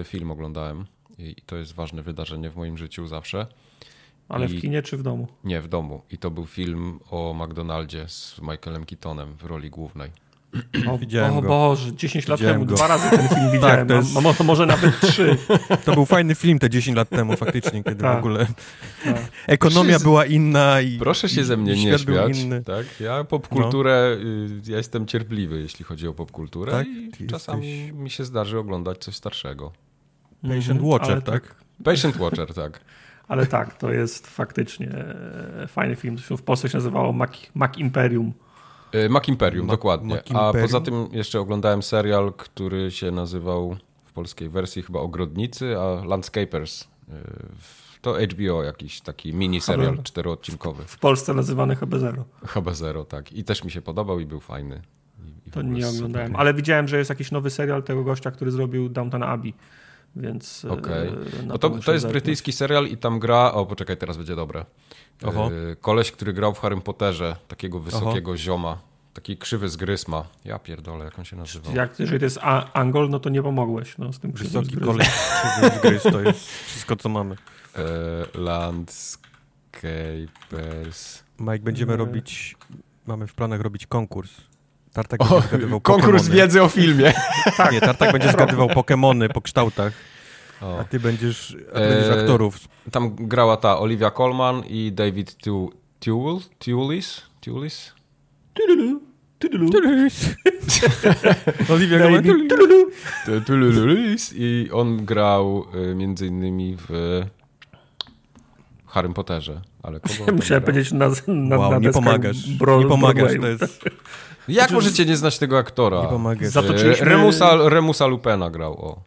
y, film oglądałem i to jest ważne wydarzenie w moim życiu zawsze. Ale I- w kinie czy w domu? Nie, w domu. I to był film o McDonaldzie z Michaelem Keatonem w roli głównej. O, Widziałem o go. Boże, 10 lat Widziałem temu, go. dwa razy ten film widziałem, to jest- a może nawet trzy. To był fajny film te 10 lat temu faktycznie, kiedy w Tak. ogóle Tak. ekonomia z- była inna i Proszę się ze mnie nie świat był śmiać. inny. Tak? Ja popkulturę, y, ja jestem cierpliwy, jeśli chodzi o popkulturę Tak? i Ty czasami jesteś- mi się zdarzy oglądać coś starszego. Patient Mhm, Watcher, ale tak? Patient Watcher, tak. Ale tak, to jest faktycznie e, fajny film. W Polsce się nazywało Mac, Mac Imperium. Y, Mac Imperium, Mac- dokładnie. Mac A Imperium. poza tym jeszcze oglądałem serial, który się nazywał w polskiej wersji chyba Ogrodnicy, a Landscapers. W- To HBO jakiś taki mini serial czteroodcinkowy. W Polsce nazywany HB0. Chyba zero, tak. I też mi się podobał i był fajny. I, i To nie super. oglądałem. Ale widziałem, że jest jakiś nowy serial tego gościa, który zrobił Downton Abbey. Więc. e, No to, to jest brytyjski serial i tam gra. O, poczekaj, teraz będzie dobre. Oho. Yy, koleś, który grał w Harrym Potterze, takiego wysokiego zioma. Taki krzywy zgryz ma. Ja pierdolę, jak on się nazywał. Jak, jeżeli to jest a- Angol, no to nie pomogłeś no, z tym krzywym Wysoki koleś krzywy gryz, to jest wszystko, co mamy. Yy, Landscapers. Mike, będziemy robić, mamy w planach robić konkurs. Tartak O, będzie zgadywał konkurs Pokemony. wiedzy o filmie. Nie, Tartak będzie zgadywał Pokemony po kształtach, O. a ty będziesz, a ty będziesz Eee, aktorów. Tam grała ta Olivia Colman i David? Tulis? Tulis? Oliwia Baby, Colman. Tulis. I on grał y, między innymi w Harrym Potterze. Ale kogo Musiałem powiedzieć na, na, Wow, na nie pomagasz, Bro, nie pomagasz, to jest, Jak możecie nie znać tego aktora? nie pomagasz. Za to- E, Zatoczyliśmy- Remusa, Remusa Lupena grał, o.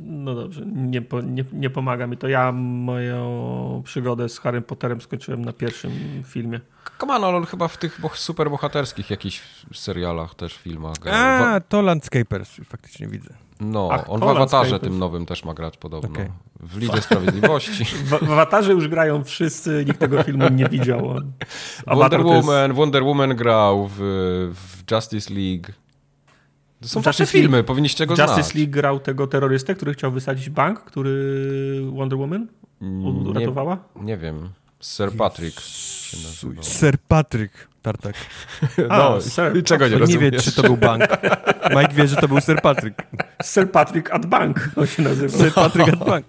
No dobrze, nie, nie, nie pomaga mi to. Ja moją przygodę z Harrym Potterem skończyłem na pierwszym filmie. Come on, ale on chyba w tych boh- super bohaterskich jakichś serialach, też filmach A, to Landscapers, faktycznie widzę. No, Ach, on to w awatarze tym nowym też ma grać podobno. Okej. W Lidze Sprawiedliwości. W, w Awatarze już grają wszyscy, nikt tego filmu nie widział. Wonder to jest- Woman, Wonder Woman grał w, w Justice League. To są Justice wasze filmy, powinniście go Justice znać. League grał tego terrorystę, który chciał wysadzić bank, który Wonder Woman Nie, uratowała. nie wiem. Sir Patrick się nazywał. Sir Patrick Tartak. A, No, Sir czego nie Nie rozumiesz? wie, czy to był bank. Mike wie, że to był Sir Patrick. Sir Patrick at Bank on się nazywa. Sir Patrick at bank.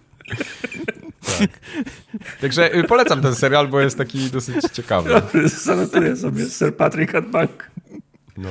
Także y, polecam ten serial, bo jest taki dosyć ciekawy. Zanotuję sobie Sir Patrick at Bank. No.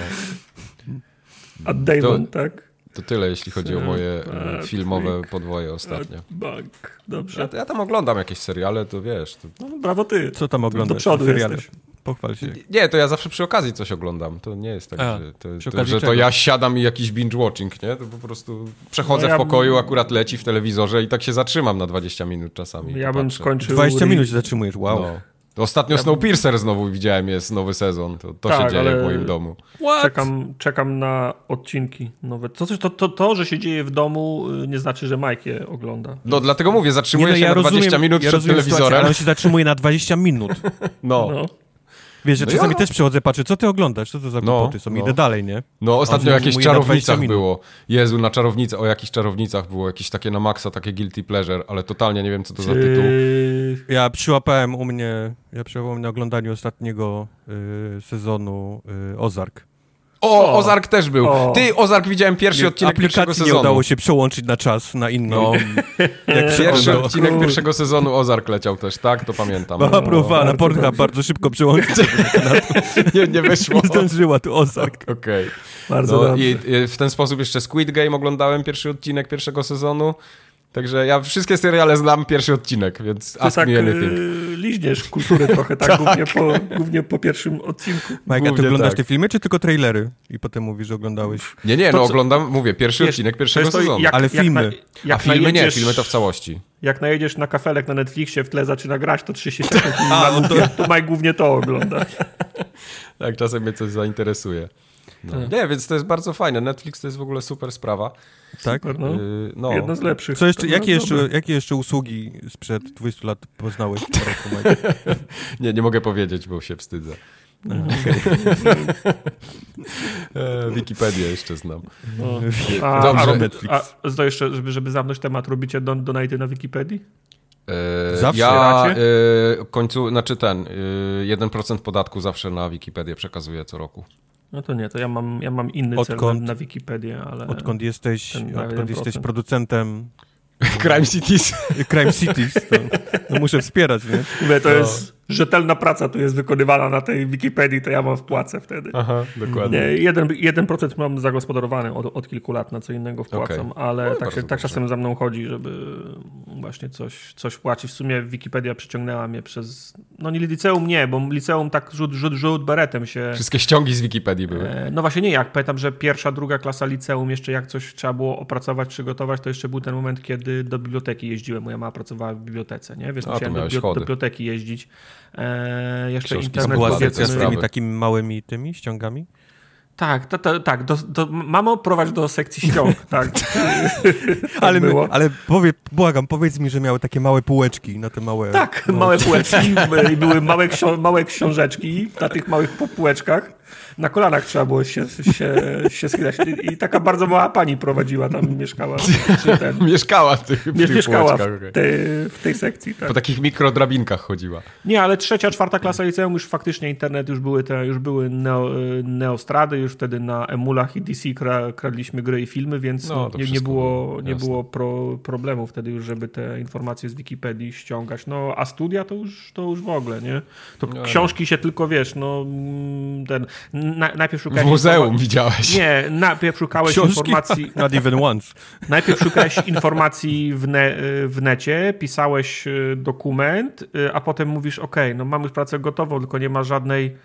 At Damon, To- tak? To tyle, jeśli chodzi o moje Patrick. filmowe podwoje ostatnio. At Bank. Dobrze. Ja, ja tam oglądam jakieś seriale, to wiesz. To... No, brawo ty. Co tam oglądasz? Do przodu Seriale. jesteś. Pochwal się. Nie, to ja zawsze przy okazji coś oglądam. To nie jest tak, A, że, to, to, że to ja siadam i jakiś binge-watching, nie? To po prostu przechodzę No ja w pokoju, akurat leci w telewizorze i tak się zatrzymam na 20 minut czasami. Ja bym Patrzę. skończył... 20 re- minut się zatrzymujesz, wow. No. Ostatnio Snowpiercer znowu widziałem, jest nowy sezon. To, to się Tak, dzieje ale- w moim domu. Czekam, czekam na odcinki nowe. To, to, to, to, że się dzieje w domu, y, nie znaczy, że Mike je ogląda. No dlatego mówię, zatrzymuję no, się na 20 minut ja przed rozumiem sytuację, telewizorem. ale on się zatrzymuje na 20 minut. No. No. Wiesz, że No czasami ja- też przychodzę, patrzę, co ty oglądasz, co to za No, głupoty są, no. idę dalej, nie? No ostatnio o 20 czarownicach było. Jezu, na czarownicach, o jakichś czarownicach było, jakieś takie na maksa, takie guilty pleasure, ale totalnie nie wiem, co to za tytuł. Ja przyłapałem u mnie, ja przyłapałem na oglądaniu ostatniego y, sezonu y, Ozark. O, O. Ozark też był. O. Ty, Ozark widziałem pierwszy odcinek pierwszego Aplikacji nie sezonu. udało się przełączyć na czas, na inną. No. Pierwszy odcinek pierwszego sezonu Ozark leciał też, tak? To pamiętam. Mama próbowała na bardzo Pornhub bardzo szybko przełączyć, Nie, nie wyszło. nie zdążyła tu Ozark. Okej. Bardzo No, dobrze. i, I w ten sposób jeszcze Squid Game oglądałem pierwszy odcinek pierwszego sezonu. Także ja wszystkie seriale znam pierwszy odcinek, więc Ty ask tak me anything. y, liźniesz kultury trochę, tak, głównie, po, głównie po pierwszym odcinku. Mike, a ty oglądasz tak. te filmy, czy tylko trailery? I potem mówisz, że oglądałeś. Nie, nie, To no co- oglądam, mówię, pierwszy Wiesz, odcinek pierwszego to, sezonu. jak- Ale jak filmy. na- A jak filmy nie, filmy to w całości. Jak najedziesz na kafelek na Netflixie, w tle zaczyna grać, to 30 sekund A, no to- to... to Mike głównie to ogląda. Tak, czasem mnie coś zainteresuje. No. Tak. Nie, więc to jest bardzo fajne. Netflix to jest w ogóle super sprawa. Tak? Super, no. Yy, no. Jedno z lepszych. Co jeszcze, No, jakie, jeszcze, dobre. jakie jeszcze usługi sprzed 20 lat poznałeś w? Nie, nie mogę powiedzieć, bo się wstydzę. E, Wikipedię jeszcze znam. No. A, Dobrze. a, a to jeszcze, żeby, żeby zamknąć temat, robicie don, donaty na Wikipedii? E, Zawsze ja e, końcu, znaczy ten, e, 1% podatku zawsze na Wikipedię przekazuję co roku. No to nie, to ja mam, ja mam inny Odkąd- cel na, na Wikipedię, ale... Odkąd jesteś, odkąd 1%. jesteś producentem Crime Cities. Crime Cities, to no muszę wspierać, nie? To No. jest rzetelna praca, tu jest wykonywana na tej Wikipedii, to ja mam wpłacę wtedy. Aha, dokładnie. Nie, 1%, 1% mam zagospodarowany od, od kilku lat, na co innego wpłacam, Okej. ale No tak, się, tak czasem za mną chodzi, żeby właśnie coś, coś płacić. W sumie Wikipedia przyciągnęła mnie przez, no nie liceum nie, bo liceum tak rzut, rzut, rzut beretem się... Wszystkie ściągi z Wikipedii były. E, No właśnie nie, jak pamiętam, że pierwsza, druga klasa liceum, jeszcze jak coś trzeba było opracować, przygotować, to jeszcze był ten moment, kiedy do biblioteki jeździłem. Moja mama pracowała w bibliotece, nie? Więc A, musiałem do, do biblioteki jeździć. E, jeszcze Książki internet była sekcja z tymi takimi małymi tymi ściągami? Tak, to, to, tak. Do, do, mamo, prowadź do sekcji ściąg, tak. Ale, my, było. ale powie, błagam, powiedz mi, że miały takie małe półeczki na te małe... Tak, no. małe półeczki i były małe, ksio- małe książeczki na tych małych półeczkach. Na kolanach trzeba było się, się, się schylać. I, taka bardzo mała pani prowadziła, tam mieszkała. Ten, Mieszkała w tych, w tych mieszkała w, tej, w tej sekcji. Tak. Po takich mikrodrabinkach chodziła. Nie, ale trzecia, czwarta klasa liceum już faktycznie internet, już były te, już były neo, neostrady, już wtedy na emulach i DC kra, kradliśmy gry i filmy, więc No, nie, nie było, nie jasne. było pro, problemu wtedy już, żeby te informacje z Wikipedii ściągać. No, a studia to już, to już w ogóle, nie? To No, książki się tylko, wiesz, no, mm, ten, na, najpierw W szukałeś... muzeum informa- widziałeś. Nie, najpierw szukałeś Książki? informacji... Not even once. Najpierw szukałeś informacji w, ne, w necie, pisałeś y, dokument, y, a potem mówisz, ok, no mam już pracę gotową, tylko nie ma żadnej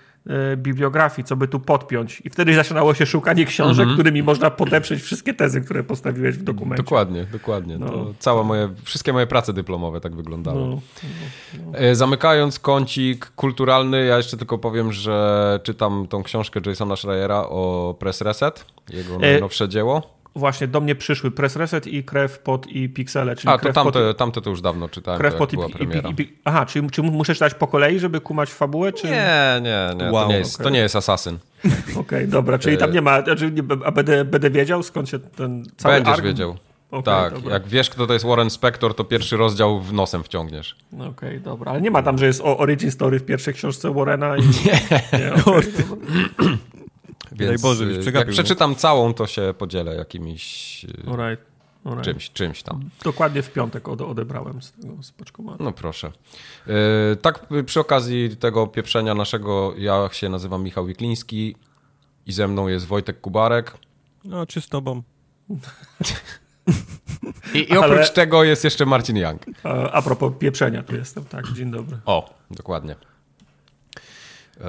bibliografii, co by tu podpiąć. I wtedy zaczynało się szukanie książek, Mhm. którymi można podeprzeć wszystkie tezy, które postawiłeś w dokumencie. Dokładnie, dokładnie. No. To całe moje, wszystkie moje prace dyplomowe tak wyglądały. No, E, Zamykając kącik kulturalny, ja jeszcze tylko powiem, że czytam tą książkę Jasona Schreiera o Press Reset, jego E, najnowsze dzieło. Właśnie do mnie przyszły Press Reset i Krew, Pot i Piksele. Czyli A, to krew, pot, tamte, tamte to już dawno czytałem, krew, to pot i, i, i, Aha, czyli czy muszę czytać po kolei, żeby kumać fabułę? Czy... Nie, nie, nie, to Wow, nie jest, okej. to nie jest Assassin. Okej, dobra, czyli tam nie ma, znaczy, a będę, będę wiedział skąd się ten cały Będziesz ark... wiedział. Okej, tak, dobra. jak wiesz, kto to jest Warren Spector, to pierwszy rozdział w nosem wciągniesz. Okej, dobra, ale nie ma tam, że jest o origin story w pierwszej książce Warrena i... Nie. nie okej, Więc Boże, byś y, jak no. przeczytam całą, to się podzielę jakimś y, Alright, alright. czymś, czymś tam. Dokładnie w piątek ode, odebrałem z tego. No proszę. Yy, tak y, przy okazji tego pieprzenia naszego, ja się nazywam Michał Wikliński i ze mną jest Wojtek Kubarek. No, czy z tobą? I, i oprócz Ale- tego jest jeszcze Marcin Young. A, a propos pieprzenia, tu jestem, tak, dzień dobry. O, dokładnie. Yy,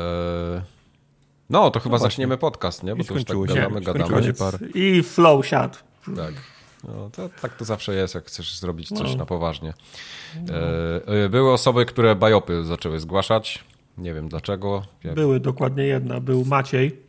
no, to chyba zaczniemy podcast, nie? Bo I to już tak się. gadamy, gadamy. par. I flow siadł. Tak. No, to, tak to zawsze jest, jak chcesz zrobić coś No. na poważnie. E, e, były osoby, które bajopy zaczęły zgłaszać. Nie wiem dlaczego. Ja, Były dokładnie jedna, był Maciej.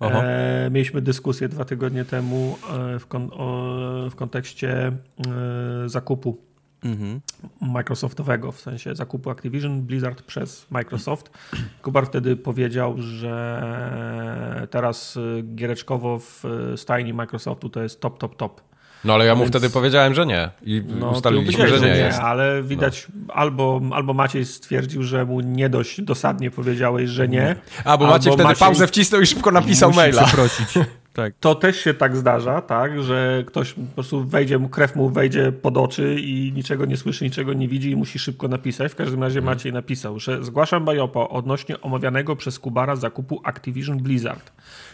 E, mieliśmy dyskusję dwa tygodnie temu e, w, kon, o, w kontekście e, zakupu Mhm. Microsoftowego, w sensie zakupu Activision Blizzard przez Microsoft. Kubar wtedy powiedział, że teraz y, giereczkowo w y, stajni Microsoftu to jest top, top, top. no ale ja mu Więc- wtedy powiedziałem, że nie. I No, ustaliliśmy, że powiedziałeś, nie jest. No. ale widać albo, albo Maciej stwierdził, że mu nie dość dosadnie powiedziałeś, że nie. A, bo Albo Maciej wtedy Maciej- pauzę wcisnął i szybko napisał Musi maila. przeprosić. tak. To też się tak zdarza, tak, że ktoś po prostu wejdzie mu, krew mu wejdzie pod oczy i niczego nie słyszy, niczego nie widzi i musi szybko napisać. W każdym razie Maciej napisał, że zgłaszam Bajopo odnośnie omawianego przez Kubara zakupu Activision Blizzard.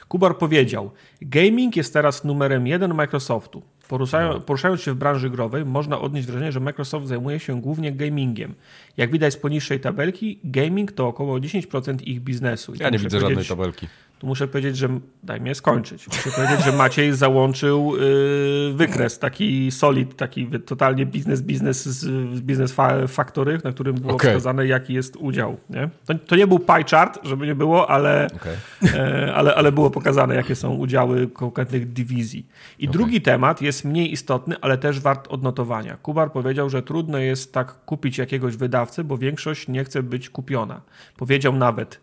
Kubar powiedział, gaming jest teraz numerem jeden Microsoftu. Poruszają, Poruszając się w branży growej, można odnieść wrażenie, że Microsoft zajmuje się głównie gamingiem. Jak widać z poniższej tabelki, gaming to około 10% ich biznesu. I Ja nie widzę żadnej tabelki. Tu muszę powiedzieć, że daj mnie skończyć. Muszę powiedzieć, że Maciej załączył yy, wykres, taki solid, taki totalnie biznes, biznes z z Business fa- Factory, na którym było Okej. wskazane, jaki jest udział. Nie? To, to nie był pie chart, żeby nie było, ale, Okej. e, ale, ale było pokazane, jakie są udziały konkretnych dywizji. I drugi temat jest mniej istotny, ale też wart odnotowania. Kubar powiedział, że trudno jest tak kupić jakiegoś wydawcę, bo większość nie chce być kupiona. Powiedział nawet,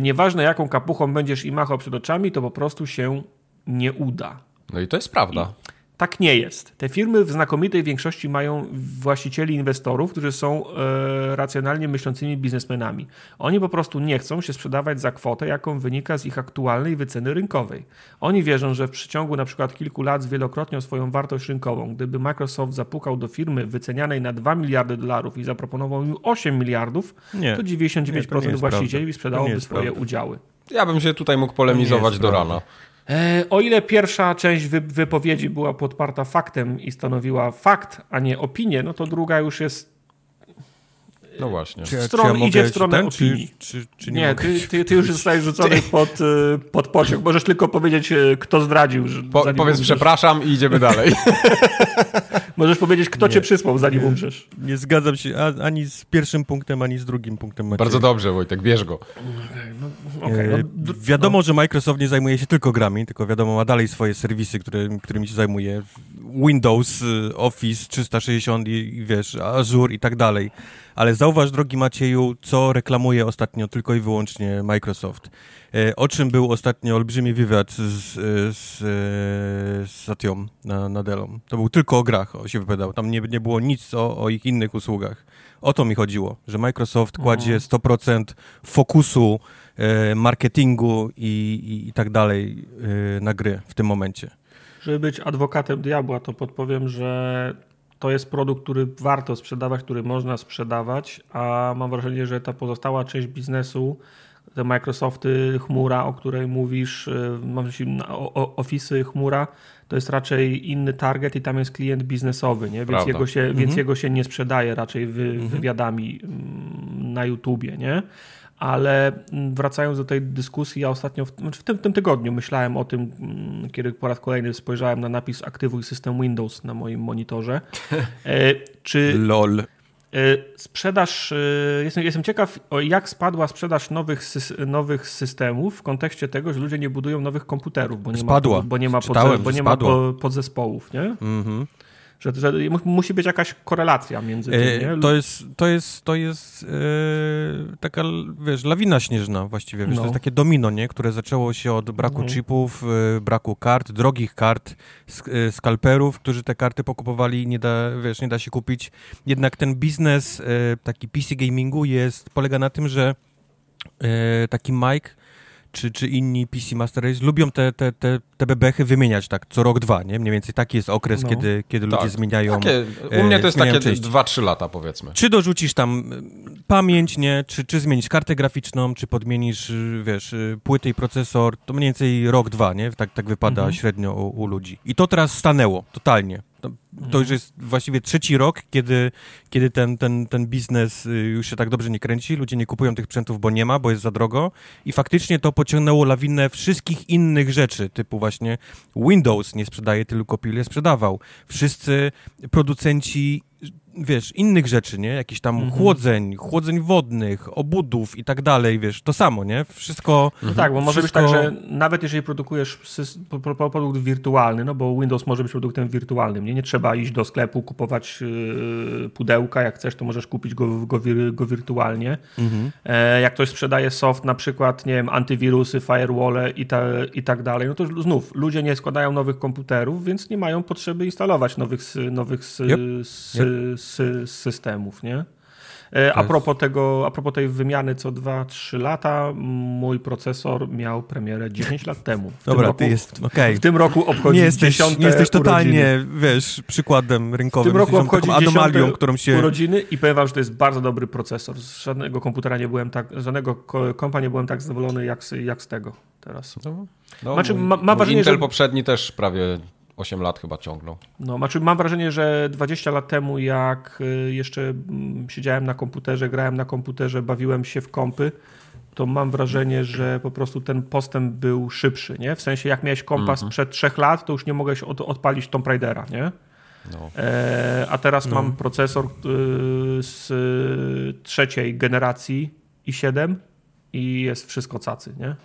nieważne jaką kapuchą będziesz i machał przed oczami, to po prostu się nie uda. No i to jest prawda. I tak nie jest. Te firmy w znakomitej większości mają właścicieli, inwestorów, którzy są e, racjonalnie myślącymi biznesmenami. Oni po prostu nie chcą się sprzedawać za kwotę, jaką wynika z ich aktualnej wyceny rynkowej. Oni wierzą, że w przeciągu na przykład kilku lat zwielokrotnią swoją wartość rynkową. Gdyby Microsoft zapukał do firmy wycenianej na 2 miliardy dolarów i zaproponował im 8 miliardów, nie. to 99% nie, to właścicieli sprzedałoby swoje prawda. udziały. Ja bym się tutaj mógł polemizować do rana. E, o ile pierwsza część wypowiedzi była podparta faktem i stanowiła fakt, a nie opinię, no to druga już jest no właśnie. Czy, stron, czy ja idzie w stronę ten, opinii. Czy, czy nie, nie ty, ty, ty, już zostajesz rzucony pod, e, pod pociąg. Możesz tylko powiedzieć, e, kto zdradził. Że po, powiedz umrzesz. przepraszam i idziemy dalej. Możesz powiedzieć, kto nie, cię przysłał, zanim nie, umrzesz. Nie zgadzam się ani z pierwszym punktem, ani z drugim punktem. Maciej. Bardzo dobrze, Wojtek, bierz go. No, okay, no, wiadomo, no. że Microsoft nie zajmuje się tylko grami, tylko wiadomo, ma dalej swoje serwisy, które, którymi się zajmuje. Windows, y, Office 360 i wiesz, Azure i tak dalej. Ale zauważ, drogi Macieju, co reklamuje ostatnio tylko i wyłącznie Microsoft. E, o czym był ostatnio olbrzymi wywiad z, z, z Satią na, na Delą. To był tylko o grach, o się wypowiadał. Tam nie, nie było nic o, o ich innych usługach. O to mi chodziło, że Microsoft kładzie 100% mhm. fokusu e, marketingu i, i, i tak dalej e, na gry w tym momencie. Żeby być adwokatem diabła, to podpowiem, że to jest produkt, który warto sprzedawać, który można sprzedawać, a mam wrażenie, że ta pozostała część biznesu, te Microsofty, chmura, o której mówisz, y, mam myśli Office'y, chmura, to jest raczej inny target i tam jest klient biznesowy, nie? Więc, jego się, mhm. więc jego się nie sprzedaje raczej wy, mhm. wywiadami mm, na YouTubie, nie? Ale mm, wracając do tej dyskusji, ja ostatnio w, znaczy w tym, tym, tygodniu myślałem o tym, mm, kiedy po raz kolejny spojrzałem na napis aktywuj system Windows na moim monitorze. E, czy LOL. E, sprzedaż, e, jestem, jestem ciekaw, jak spadła sprzedaż nowych, nowych systemów w kontekście tego, że ludzie nie budują nowych komputerów, bo nie Spadła. ma, bo nie ma, Czytałem, bo nie ma podzespołów, nie? Mhm. Że, że, musi być jakaś korelacja między tym, e, nie? To jest, to jest, to jest e, taka, wiesz, lawina śnieżna właściwie, wiesz, no. to jest takie domino, nie? Które zaczęło się od braku no. chipów, e, braku kart, drogich kart, sk e, skalperów, którzy te karty pokupowali nie da, wiesz, nie da się kupić. Jednak ten biznes taki PC gamingu jest, polega na tym, że taki Mike czy, czy inni PC Master Race lubią te, te, te, te bebechy wymieniać tak co rok, dwa, nie? Mniej więcej taki jest okres, no. kiedy, kiedy tak. ludzie zmieniają. Takie, u mnie to jest takie 2-3 lata, powiedzmy. Czy dorzucisz tam y, pamięć, nie? Czy, czy zmienisz kartę graficzną, czy podmienisz, y, wiesz, y, płyty i procesor, to mniej więcej rok, dwa, nie? Tak, tak wypada mhm. średnio u, u ludzi. I to teraz stanęło, totalnie. To, to, już jest właściwie trzeci rok, kiedy, kiedy ten, ten, ten biznes y, już się tak dobrze nie kręci. Ludzie nie kupują tych sprzętów, bo nie ma, bo jest za drogo. I faktycznie to pociągnęło lawinę wszystkich innych rzeczy, typu właśnie Windows nie sprzedaje, tylko Pile sprzedawał. Wszyscy producenci wiesz, innych rzeczy, nie? Jakiś tam mhm. chłodzeń, chłodzeń wodnych, obudów i tak dalej, wiesz, to samo, nie? Wszystko... No tak, bo może wszystko... być tak, że nawet jeżeli produkujesz produkt wirtualny, no bo Windows może być produktem wirtualnym, nie? Nie trzeba iść do sklepu, kupować yy, pudełka, jak chcesz, to możesz kupić go, go, go wirtualnie. Mhm. E, jak ktoś sprzedaje soft, na przykład, nie wiem, antywirusy, firewall i, ta, i tak dalej, no to znów, ludzie nie składają nowych komputerów, więc nie mają potrzeby instalować nowych, nowych yep. Yep z systemów, nie? E, a propos tego, a propos tej wymiany co 2-3 lata, mój procesor miał premierę 10 lat temu. W Dobra, roku, ty jest, okay. W tym roku obchodzi nie jesteś, Nie jesteś totalnie, urodziny. wiesz, przykładem rynkowym. W tym roku obchodzi anomalią, którą się... urodziny i powiem wam, że to jest bardzo dobry procesor. Z żadnego komputera nie byłem tak, żadnego kompa nie byłem tak zadowolony jak z, jak z tego teraz. No, no, znaczy, ma, ma wrażenie, Intel że... poprzedni też prawie 8 lat chyba ciągnął. No, znaczy mam wrażenie, że 20 lat temu, jak y, jeszcze mm, siedziałem na komputerze, grałem na komputerze, bawiłem się w kompy, to mam wrażenie, że po prostu ten postęp był szybszy, nie? W sensie, jak miałeś kompas mm -hmm. przed 3 lat, to już nie mogłeś od, odpalić Tomb Raidera, nie? No. E, a teraz no. mam procesor y, z trzeciej generacji i7 i jest wszystko cacy, nie?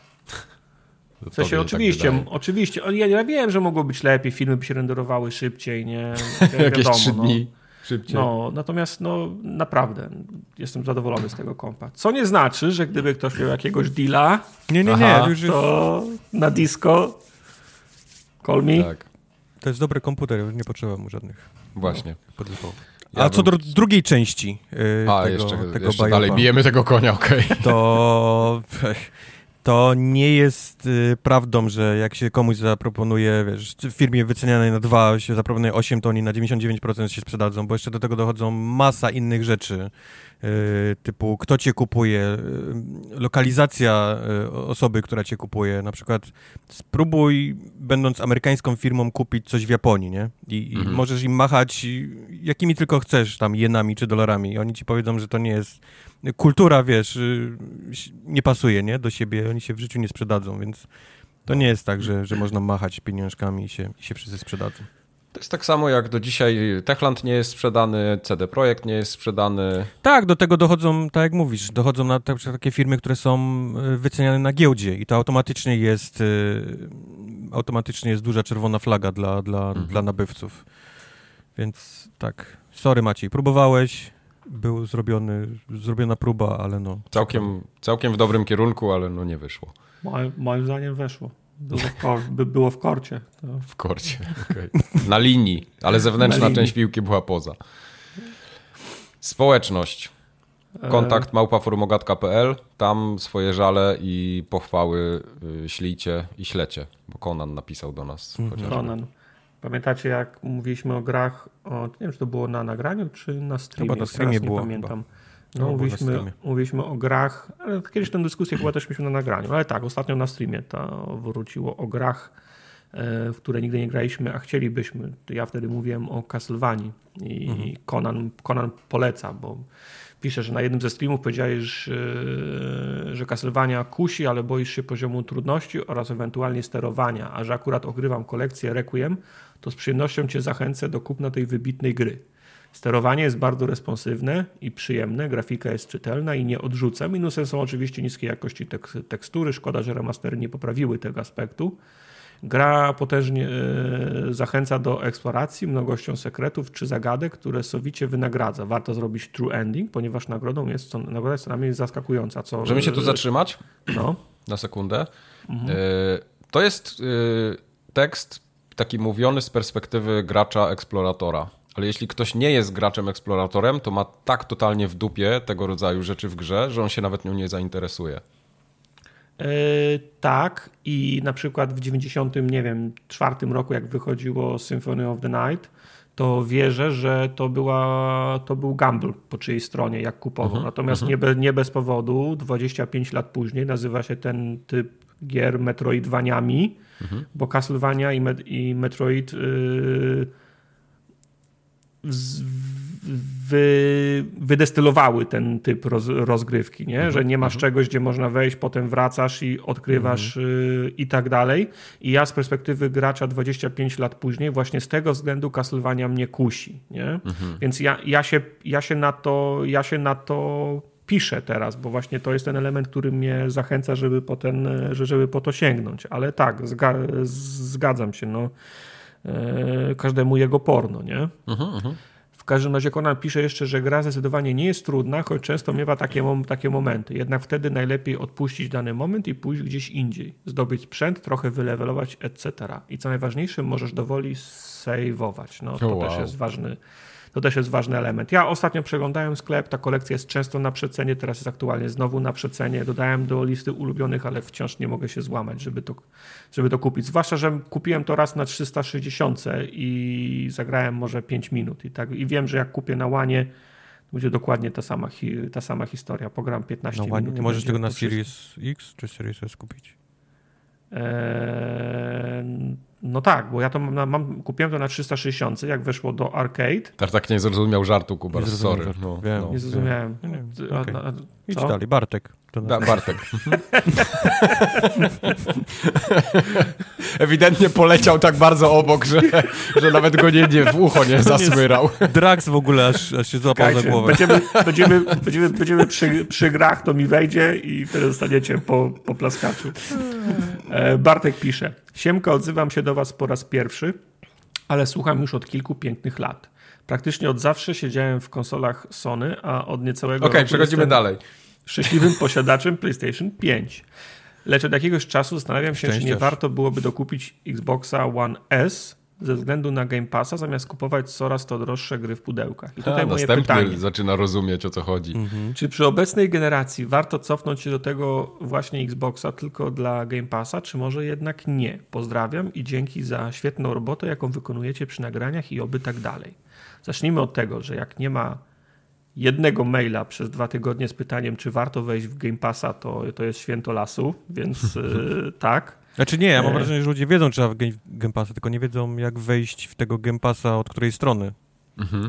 W sensie, oczywiście, tak oczywiście. Ja, ja wiem, że mogło być lepiej, filmy by się renderowały szybciej, nie? Jakieś trzy no. dni. szybciej. No, natomiast no, naprawdę jestem zadowolony z tego kompa. Co nie znaczy, że gdyby ktoś miał jakiegoś deala, Nie, nie, nie. Już jest, to na disco call me. Tak, to jest dobry komputer, nie potrzeba mu żadnych właśnie. podzespołów. Ja A co bym- do drugiej części yy, A, tego, jeszcze, tego jeszcze dalej bijemy tego konia, okej. to to nie jest y, prawdą, że jak się komuś zaproponuje, wiesz, w firmie wycenianej na 2 się zaproponuje 8, to oni na 99% się sprzedadzą, bo jeszcze do tego dochodzą masa innych rzeczy, y, typu kto cię kupuje, y, lokalizacja y, osoby, która cię kupuje, na przykład spróbuj, będąc amerykańską firmą, kupić coś w Japonii, nie? I, i Mhm. możesz im machać jakimi tylko chcesz, tam jenami czy dolarami i oni ci powiedzą, że to nie jest kultura, wiesz, y, nie pasuje, nie, do siebie, oni się w życiu nie sprzedadzą, więc to nie jest tak, że, że można machać pieniążkami i się, i się wszyscy sprzedadzą. To jest tak samo jak do dzisiaj Techland nie jest sprzedany, CD Projekt nie jest sprzedany. Tak, do tego dochodzą, tak jak mówisz, dochodzą na tak- takie firmy, które są y, wyceniane na giełdzie i to automatycznie jest y, automatycznie jest duża czerwona flaga dla, dla, Mhm. dla nabywców. Więc tak, sorry Maciej, próbowałeś, był zrobiony, zrobiona próba, ale no. Całkiem, całkiem w dobrym kierunku, ale no nie wyszło. Moim, moim zdaniem weszło. Było w, kor, by, było w korcie. To W korcie, okej. Na linii, ale zewnętrzna Na linii. część piłki była poza. Społeczność. E, Kontakt małpaformogatka.pl. Tam swoje żale i pochwały y, ślijcie i ślecie, bo Conan napisał do nas Mhm. chociażby. Pamiętacie, jak mówiliśmy o grach, o, nie wiem, czy to było na nagraniu, czy na streamie? Chyba na Teraz streamie nie było, pamiętam. chyba. No, No, na mówiliśmy, streamie. mówiliśmy o grach, ale kiedyś tę dyskusję chyba też mieliśmy na nagraniu, ale tak, ostatnio na streamie to wróciło o grach, e, w które nigdy nie graliśmy, a chcielibyśmy. Ja wtedy mówiłem o Castlevanii i Mhm. Conan, Conan poleca, bo pisze, że na jednym ze streamów powiedziałeś, że Castlevania kusi, ale boisz się poziomu trudności oraz ewentualnie sterowania, a że akurat ogrywam kolekcję Requiem, to z przyjemnością Cię zachęcę do kupna tej wybitnej gry. Sterowanie jest bardzo responsywne i przyjemne, grafika jest czytelna i nie odrzuca. Minusem są oczywiście niskie jakości tek tekstury, szkoda, że remastery nie poprawiły tego aspektu. Gra potężnie e, zachęca do eksploracji mnogością sekretów czy zagadek, które sowicie wynagradza. Warto zrobić true ending, ponieważ nagrodą jest, co, nagroda jest co najmniej zaskakująca. Co, Możemy się tu zatrzymać No, na sekundę. Mhm. Y, To jest tekst taki mówiony z perspektywy gracza eksploratora. Ale jeśli ktoś nie jest graczem eksploratorem, to ma tak totalnie w dupie tego rodzaju rzeczy w grze, że on się nawet nią nie zainteresuje. E, tak i na przykład w 90, nie wiem, czwartym roku, jak wychodziło Symphony of the Night, to wierzę, że to, była, to był gamble po czyjej stronie, jak kupował. Natomiast nie, be, nie bez powodu, 25 lat później nazywa się ten typ gier Metroidvaniami, bo Castlevania i, Met, i Metroid yy, z, wy, wydestylowały ten typ roz, rozgrywki, nie? że nie masz czegoś, gdzie można wejść, potem wracasz i odkrywasz y, i tak dalej. I ja z perspektywy gracza 25 lat później właśnie z tego względu Castlevania mnie kusi. Nie? Więc ja, ja, się, ja, się na to, ja się na to piszę teraz, bo właśnie to jest ten element, który mnie zachęca, żeby po, ten, że- żeby po to sięgnąć. Ale tak, zga, zgadzam się. No. E, każdemu jego porno, nie? W każdym razie Conan pisze jeszcze, że gra zdecydowanie nie jest trudna, choć często miewa takie, mom- takie momenty. Jednak wtedy najlepiej odpuścić dany moment i pójść gdzieś indziej. Zdobyć sprzęt, trochę wylewelować, etc. I co najważniejsze, możesz dowoli sejwować. No, to Wow. też jest ważny. To też jest ważny element. Ja ostatnio przeglądałem sklep, ta kolekcja jest często na przecenie, teraz jest aktualnie znowu na przecenie. Dodałem do listy ulubionych, ale wciąż nie mogę się złamać, żeby to, żeby to kupić. Zwłaszcza, że kupiłem to raz na 360 i zagrałem może 5 minut. I, tak, i wiem, że jak kupię na łanie, będzie dokładnie ta sama, hi, ta sama historia. Pogram 15 No, minut. Nie możesz tego na. Series X czy Series S kupić? Eee, no tak, bo ja to mam, mam, kupiłem to na 360, jak weszło do arcade. Tartak nie zrozumiał żartu, Kubar, Nie zrozumiałem sorry. żartu. No, Wiem. no. Nie zrozumiałem. Nie, nie, a- Idź dalej, Bartek. To Da. Bartek. Ewidentnie poleciał tak bardzo obok, że, że nawet go nie, nie w ucho nie zasmyrał. Drax w ogóle aż, aż się złapał za Słuchajcie, głowę. będziemy, będziemy, będziemy, będziemy przy, przy grach, to mi wejdzie i wtedy zostaniecie po, po plaskaczu. E, Bartek pisze. Siemka, odzywam się do was po raz pierwszy, ale słucham już od kilku pięknych lat. Praktycznie od zawsze siedziałem w konsolach Sony, a od niecałego Okej, okay, przechodzimy dalej. Szczęśliwym posiadaczem PlayStation 5. Lecz od jakiegoś czasu zastanawiam się, czy nie warto byłoby dokupić Xboxa One S ze względu na Game Passa, zamiast kupować coraz to droższe gry w pudełkach. I tutaj A, moje pytanie. zaczyna rozumieć, o co chodzi. Mhm. Czy przy obecnej generacji warto cofnąć się do tego właśnie Xboxa tylko dla Game Passa, czy może jednak nie? Pozdrawiam i dzięki za świetną robotę, jaką wykonujecie przy nagraniach i oby tak dalej. Zacznijmy od tego, że jak nie ma jednego maila przez dwa tygodnie z pytaniem, czy warto wejść w Game Passa, to, to jest święto lasu, więc yy, tak. Znaczy nie, ja mam e. wrażenie, że ludzie wiedzą, czy trzeba w Game Passa, tylko nie wiedzą, jak wejść w tego Game Passa od której strony. Mhm.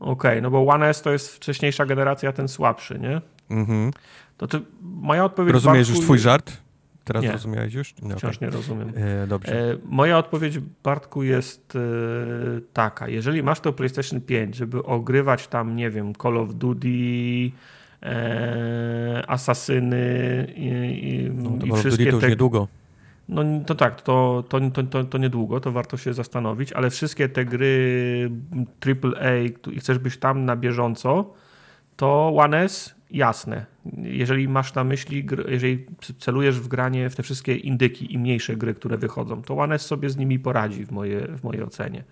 Okej, okay, no bo One S to jest wcześniejsza generacja, ten słabszy, nie? Mhm. To ty, moja odpowiedź... Rozumiesz już twój żart? Teraz nie. rozumiałeś już? No, Wciąż okay. nie rozumiem. E, dobrze. E, moja odpowiedź, Bartku, jest e, taka. Jeżeli masz to PlayStation 5, żeby ogrywać tam, nie wiem, Call of Duty, e, Asasyny i, i, no, i wszystkie to już te... niedługo. No to tak, to, to, to, to, niedługo, to warto się zastanowić, ale wszystkie te gry AAA i chcesz być tam na bieżąco, to One S jasne. Jeżeli masz na myśli, jeżeli celujesz w granie w te wszystkie indyki i mniejsze gry, które wychodzą, to One S sobie z nimi poradzi w, moje, w mojej ocenie.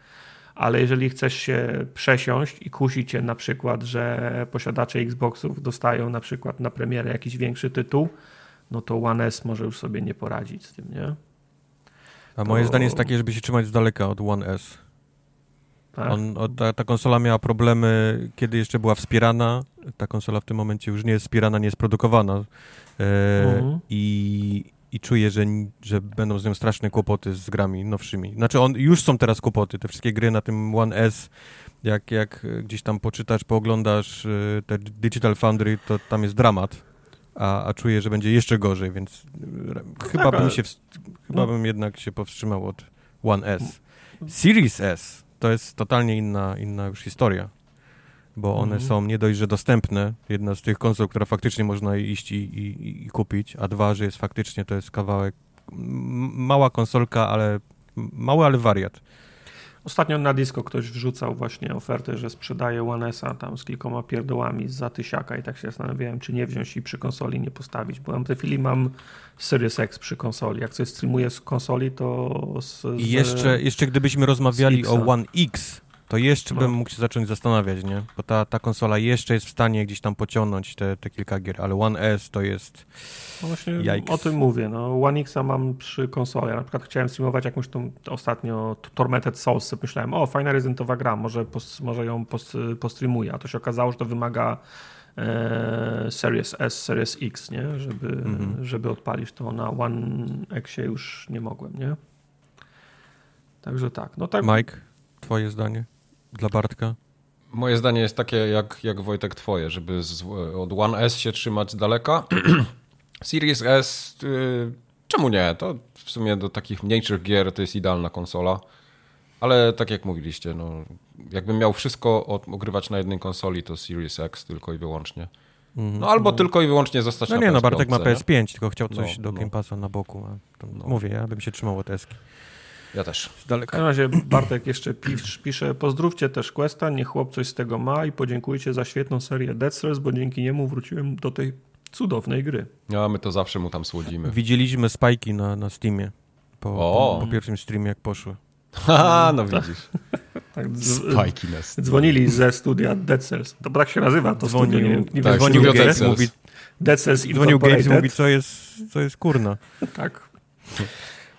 Ale jeżeli chcesz się przesiąść i kusi cię na przykład, że posiadacze Xboxów dostają na przykład na premierę jakiś większy tytuł, no to One S może już sobie nie poradzić z tym, nie? A moje zdanie jest takie, żeby się trzymać z daleka od One S. Tak? On, ta, ta, konsola miała problemy, kiedy jeszcze była wspierana. Ta konsola w tym momencie już nie jest wspierana, nie jest produkowana. E, mhm. i, I czuję, że, że będą z nią straszne kłopoty z grami nowszymi. Znaczy, on, już są teraz kłopoty. Te wszystkie gry na tym One S, jak, jak gdzieś tam poczytasz, pooglądasz e, te Digital Foundry, to tam jest dramat. A, a czuję, że będzie jeszcze gorzej, więc no chyba, tak, bym, się, chyba no. bym jednak się powstrzymał od One S. Series S to jest totalnie inna, inna już historia, bo one mhm. są nie dość, że dostępne, jedna z tych konsol, która faktycznie można iść i, i, i kupić, a dwa, że jest faktycznie, to jest kawałek, mała konsolka, ale mały, ale wariat. Ostatnio na disco ktoś wrzucał właśnie ofertę, że sprzedaje One S-a tam z kilkoma pierdołami za tysiaka i tak się zastanawiałem, czy nie wziąć i przy konsoli nie postawić, bo w tej chwili mam Series X przy konsoli. Jak coś streamuję z konsoli, to z, I jeszcze, jeszcze gdybyśmy rozmawiali o One X, to jeszcze no. bym mógł się zacząć zastanawiać, nie? Bo ta, ta konsola jeszcze jest w stanie gdzieś tam pociągnąć te, te kilka gier, ale One S to jest no właśnie Yikes. o tym mówię. No, One X mam przy konsoli. Ja na przykład chciałem streamować jakąś tą ostatnio Tormented Souls. Myślałem, o fajna rezydentowa gra, może, pos, może ją pos, postreamuję. A to się okazało, że to wymaga e, Series S, Series X, nie? Żeby, mhm. żeby odpalić to na One Xie już nie mogłem, nie? Także tak. No tak. Mike, twoje zdanie dla Bartka? Moje zdanie jest takie jak, jak Wojtek twoje, żeby z, od One S się trzymać z daleka. Series S, y, czemu nie? To w sumie do takich mniejszych gier to jest idealna konsola. Ale tak jak mówiliście, no, jakbym miał wszystko ogrywać na jednej konsoli, to Series X tylko i wyłącznie. Mhm. No albo no. tylko i wyłącznie zostać no na nie, no Bartek ma PS5, tylko chciał coś no, do no. Game Passa na boku. No. Mówię, ja bym się trzymał od Eski. Ja też. W każdym razie Bartek jeszcze pisze, pozdrówcie też Questa, niech chłop coś z tego ma i podziękujcie za świetną serię Dead Cells, bo dzięki niemu wróciłem do tej cudownej gry. No, my to zawsze mu tam słodzimy. Widzieliśmy spajki na, na Steamie po, po, po, pierwszym streamie, jak poszły. Haha, no widzisz. tak, Spajki na Steamie. Dzwonili ze studia Dead Cells. To tak się nazywa to dzwonił, studio. Nie, nie tak, dzwonił Dead Cells. Mówi, Dead Cells Dzwonił Games mówi, co jest, co jest kurna. tak.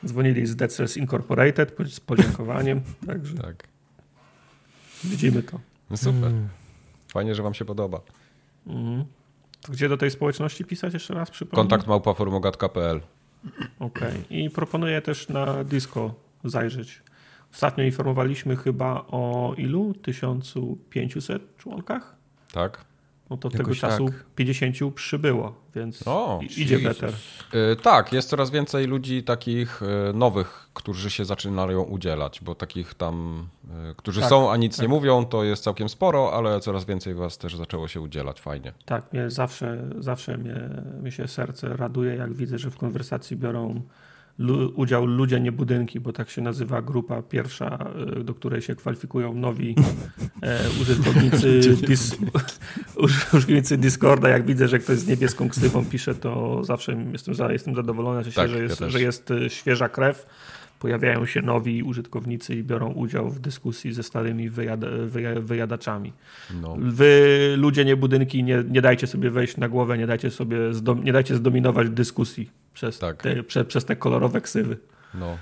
Dzwonili z Dead Cells Incorporated z podziękowaniem. Także tak. widzimy to. No super. Mm. Fajnie, że wam się podoba. Mm. Gdzie do tej społeczności pisać jeszcze raz? Kontakt małpaformogat.pl Okej. Okay. I proponuję też na Disco zajrzeć. Ostatnio informowaliśmy chyba o ilu? 1500 członkach? Tak no to tego czasu tak. 50 przybyło, więc o, idzie better. Yy, tak, jest coraz więcej ludzi takich yy, nowych, którzy się zaczynają udzielać, bo takich tam, yy, którzy tak, są, a nic tak. nie mówią, to jest całkiem sporo, ale coraz więcej was też zaczęło się udzielać, fajnie. Tak, mnie zawsze, zawsze mnie, mnie się serce raduje, jak widzę, że w konwersacji biorą udział Ludzie Nie Budynki, bo tak się nazywa grupa pierwsza, e, do której się kwalifikują nowi e, użytkownicy, dis, użytkownicy Discorda. Jak widzę, że ktoś z niebieską ksywą pisze, to zawsze jestem, jestem zadowolony, tak, że, jest, ja że jest świeża krew pojawiają się nowi użytkownicy i biorą udział w dyskusji ze starymi wyjada, wyjadaczami. No. Wy, ludzie, nie budynki, nie, nie dajcie sobie wejść na głowę, nie dajcie sobie nie dajcie zdominować dyskusji przez, tak. te, prze, przez te kolorowe ksywy. No.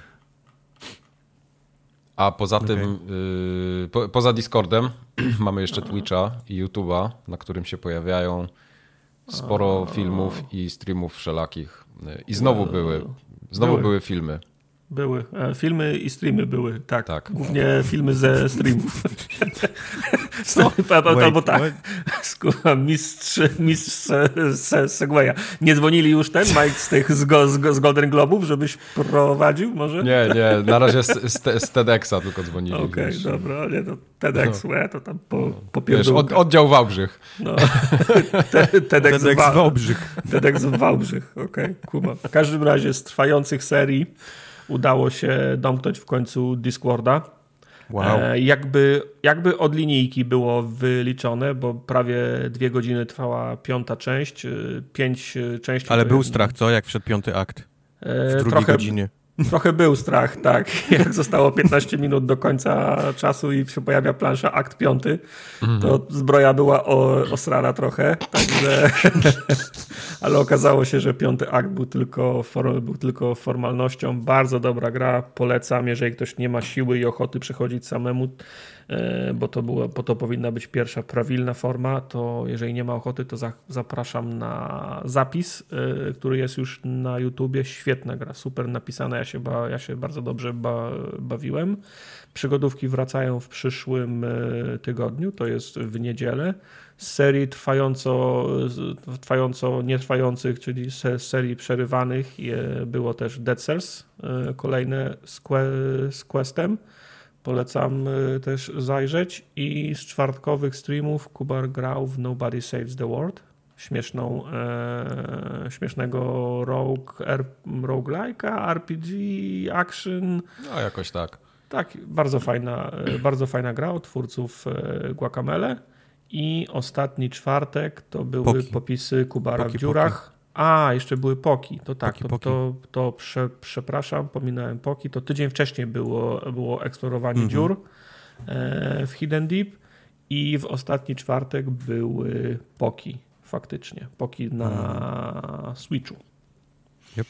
A poza okay. tym, yy, po, poza Discordem mamy jeszcze Twitcha i YouTube'a, na którym się pojawiają sporo A... filmów i streamów wszelakich. I znowu były, znowu były, były filmy. Były. E, filmy i streamy były, tak. tak. Głównie filmy ze streamów. No, albo tak. Mistrz, mistrz Segwaya. Nie dzwonili już ten Mike z tych z, go, z, Golden Globów, żebyś prowadził może? Nie, nie. Na razie z, z, z TEDxa tylko dzwonili. Okej, okay, dobra. Nie, to TEDx, no. to tam po, po Wiesz, od, oddział Wałbrzych. No. Te, TEDx, TEDx Wałbrzych. TEDx Wałbrzych, okej, okay, kuma. W każdym razie z trwających serii udało się domknąć w końcu Discorda. Wow. E, jakby, jakby od linijki było wyliczone, bo prawie dwie godziny trwała piąta część, e, pięć części. Ale był strach, co? Jak wszedł piąty akt? W e, drugiej trochę, godzinie. Trochę był strach, tak. Jak zostało 15 minut do końca czasu i się pojawia plansza akt piąty, to zbroja była osrana trochę, także... Ale okazało się, że piąty akt był tylko, był tylko formalnością. Bardzo dobra gra, polecam, jeżeli ktoś nie ma siły i ochoty przechodzić samemu, bo to, było, bo to powinna być pierwsza prawilna forma, to jeżeli nie ma ochoty, to za, zapraszam na zapis, e, który jest już na YouTubie. Świetna gra, super napisana, ja się, ba, ja się bardzo dobrze ba, bawiłem. Przygodówki wracają w przyszłym e, tygodniu, to jest w niedzielę. Z serii trwająco, trwająco nietrwających, czyli z serii przerywanych było też Dead Cells, kolejne z Questem. Polecam y, też zajrzeć. I z czwartkowych streamów Kubar grał w Nobody Saves the World. Śmieszną, e, śmiesznego rogue, r, roguelike'a, RPG, action. No jakoś tak. Tak, bardzo fajna, e, bardzo fajna gra od twórców e, Guacamele. I ostatni czwartek to były Poki. popisy Kubara Poki, w dziurach. A, jeszcze były poki. To tak, poki, to, poki. to, to prze, przepraszam, pominąłem poki. To tydzień wcześniej było, było eksplorowanie mhm. dziur e, w Hidden Deep i w ostatni czwartek były poki, faktycznie. Poki na mhm. Switchu. Yep.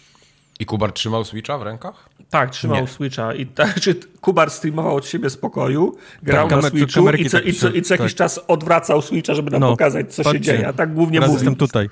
I Kubar trzymał Switcha w rękach? Tak, trzymał Nie. Switcha. I tak, czy Kubar streamował od siebie spokoju, grał tak, na Switchu i co, tak i co, i co jakiś tak. czas odwracał Switcha, żeby nam no, pokazać, co patrzcie, się dzieje. A tak głównie mówił. jestem tutaj.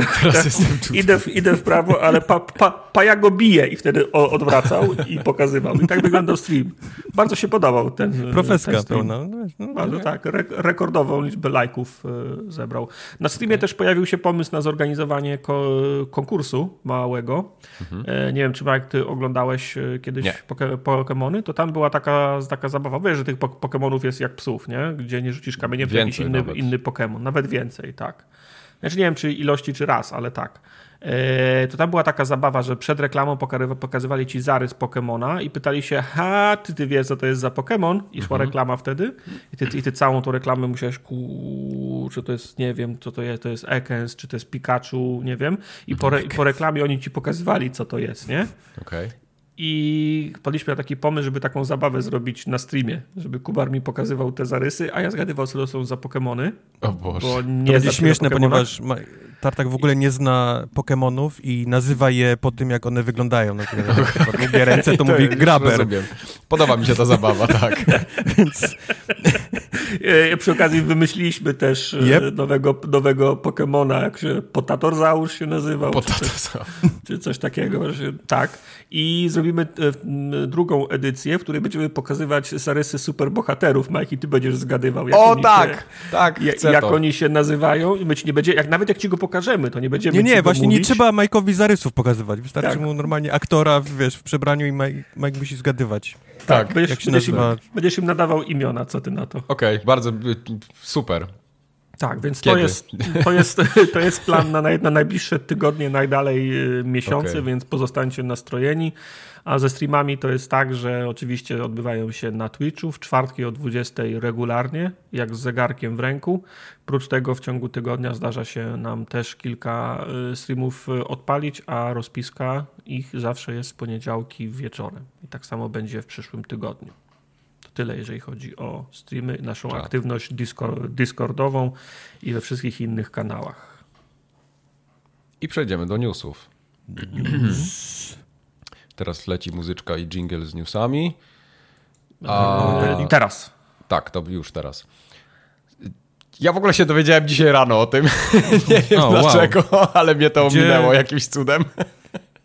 Teraz jestem tu. Idę w, idę w prawo, ale pa, pa, pa ja go bije i wtedy odwracał i pokazywał. I tak wyglądał stream. Bardzo się podobał ten Profeska ten pełna. No, no, Bardzo nie? tak. Re rekordową liczbę lajków y, zebrał. Na streamie okay. też pojawił się pomysł na zorganizowanie ko konkursu małego. Mhm. E, nie wiem, czy jak ty oglądałeś e, kiedyś poke Pokemony, to tam była taka, taka zabawa. Wiesz, że tych Pokemonów jest jak psów, nie? Gdzie nie rzucisz kamieniem, to jakiś inny, inny Pokemon. Nawet więcej, tak. Znaczy nie wiem, czy ilości, czy raz, ale tak. E, to tam była taka zabawa, że przed reklamą pokazywali ci zarys Pokemona i pytali się, ha, ty, ty wiesz, co to jest za Pokemon? I szła mhm. reklama wtedy. I ty, I ty całą tą reklamę musiałeś, ku, czy to jest, nie wiem, co to jest, to jest Ekans, czy to jest Pikachu, nie wiem. I po, re, po reklamie oni ci pokazywali, co to jest, nie? Okay. I padliśmy na taki pomysł, żeby taką zabawę zrobić na streamie, żeby Kubar mi pokazywał te zarysy, a ja zgadywał, co to są za Pokemony. O Boże. Bo nie to będzie śmieszne, ponieważ Tartak w ogóle nie zna Pokemonów i nazywa je po tym, jak one wyglądają. Na przykład długie ręce, to, to mówi graber. Rozumiem. Podoba mi się ta zabawa, tak. Więc... E, przy okazji wymyśliliśmy też e, yep. nowego, nowego Pokemona, jak się Potatorzaur się nazywał. Potatozaur. Czy, czy coś takiego. Że, tak. I zrobimy e, drugą edycję, w której będziemy pokazywać zarysy superbohaterów. Mike, i ty będziesz zgadywał, jak, o, oni, tak, się, tak, jak oni się nazywają. I my ci nie będzie, jak, nawet jak ci go pokażemy, to nie będziemy Nie, nie, właśnie mówić. nie trzeba Mike'owi zarysów pokazywać. Wystarczy tak. mu normalnie aktora, wiesz, w przebraniu i Mike, Mike musi zgadywać. Tak, tak będziesz, jak się będziesz, im, będziesz im nadawał imiona, co ty na to. Okej, okay, bardzo super. Tak, więc to jest, to, jest, to jest plan na, na najbliższe tygodnie, najdalej y, miesiące, okay. więc pozostańcie nastrojeni. A ze streamami to jest tak, że oczywiście odbywają się na Twitchu w czwartki o 20 regularnie, jak z zegarkiem w ręku. Prócz tego w ciągu tygodnia zdarza się nam też kilka y, streamów y, odpalić, a rozpiska ich zawsze jest w poniedziałki wieczorem. I tak samo będzie w przyszłym tygodniu. To tyle, jeżeli chodzi o streamy, naszą tak. aktywność Discordową i we wszystkich innych kanałach. I przejdziemy do newsów. Teraz leci muzyczka i jingle z newsami. A... E, teraz. Tak, to już teraz. Ja w ogóle się dowiedziałem dzisiaj rano o tym. Nie wiem oh, dlaczego, wow. ale mnie to Gdzie... ominęło jakimś cudem.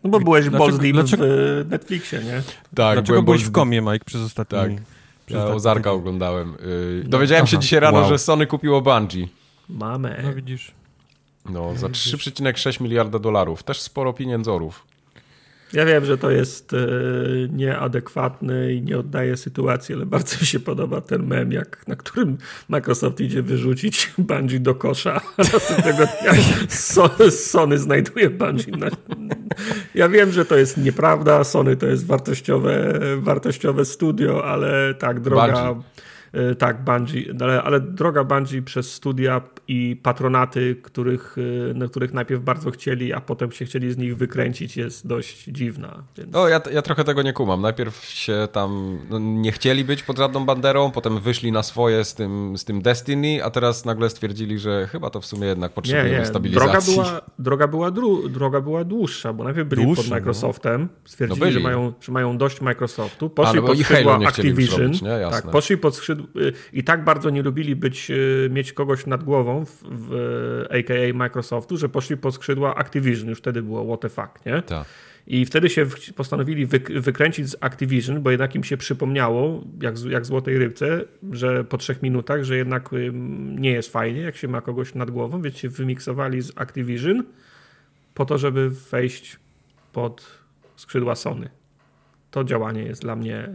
No bo byłeś Bozdlim dlaczego... w Netflixie, nie? Tak, dlaczego byłeś w komie, Mike, przez ostatni... Tak. Ja Ozarka oglądałem. Yy, dowiedziałem Aha, się dzisiaj rano, wow. że Sony kupiło Bungie. Mamy. No widzisz. No, za 3,6 miliarda dolarów. Też sporo pieniędzorów. Ja wiem, że to jest e, nieadekwatne i nie oddaje sytuacji, ale bardzo mi się podoba ten mem, jak, na którym Microsoft idzie wyrzucić Bungie do kosza, a następnego dnia Sony znajduje Bungie. Na... Ja wiem, że to jest nieprawda, Sony to jest wartościowe, wartościowe studio, ale tak, droga... Bungie E, tak, Bungie, ale, ale droga Bungie przez studia i patronaty, których, e, na których najpierw bardzo chcieli, a potem się chcieli z nich wykręcić, jest dość dziwna. Więc... O, ja, ja trochę tego nie kumam. Najpierw się tam no, nie chcieli być pod żadną banderą, potem wyszli na swoje z tym, z tym Destiny, a teraz nagle stwierdzili, że chyba to w sumie jednak potrzebuje nie, nie. stabilizacji. Droga była, droga była, dru, droga była dłuższa, bo najpierw byli Dłuższy, pod no. Microsoftem, no. stwierdzili, no byli. Że, mają, że mają dość Microsoftu, poszli pod skrzydła Activision, robić, tak, poszli pod skrzydła i tak bardzo nie lubili być, y, mieć kogoś nad głową w, w AKA Microsoftu, że poszli po skrzydła Activision. Już wtedy było what the fuck, nie? Tak. I wtedy się postanowili wykręcić z Activision, bo jednak im się przypomniało, jak, jak złotej rybce, że po trzech minutach, że jednak nie jest fajnie, jak się ma kogoś nad głową, więc się wymiksowali z Activision po to, żeby wejść pod skrzydła Sony. To działanie jest dla mnie.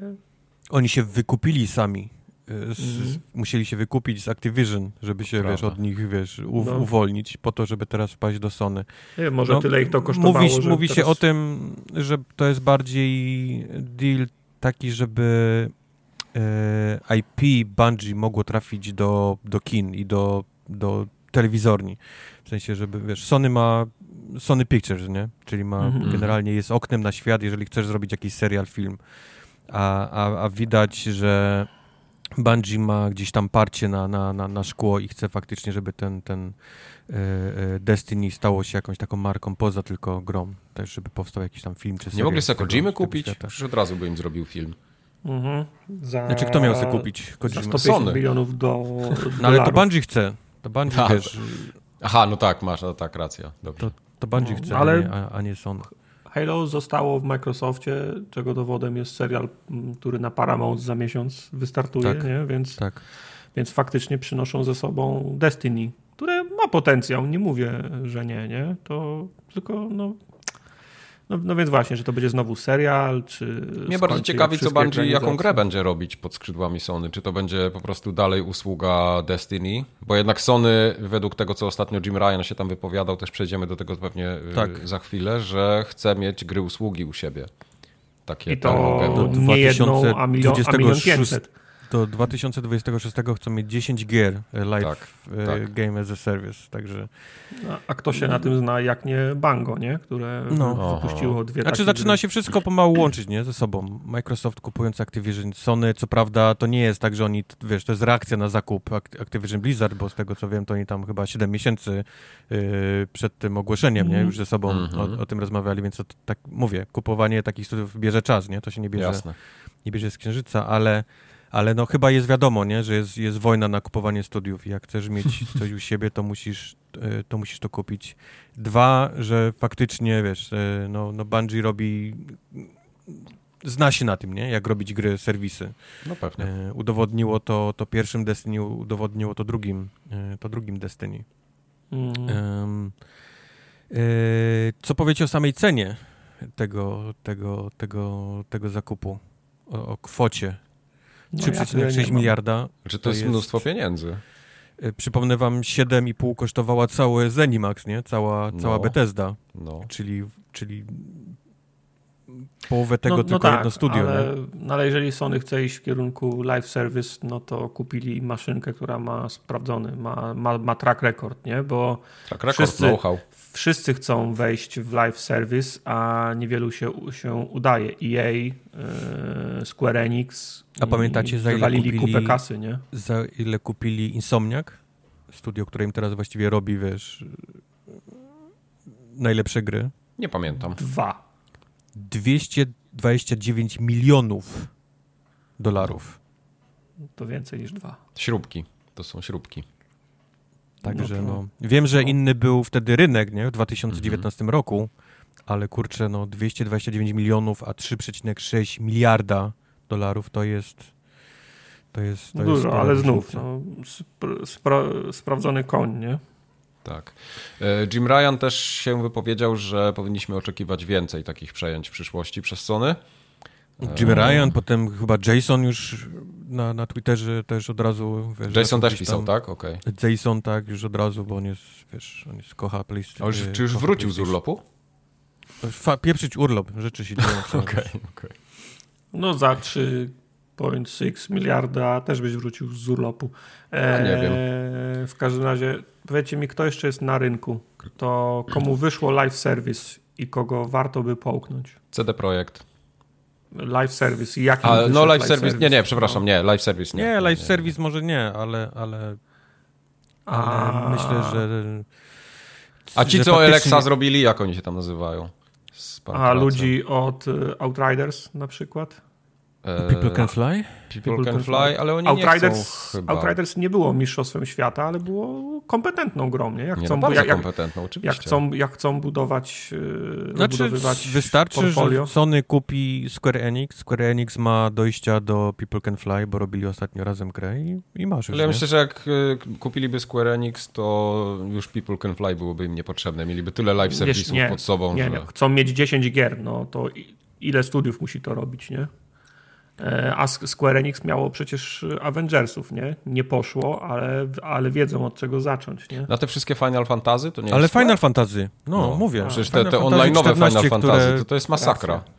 Oni się wykupili sami. Z, mm. musieli się wykupić z Activision, żeby się, wiesz, od nich, wiesz, u, no. uwolnić po to, żeby teraz wpaść do Sony. Nie, może no, tyle ich to kosztowało, Mówi, mówi teraz... się o tym, że to jest bardziej deal taki, żeby e, IP Bungie mogło trafić do, do kin i do, do telewizorni. W sensie, żeby, wiesz, Sony ma Sony Pictures, nie? Czyli ma, mm -hmm. generalnie jest oknem na świat, jeżeli chcesz zrobić jakiś serial, film. A, a, a widać, że Bungie ma gdzieś tam parcie na, na, na, na szkło i chce faktycznie, żeby ten, ten e, e, Destiny stało się jakąś taką marką poza tylko grą. Też, żeby powstał jakiś tam film czy Nie mogli sobie Kojimy kupić? Przecież od razu by im zrobił film. Mhm. Za... Znaczy, kto miał sobie kupić Kojima? Za 150 milionów do No ale to Bungie chce. To Bungie tak. wiesz... Aha, no tak, masz, no tak, racja. Dobrze. To, to Bungie no, chce, ale... a, nie, a, a nie Sony. Halo zostało w Microsoftie, czego dowodem jest serial, który na Paramount za miesiąc wystartuje, tak, nie? Więc, tak. więc faktycznie przynoszą ze sobą Destiny, które ma potencjał, nie mówię, że nie, nie? To tylko no, no, no, więc właśnie, że to będzie znowu serial, czy... Mnie bardzo ciekawi, co Bungie, jaką grę będzie robić pod skrzydłami Sony. Czy to będzie po prostu dalej usługa Destiny? Bo jednak Sony, według tego, co ostatnio Jim Ryan się tam wypowiadał, też przejdziemy do tego pewnie y, tak. za chwilę, że chce mieć gry usługi u siebie. Takie I to nie jedną, a milion, a milion 500 do 2026 chcą mieć 10 gier live tak, e, tak. game as a service, także... A, a, kto się na tym zna, jak nie Bango, nie? Które no. wypuściło dwie Znaczy zaczyna gry. się wszystko pomału łączyć, nie? Ze sobą. Microsoft kupując Activision, Sony, co prawda to nie jest tak, że oni, wiesz, to jest reakcja na zakup Activision Blizzard, bo z tego co wiem, to oni tam chyba 7 miesięcy yy, przed tym ogłoszeniem, nie? Już ze sobą mm -hmm. o, mhm. o, tym rozmawiali, więc to, tak mówię, kupowanie takich studiów bierze czas, nie? To się nie bierze, Jasne. nie bierze z księżyca, ale ale no chyba jest wiadomo, nie, że jest, jest wojna na kupowanie studiów i jak chcesz mieć coś u siebie, to musisz e, to, musisz to kupić. Dwa, że faktycznie, wiesz, e, no, no Bungie robi zna się na tym, nie? Jak robić gry, serwisy. No pewnie. E, udowodniło to, to pierwszym Destiny, udowodniło to drugim, to drugim Destiny. Mm. co powiecie o samej cenie tego, tego, tego, tego zakupu? O, o kwocie 3,6 no, miliarda. Czy to, to jest mnóstwo pieniędzy? E, przypomnę wam, 7,5 kosztowała całe Zenimax, nie? Cała, No. cała Bethesda, No. czyli, czyli połowę tego no, tylko no tak, jedno studio. Ale, nie? no ale jeżeli Sony chce iść w kierunku live service, no to kupili maszynkę, która ma sprawdzony, ma, ma, ma track record, nie? Bo Tak, rekord Wszyscy- know-how. Wszyscy chcą wejść w live service, a niewielu się, się udaje. EA, yy, Square Enix. A i pamiętacie, za ile kupili- kupę kasy, nie? Za ile kupili Insomniac? Studio, które im teraz właściwie robi, wiesz, najlepsze gry. Nie pamiętam. Dwa. 229 milionów dolarów. To więcej niż dwa. Śrubki. To są śrubki. Także No no, wiem, że no. inny był wtedy rynek, nie, w 2019 Mhm. roku, ale kurczę, no 229 milionów, a 3,6 miliarda dolarów to jest to jest to jest Dużo, spora ale znów no, spra spra sprawdzony koń, nie? Tak. E, Jim Ryan też się wypowiedział, że powinniśmy oczekiwać więcej takich przejęć w przyszłości przez Sony. Jim Ryan, potem chyba Jason już na, na Twitterze też od razu, wiesz, Jason też pisał, tam- tak? Okej. Jason tak, już od razu, bo on jest, wiesz, on jest kocha PlayStation. A już- Czy już wrócił z urlopu? Fa, pieprzyć urlop, rzeczy się dzieją. Okej, okej. No za 3,6 miliarda też byś wrócił z urlopu. No, nie wiem. W każdym razie powiedzcie mi, kto jeszcze jest na rynku, kto, komu wyszło live service i kogo warto by połknąć. CD Projekt. Live service i jaki A, no live service, nie, nie, przepraszam, No. nie, live service nie. Nie, live service może nie, ale, ale, ale A- myślę, że... A ci, że co faktycznie- Alexa zrobili, jak oni się tam nazywają? A ludzi od y, Outriders na przykład? E, People Can Fly? People Can Fly, ale oni nie Outriders, chcą chyba. Outriders nie było mistrzostwem świata, ale było kompetentną grą, nie? Jak Nie, chcą, no jak, kompetentną, oczywiście. jak, chcą, jak chcą budować, yy, Znaczy, budowywać wystarczy, portfolio. że Sony kupi Square Enix. Square Enix ma dojścia do People Can Fly, bo robili ostatnio razem grę i, i masz już, Ale ja nie? myślę, że jak y, kupiliby Square Enix, to już People Can Fly byłoby im niepotrzebne. Mieliby tyle live Wiesz, serwisów nie, pod sobą, Nie, że... nie, chcą mieć 10 gier, no to ile studiów musi to robić, nie? E, A Square Enix miało przecież Avengersów, nie? Nie poszło, ale, ale wiedzą od czego zacząć, nie? Na te wszystkie Final Fantasy to nie Ale jest... Final Fantasy, no, No, mówię. Przecież te, Final te Fantasy online'owe 14, Final Fantasy, które, to, to jest masakra. Racja.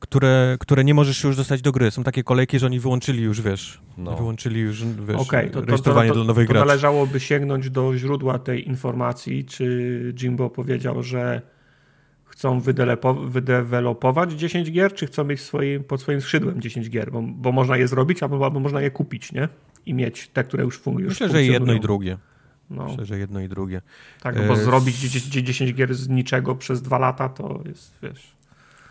które, które nie możesz już dostać do gry. Są takie kolejki, że oni wyłączyli już, wiesz, No. wyłączyli już, wiesz, Okej, to, to, to, rejestrowanie to, nowych to graczy. należałoby sięgnąć do źródła tej informacji, czy Jimbo powiedział, że chcą wydevelopować 10 gier, czy chcą mieć swoim, pod swoim skrzydłem 10 gier, bo, bo można je zrobić, albo, albo można je kupić, nie? I mieć te, które już, fun- już Myślę, że funkcjonują. jedno i drugie. No, Myślę, że jedno i drugie. tak, no bo E, zrobić 10, 10 gier z niczego przez dwa lata, to jest, wiesz...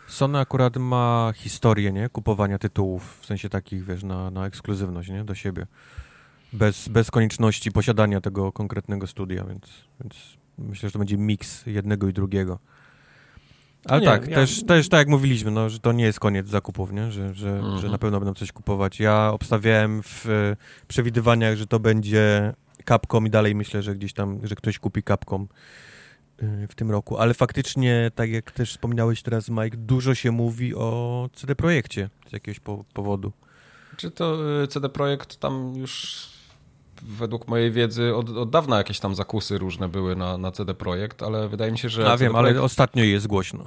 Sony akurat ma historię, nie? Kupowania tytułów, w sensie takich, wiesz, na, na ekskluzywność, nie? Do siebie. Bez, bez konieczności posiadania tego konkretnego studia, więc, więc myślę, że to będzie miks jednego i drugiego. Ale Nie, tak, ja- też, też tak jak mówiliśmy, no, że to nie jest koniec zakupów, nie? Że, że, Mhm. że na pewno będą coś kupować. Ja obstawiałem w e, przewidywaniach, że to będzie Capcom i dalej myślę, że gdzieś tam, że ktoś kupi Capcom y, w tym roku, ale faktycznie, tak jak też wspomniałeś teraz, Mike, dużo się mówi o CD Projekcie z jakiegoś po powodu. Czy to y, CD Projekt tam już według mojej wiedzy od, od dawna jakieś tam zakusy różne były na, na CD Projekt, ale wydaje mi się, że Ja wiem, ale ostatnio jest głośno.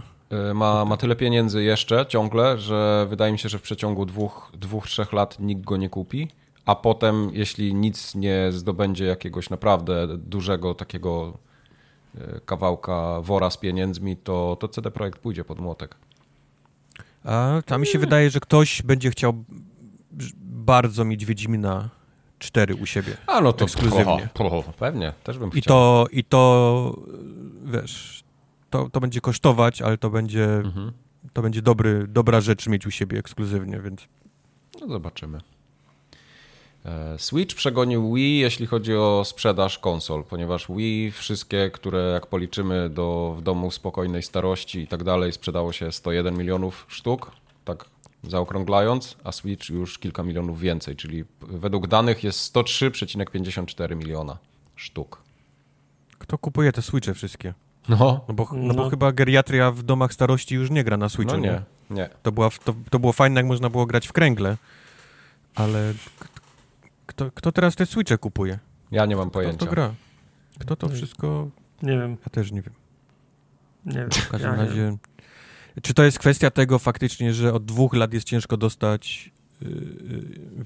y, ma, ma tyle pieniędzy jeszcze ciągle, że wydaje mi się, że w przeciągu dwóch, dwóch trzech lat nikt go nie kupi, a potem jeśli nic nie zdobędzie jakiegoś naprawdę dużego takiego y, kawałka wora z pieniędzmi, to, to CD Projekt pójdzie pod młotek. A tam mi się wydaje, że ktoś będzie chciał bardzo mieć Wiedźmina 4 u siebie. A no to Ekskluzywnie. Po, po, pewnie, też bym I chciał. to, i to wiesz, to, to będzie kosztować, ale to będzie, Mhm. to będzie dobry, dobra rzecz mieć u siebie ekskluzywnie, więc No zobaczymy. E, Switch przegonił Wii, jeśli chodzi o sprzedaż konsol, ponieważ Wii wszystkie, które jak policzymy do w domu spokojnej starości i tak dalej, sprzedało się 101 milionów sztuk, tak zaokrąglając, a Switch już kilka milionów więcej, czyli według danych jest 103,54 miliona sztuk. kto kupuje te Switche wszystkie? No, No bo, no bo No. chyba geriatria w domach starości już nie gra na Switchu, no nie? nie, nie. To, była, to, to było fajne, jak można było grać w kręgle, ale kto, kto teraz te Switche kupuje? Ja nie mam pojęcia. Kto to gra? Kto to wszystko... Nie wiem. Ja też nie wiem. Nie wiem. W każdym ja razie... Czy to jest kwestia tego faktycznie, że od dwóch lat jest ciężko dostać yy,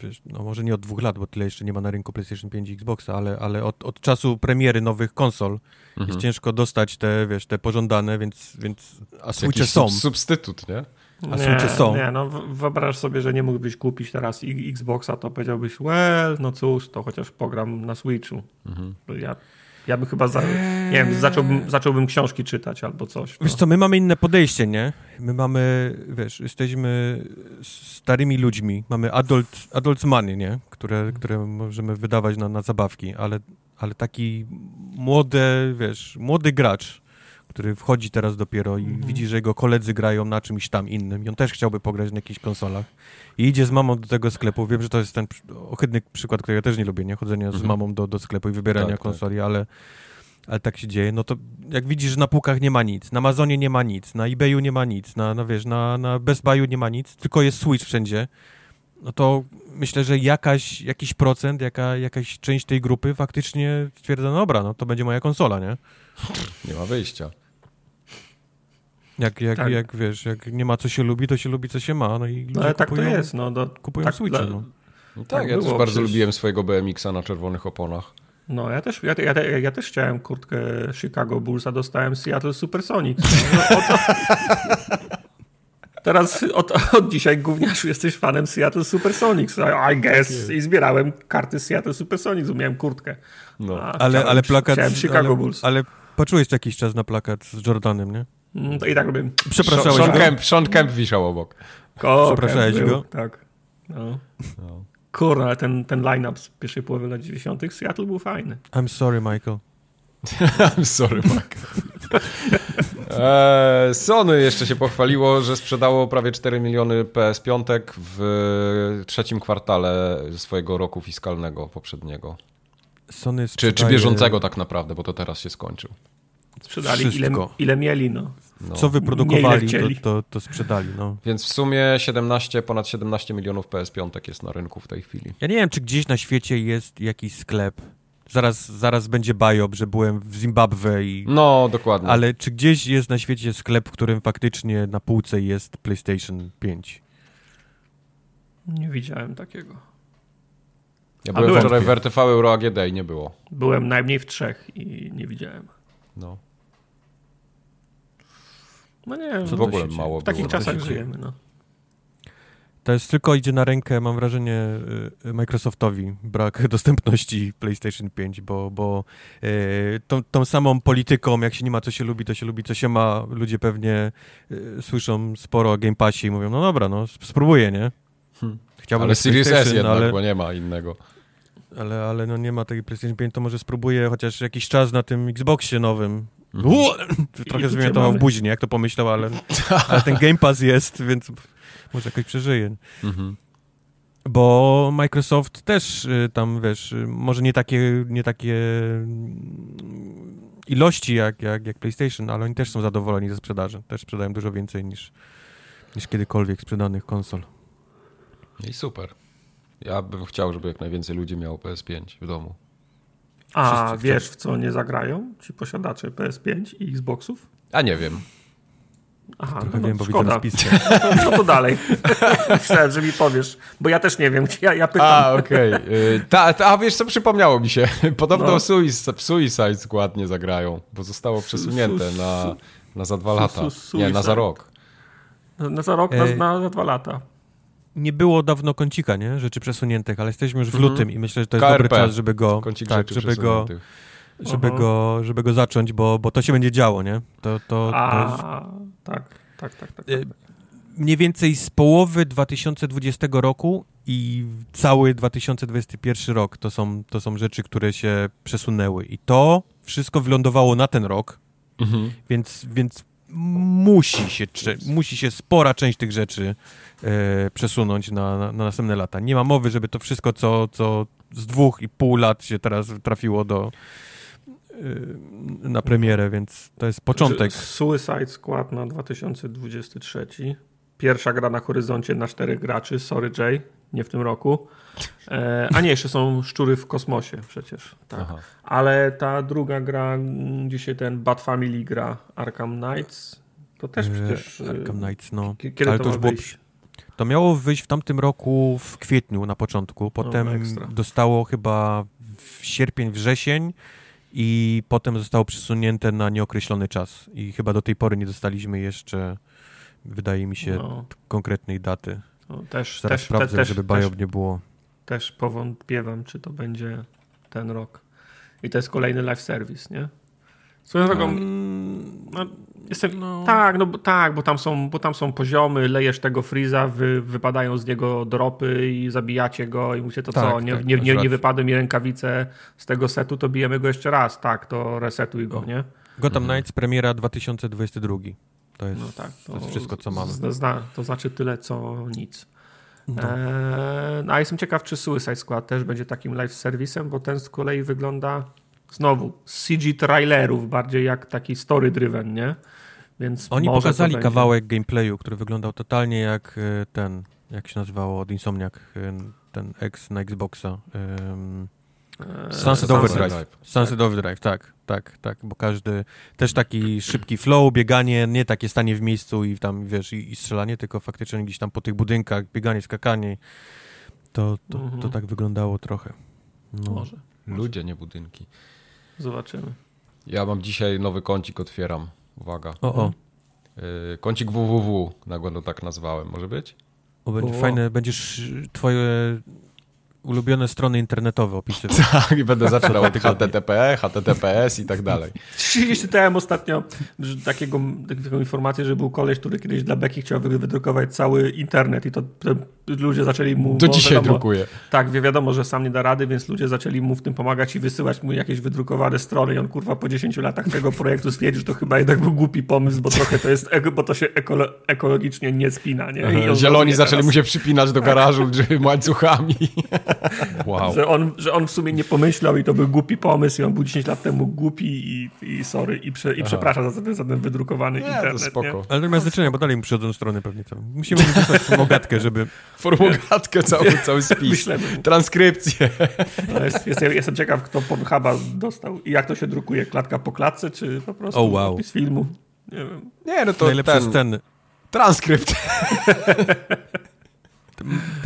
wiesz, no może nie od dwóch lat, bo tyle jeszcze nie ma na rynku PlayStation 5 i Xboxa, ale, ale od, od czasu premiery nowych konsol Mhm. jest ciężko dostać te, wiesz, te pożądane, więc, więc a Switche Jakiś są. sub- substytut, nie? A nie, są. Nie, no wyobraź sobie, że nie mógłbyś kupić teraz Xboxa, to powiedziałbyś, well, no cóż, to chociaż pogram na Switchu. Mhm. Ja, ja bym chyba, za, nie wiem, zacząłbym, zacząłbym książki czytać albo coś. Wiesz No. co, my mamy inne podejście, nie? My mamy, wiesz, jesteśmy starymi ludźmi, mamy adult, adult money, nie? Które, które możemy wydawać na, na zabawki, ale, ale taki młody, wiesz, młody gracz, który wchodzi teraz dopiero i widzi, że jego koledzy grają na czymś tam innym i on też chciałby pograć na jakichś konsolach i idzie z mamą do tego sklepu, wiem, że to jest ten ohydny przykład, który ja też nie lubię, nie? Chodzenia z Mhm. mamą do, do sklepu i wybierania Tak, tak. konsoli, ale ale tak się dzieje, no to jak widzisz, że na półkach nie ma nic, na Amazonie nie ma nic, na eBayu nie ma nic, na, na wiesz, na, na Best Buyu nie ma nic, tylko jest Switch wszędzie, no to myślę, że jakaś, jakiś procent, jaka, jakaś część tej grupy faktycznie stwierdza, no dobra, no to będzie moja konsola, nie? Nie ma wyjścia. Jak, jak, Tak. jak wiesz, jak nie ma co się lubi, to się lubi co się ma, no i ludzie No ale tak to kupują, jest. No, do, kupują tak, Switcha, dla- no. No tak, Tak ja było też bardzo przecież. lubiłem swojego BMX-a na czerwonych oponach. No, ja też, ja, ja, ja też chciałem kurtkę Chicago Bulls, a dostałem Seattle Supersonics. No, o to... Teraz od, od dzisiaj, gówniarzu, jesteś fanem Seattle Supersonics. I guess. I zbierałem karty Seattle Supersonics, miałem kurtkę. No. A Ale, chciałem- ale plakat, Chciałem Chicago ale, Bulls. ale patrzyłeś co jakiś czas na plakat z Jordanem, nie? Mm, To i tak robię. Przepraszałeś Sean go? Kemp, Sean Kemp wisiał obok. Ko, Przepraszałeś był, go? Tak. No. No. Kurna, ale ten, ten line-up z pierwszej połowy lat 90. Seattle był fajny. I'm sorry, Michael. I'm sorry, Mark. Eee, Sony jeszcze się pochwaliło, że sprzedało prawie 4 miliony PS5 w trzecim kwartale swojego roku fiskalnego poprzedniego. Sony Czy, czy sprzedaje- bieżącego tak naprawdę, bo to teraz się skończył. Sprzedali ile, ile mieli, no. No. Co wyprodukowali, to, to, to sprzedali, no. Więc w sumie 17, ponad 17 milionów PS5 jest na rynku w tej chwili. Ja nie wiem, czy gdzieś na świecie jest jakiś sklep. Zaraz, zaraz będzie biop, że byłem w Zimbabwe i... No, dokładnie. Ale czy gdzieś jest na świecie sklep, w którym faktycznie na półce jest PlayStation 5? Nie widziałem takiego. ja byłem. wczoraj w RTV Euro AGD i nie było. Byłem najmniej w trzech i nie widziałem. No. No nie W to ogóle mało w takich było. czasach żyjemy, no. To jest tylko idzie na rękę, mam wrażenie, y, Microsoftowi brak dostępności PlayStation 5, bo, bo y, tą, tą samą polityką, jak się nie ma co się lubi, to się lubi co się ma, ludzie pewnie y, słyszą sporo o Game Passie i mówią, no dobra, no sp- spróbuję, nie? Hmm. Chciałbym Ale Series S PlayStation, jednak, ale, bo nie ma innego. ale, ale no nie ma takiej PlayStation 5, to może spróbuję chociaż jakiś czas na tym Xboxie nowym. Mhm. Trochę mamy. w buzi, nie? Jak to pomyślał, ale, ale ten Game Pass jest, więc może jakoś przeżyje. Mhm. Bo Microsoft też y, tam, wiesz, y, może nie takie, nie takie mm, ilości jak, jak, jak PlayStation, ale oni też są zadowoleni ze sprzedaży. Też sprzedają dużo więcej niż, niż kiedykolwiek sprzedanych konsol. I super. Ja bym chciał, żeby jak najwięcej ludzi miało PS5 w domu. A Wszyscy wiesz, w co nie zagrają ci posiadacze PS5 i Xboxów? A nie wiem. Aha, Trochę no, wiem, bo widzę szkoda. na spiskę. No, co to dalej? Myślałem, że mi powiesz, bo ja też nie wiem. Ja, ja pytam. A, okej. Y, Ta, ta, a wiesz co, przypomniało mi się. Podobno No. Suicide, Suicide Squad nie zagrają, bo zostało przesunięte su- na, na za dwa su- lata. Nie, na za rok. Na za rok, na, Ej. na, za dwa lata. Nie było dawno kącika, nie? Rzeczy przesuniętych, ale jesteśmy już w Mhm. lutym i myślę, że to jest KRP. dobry czas, żeby go, Kącik tak, żeby go, przesuniętych. żeby, Aha. go, żeby go zacząć, bo, bo to się będzie działo, nie? To, to, to jest A, tak, tak, tak, tak. E, mniej więcej z połowy 2020 roku i cały 2021 rok to są, to są rzeczy, które się przesunęły. I to wszystko wylądowało na ten rok, Mhm. więc, więc musi, się, cze- musi się spora część tych rzeczy e, przesunąć na, na, na następne lata. Nie ma mowy, żeby to wszystko, co, co z dwóch i pół lat się teraz trafiło do e, na premierę, więc to jest początek. Suicide Squad na 2023. Pierwsza gra na horyzoncie na czterech graczy. Sorry Jay. Nie w tym roku. E, a nie, jeszcze są szczury w kosmosie przecież. Tak. Ale ta druga gra, gdzie się ten Bat Family gra, Arkham Knights, to też przecież... Arkham Knights, no. Kiedy Ale to, to już było... Wyjść? To miało wyjść w tamtym roku w kwietniu na początku, potem dostało chyba w sierpień, wrzesień i potem zostało przesunięte na nieokreślony czas i chyba do tej pory nie dostaliśmy jeszcze, wydaje mi się, no. konkretnej daty. No, też, Zaraz też, sprawdzę, te, żeby Bajob nie było. Też powątpiewam, czy to będzie ten rok. I to jest kolejny live service, nie? Swoją drogą, um, no, jestem, no. tak, no tak, bo tam są, bo tam są poziomy, lejesz tego Freeza, wy, wypadają z niego dropy i zabijacie go i mówicie to tak, co, nie, tak, nie, nie, nie wypadły mi rękawice z tego setu, to bijemy go jeszcze raz, tak, to resetuj go, nie? Gotham mhm. Knights premiera 2022. To jest, no tak, to, to jest wszystko, co mamy. Zna, to znaczy tyle, co nic. No. Eee, a jestem ciekaw, czy Suicide Squad też będzie takim live serwisem, bo ten z kolei wygląda znowu z CG trailerów, bardziej jak taki story driven, nie? Więc Oni pokazali kawałek gameplayu, który wyglądał totalnie jak e, ten, jak się nazywało od Insomniac, e, ten X na Xboxa. Um, Sunset Overdrive. Sunset Overdrive, tak, tak, tak, bo każdy też taki szybki flow, bieganie, nie takie stanie w miejscu i tam, wiesz, i, i strzelanie, tylko faktycznie gdzieś tam po tych budynkach, bieganie, skakanie. To, to, mhm. to tak wyglądało trochę. No. Może. Ludzie, nie budynki. Zobaczymy. Ja mam dzisiaj nowy kącik, otwieram. Uwaga. O, o. Yy, kącik www, na go tak nazwałem. Może być? O, będzie fajne, będziesz twoje ulubione strony internetowe opisywał. Tak, i będę zaczynał od HTTP, HTTPS i tak dalej. Czytałem ostatnio takiego, taką informację, że był koleś, który kiedyś dla Beki chciał wydrukować cały internet i to ludzie zaczęli mu... Do dzisiaj wiadomo, drukuje. Tak, wiadomo, że sam nie da rady, więc ludzie zaczęli mu w tym pomagać i wysyłać mu jakieś wydrukowane strony i on kurwa po 10 latach tego projektu stwierdził, że to chyba jednak był głupi pomysł, bo trochę to jest, bo to się ekolo ekologicznie nie spina. Nie? Zieloni zaczęli teraz. mu się przypinać do garażu łańcuchami. Wow. Że, on, że on w sumie nie pomyślał i to był głupi pomysł i on był 10 lat temu głupi i, i sorry, i, prze, i przepraszam za ten, za ten wydrukowany nie, internet. To spoko. Nie? Ale to ma znaczenie, bo dalej mu przychodzą strony pewnie tam. Musimy wysłać formogatkę, żeby... Formogatkę, cały, cały spis. Transkrypcję. No jest, jest, jestem ciekaw, kto Pornhuba dostał i jak to się drukuje, klatka po klatce, czy po prostu oh, wow. opis filmu. Nie wiem. Nie, no to Najlepsze ten... sceny. Transkrypt.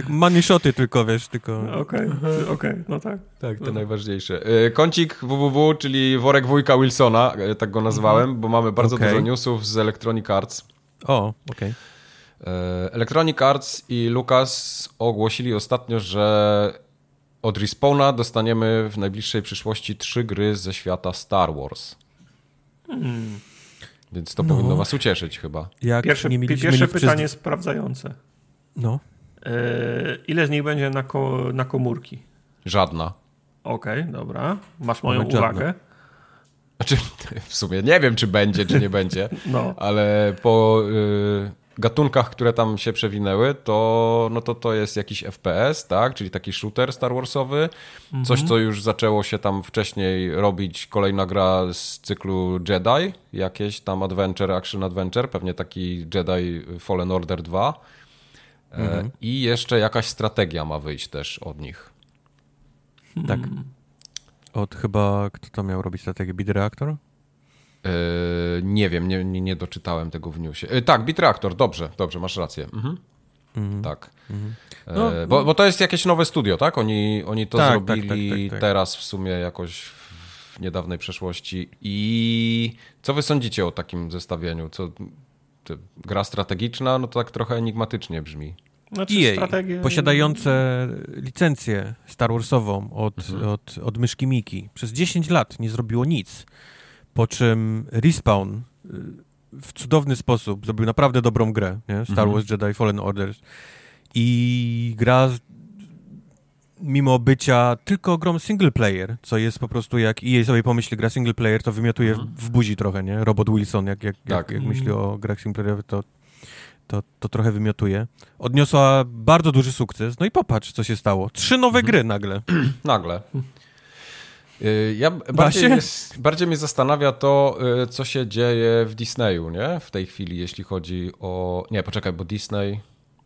Money shoty tylko, wiesz, tylko... Okej, okay, okej, okay, no tak. Tak, to no. najważniejsze. E, kącik www, czyli worek wujka Wilsona, e, tak go nazwałem, bo mamy bardzo okay. dużo newsów z Electronic Arts. O, okej. Okay. E, Electronic Arts i Lucas ogłosili ostatnio, że od Respawna dostaniemy w najbliższej przyszłości trzy gry ze świata Star Wars. Hmm. Więc to no. powinno was ucieszyć chyba. Jak pierwsze, pierwsze pytanie przez... sprawdzające. No. E, ile z nich będzie na, ko na komórki? Żadna. Okej, okay, dobra. Masz moją uwagę. Żadna. Znaczy, w sumie nie wiem, czy będzie, czy nie będzie, no. ale po y, gatunkach, które tam się przewinęły, to, no to to jest jakiś FPS, tak? Czyli taki shooter Star Warsowy. Mhm. Coś, co już zaczęło się tam wcześniej robić. Kolejna gra z cyklu Jedi, jakieś tam adventure, action adventure, pewnie taki Jedi Fallen Order 2. Mhm. E, I jeszcze jakaś strategia ma wyjść też od nich. Tak. Od chyba, kto to miał robić strategię? Bit Reactor? Yy, nie wiem, nie, nie, nie, doczytałem tego w newsie. Yy, tak, Bit Reactor, dobrze, dobrze, masz rację. Mhm. Mhm. Tak. Mhm. No, bo, no. bo, to jest jakieś nowe studio, tak? Oni, oni to tak, zrobili tak, tak, tak, tak. teraz w sumie jakoś w niedawnej przeszłości. I co wy sądzicie o takim zestawieniu? Co, gra strategiczna, no to tak trochę enigmatycznie brzmi. Znaczy EA, strategię... posiadające licencję Star Warsową od, mhm. od, od myszki Miki, przez 10 lat nie zrobiło nic. Po czym Respawn y, w cudowny sposób zrobił naprawdę dobrą grę, nie? Star mhm. Wars Jedi Fallen Order. I gra mimo bycia tylko grą single player, co jest po prostu jak EA sobie pomyśli gra single player, to wymiotuje mhm. w buzi trochę, nie? Robot Wilson, jak, jak, tak. jak, jak myśli o grach single playerowych, to, to, to trochę wymiotuje. Odniosła bardzo duży sukces, no i popatrz, co się stało. Trzy nowe mhm. gry nagle. nagle. Y, ja bardziej, mnie, bardziej mnie zastanawia to, y, co się dzieje w Disneyu, nie? W tej chwili, jeśli chodzi o... Nie, poczekaj, bo Disney...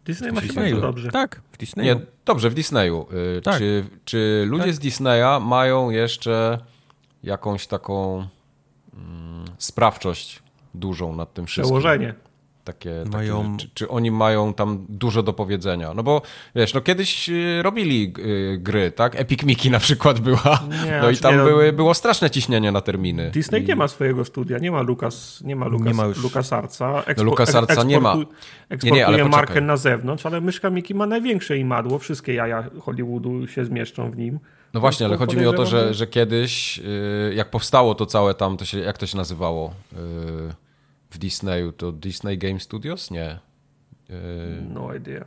Disney ma się bardzo dobrze. Tak, w Disneyu. Nie, dobrze, w Disneyu. Y, tak. Czy, czy ludzie tak. z Disneya mają jeszcze jakąś taką mm, sprawczość dużą nad tym wszystkim? Przełożenie. Takie, mają... takie czy, czy, oni mają tam dużo do powiedzenia? No bo wiesz, no kiedyś y, robili y, gry, tak? Epic Mickey na przykład była. Nie, no i tam nie, no- były, było straszne ciśnienie na terminy. Disney I... nie ma swojego studia, nie ma Lucas, nie ma Lucas, nie ma już... LucasArtsa. Expo, no LucasArtsa nie ma. Eksportuje nie, nie, markę na zewnątrz, ale myszka Mickey ma największe imadło, wszystkie jaja Hollywoodu się zmieszczą w nim. No właśnie, ale chodzi mi o to, że, że kiedyś, y, jak powstało to całe tam, to się, jak to się nazywało? W Disneyu, to Disney Game Studios? Nie. Yy... No idea.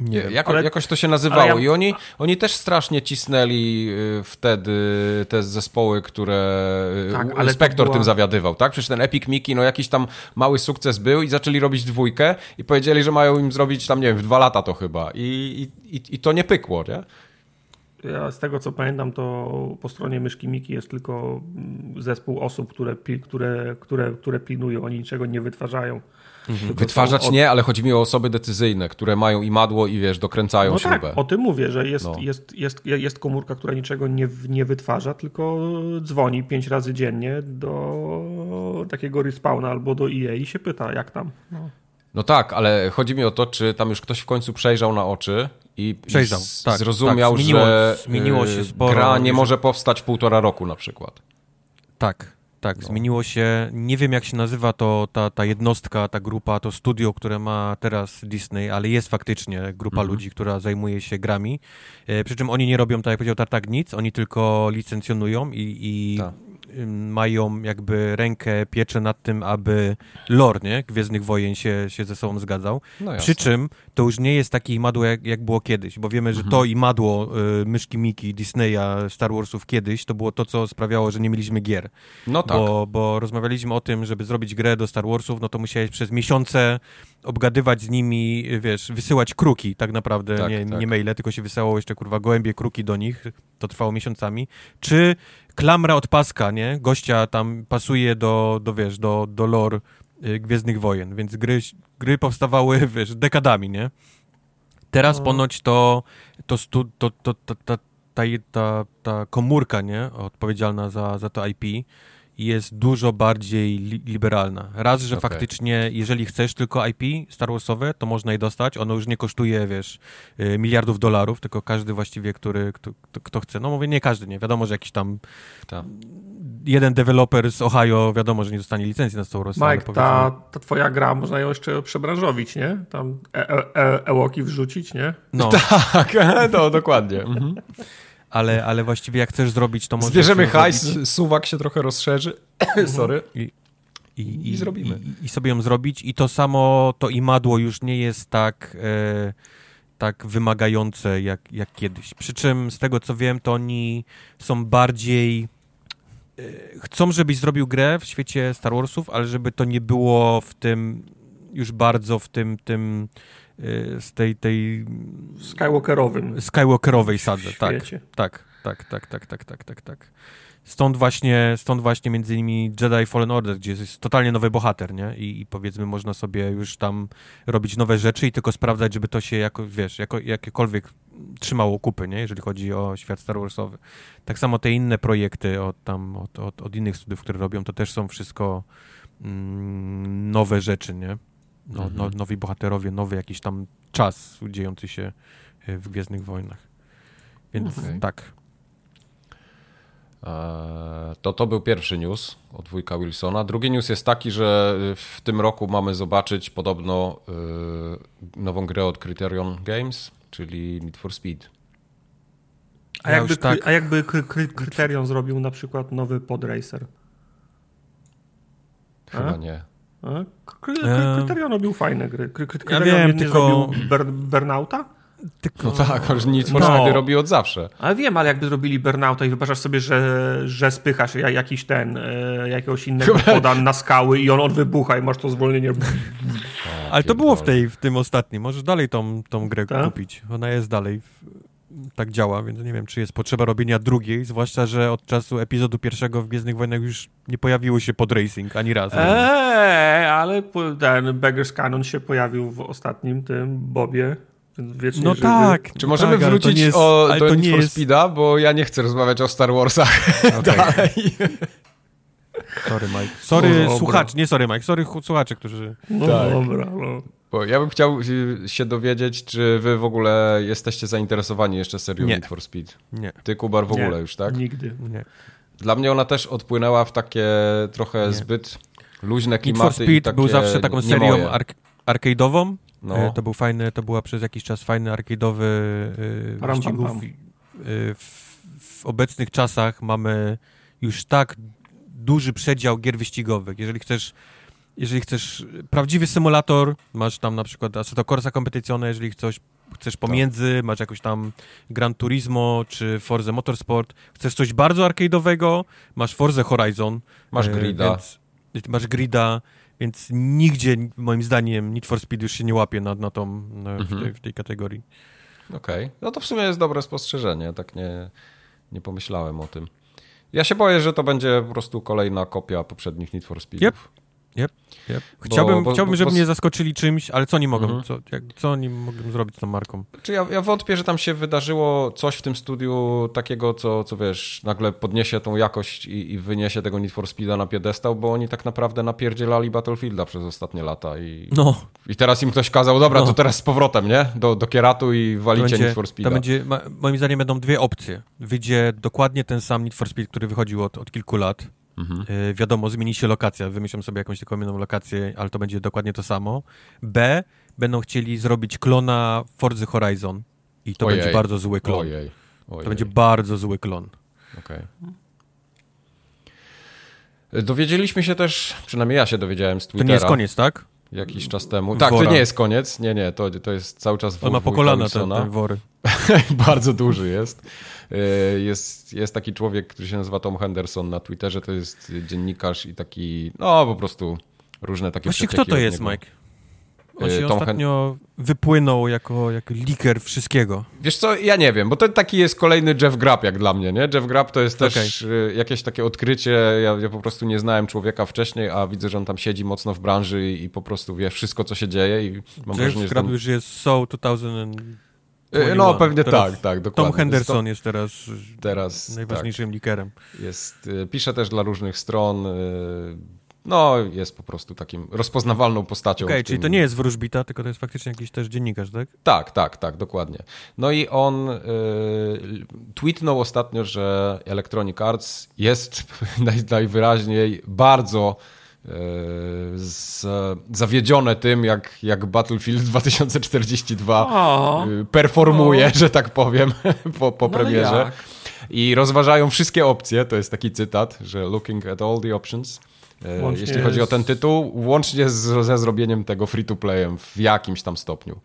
Nie, jako, ale, jakoś to się nazywało ja... i oni, oni też strasznie cisnęli y, wtedy te zespoły, które y, tak, Inspektor była... tym zawiadywał, tak? Przecież ten Epic Mickey, no jakiś tam mały sukces był i zaczęli robić dwójkę i powiedzieli, że mają im zrobić tam, nie wiem, w dwa lata to chyba i, i, i to nie pykło, nie? Ja z tego co pamiętam, to po stronie myszki Miki jest tylko mm, zespół osób, które, które, które, które pilnują, oni niczego nie wytwarzają. Mhm. Wytwarzać od... nie, ale chodzi mi o osoby decyzyjne, które mają imadło i wiesz, dokręcają no śrubę. Tak, o tym mówię, że jest, no. jest, jest, jest komórka, która niczego nie, nie wytwarza, tylko dzwoni pięć razy dziennie do takiego respawna albo do EA i się pyta, jak tam. No. No tak, ale chodzi mi o to, czy tam już ktoś w końcu przejrzał na oczy i, Przejrzał, i tak, zrozumiał, tak, zmieniło, że zmieniło się y, sporo, gra nie może powstać w półtora roku na przykład. Tak, tak, no. zmieniło się. Nie wiem, jak się nazywa to ta, ta jednostka, ta grupa, to studio, które ma teraz Disney, ale jest faktycznie grupa mhm. ludzi, która zajmuje się grami. E, przy czym oni nie robią, tak jak powiedział Tartak, nic, oni tylko licencjonują i, i tak mają jakby rękę, pieczę nad tym, aby lore, nie? Gwiezdnych Wojen się, się ze sobą zgadzał. No Przy czym to już nie jest takie imadło, jak, jak było kiedyś, bo wiemy, że mhm. to imadło y, myszki Miki, Disneya, Star Warsów kiedyś, to było to, co sprawiało, że nie mieliśmy gier. No tak. Bo, bo rozmawialiśmy o tym, żeby zrobić grę do Star Warsów, no to musiałeś przez miesiące obgadywać z nimi, wiesz, wysyłać kruki tak naprawdę, tak, nie, tak. nie maile, tylko się wysyłało jeszcze, kurwa, gołębie kruki do nich, to trwało miesiącami. Czy klamra od paska, nie? Gościa tam pasuje do, do wiesz, do, do lore y, Gwiezdnych Wojen, więc gry, gry powstawały, wiesz, dekadami, nie? Teraz no. ponoć to, to, stu, to, to, to, ta, ta, ta, ta komórka, nie? Odpowiedzialna za, za to IP, jest dużo bardziej li liberalna. Raz, że okay. faktycznie, jeżeli chcesz tylko IP Star Warsowe, to można je dostać. Ono już nie kosztuje, wiesz, y, miliardów dolarów, tylko każdy właściwie, który, kto, kto chce. No mówię, nie każdy, nie. Wiadomo, że jakiś tam ta. jeden deweloper z Ohio, wiadomo, że nie dostanie licencji na Star Wars. Mike, ta, ta twoja gra, można ją jeszcze przebranżowić, nie? Tam e e e Ewoki wrzucić, nie? No. Tak, no, dokładnie. Mhm ale, ale właściwie jak chcesz zrobić, to może. Zbierzemy hajs, zrobić... suwak się trochę rozszerzy. Mhm. Sorry. I, i, i, zrobimy. I, I, sobie ją zrobić. I to samo, to imadło już nie jest tak, e, tak wymagające jak, jak kiedyś. Przy czym z tego co wiem, to oni są bardziej. E, chcą, żebyś zrobił grę w świecie Star Warsów, ale żeby to nie było w tym już bardzo w tym, tym Y, z tej, tej... Skywalkerowym. Skywalkerowej sadze, tak. Tak, tak, tak, tak, tak, tak, tak, tak. Stąd właśnie, stąd właśnie między innymi Jedi Fallen Order, gdzie jest totalnie nowy bohater, nie? I, I, powiedzmy można sobie już tam robić nowe rzeczy i tylko sprawdzać, żeby to się jako, wiesz, jako, jakiekolwiek trzymało kupy, nie? Jeżeli chodzi o świat Star Warsowy. Tak samo te inne projekty od tam, od, od, od innych studiów, które robią, to też są wszystko mm, nowe rzeczy, nie? No, mhm. no, nowi bohaterowie, nowy jakiś tam czas dziejący się e, w Gwiezdnych Wojnach. Więc okay. tak. E, to to był pierwszy news od wujka Wilsona. Drugi news jest taki, że w tym roku mamy zobaczyć podobno e, nową grę od Criterion Games, czyli Need for Speed. A jakby, tak... a jakby Criterion zrobił na przykład nowy Podracer? Chyba a? nie. Kryterion robił fajne gry. Kryterion ja wiem, tylko... Ber Burnouta? Tylko... No tak, ale for no. robi od zawsze. Ale wiem, ale jakby zrobili Burnouta i wyobrażasz sobie, że, że spychasz jakiś ten, e, jakiegoś innego podan na skały i on, on wybucha i masz to zwolnienie. ale to było w, tej, w tym ostatnim. Możesz dalej tą, tą grę Ta? kupić. Ona jest dalej. W tak działa, więc nie wiem, czy jest potrzeba robienia drugiej, zwłaszcza, że od czasu epizodu pierwszego w Gwiezdnych Wojnach już nie pojawiło się pod racing ani razu. Eee, ale ten Beggar's Cannon się pojawił w ostatnim tym Bobie. Wiecznie no żywy. tak. Czy możemy tak, wrócić jest, o, do Need for jest... Speeda, bo ja nie chcę rozmawiać o Star Warsach okay. dalej. Sorry, Mike. Sorry, no, słuchacz, nie sorry, Mike. Sorry, słuchacze, którzy... No tak. dobra, no. Bo ja bym chciał się dowiedzieć, czy wy w ogóle jesteście zainteresowani jeszcze serią nie. Need for Speed? Nie. Ty, Kubar, w ogóle nie, już, tak? Nigdy. Nie. Dla mnie ona też odpłynęła w takie trochę nie. zbyt luźne klimaty. Need for Speed takie był zawsze taką serią ark arcade'ową. No. E, to był fajny, to była przez jakiś czas fajny arcade'owy yy, wyścigów. Yy, w, w obecnych czasach mamy już tak duży przedział gier wyścigowych. Jeżeli chcesz jeżeli chcesz prawdziwy symulator, masz tam na przykład Assetto Corsa Competizione, jeżeli chcesz, chcesz pomiędzy, tak. masz jakoś tam Gran Turismo czy Forza Motorsport, chcesz coś bardzo arcade'owego, masz Forza Horizon. Masz Grida. Więc, masz Grida, więc nigdzie moim zdaniem Need for Speed już się nie łapie na, na tą, na, mhm. w, tej, w, tej, kategorii. Okej, okay. no to w sumie jest dobre spostrzeżenie, tak nie, nie pomyślałem o tym. Ja się boję, że to będzie po prostu kolejna kopia poprzednich Need for Speedów. Yep. Yep, yep. Chciałbym, bo, bo, chciałbym żeby bo... mnie zaskoczyli czymś, ale co oni mogą? Mhm. Co, jak, co oni mogą zrobić z tą marką? Czy ja, ja wątpię, że tam się wydarzyło coś w tym studiu takiego, co, co wiesz, nagle podniesie tą jakość i, i wyniesie tego Need for Speeda na piedestał, bo oni tak naprawdę napierdzielali Battlefielda przez ostatnie lata i, no. i teraz im ktoś kazał, dobra, no. to teraz z powrotem, nie? Do, do Kieratu i walicie będzie, Need for Speeda. To będzie, moim zdaniem będą dwie opcje. Wyjdzie dokładnie ten sam Need for Speed, który wychodził od, od kilku lat, Mhm. Y, wiadomo, zmieni się lokacja, wymyślą sobie jakąś taką inną lokację, ale to będzie dokładnie to samo. B, będą chcieli zrobić klona Forza Horizon i to Ojej. będzie bardzo zły klon. Ojej. Ojej. To będzie bardzo zły klon. Okej. Okay. Dowiedzieliśmy się też, przynajmniej ja się dowiedziałem z Twittera. To nie jest koniec, tak? Jakiś czas temu. Tak, to nie jest koniec. Nie, nie, to, to jest cały czas On ma po kolana te, te wory. bardzo duży jest. E, jest. Jest taki człowiek, który się nazywa Tom Henderson na Twitterze, to jest dziennikarz i taki, no po prostu różne takie Właściwie kto to jest, Mike? On się Tom ostatnio Hen... wypłynął jako, jako liker wszystkiego. Wiesz co, ja nie wiem, bo to taki jest kolejny Jeff Grapp jak dla mnie, nie? Jeff Grapp to jest też okay. jakieś takie odkrycie, ja, ja, po prostu nie znałem człowieka wcześniej, a widzę, że on tam siedzi mocno w branży i, i po prostu wie wszystko, co się dzieje i mam Jeff wrażenie, Grapp już jest So 2000 E, no, pewnie teraz tak, tak, dokładnie. Tom Henderson jest teraz, teraz najważniejszym tak. likerem. Jest, e, pisze też dla różnych stron. E, no, jest po prostu takim rozpoznawalną postacią. Okej, okay, czyli to nie jest wróżbita, tylko to jest faktycznie jakiś też dziennikarz, tak? Tak, tak, tak, dokładnie. No i on y, tweetnął ostatnio, że Electronic Arts jest naj, najwyraźniej bardzo z, zawiedzione tym, jak, jak Battlefield 2042 o, y, performuje, o. że tak powiem, po, po no premierze. I rozważają wszystkie opcje, to jest taki cytat, że looking at all the options, e, łącznie jeśli chodzi o ten tytuł, łącznie z, ze zrobieniem tego free-to-playem w jakimś tam stopniu.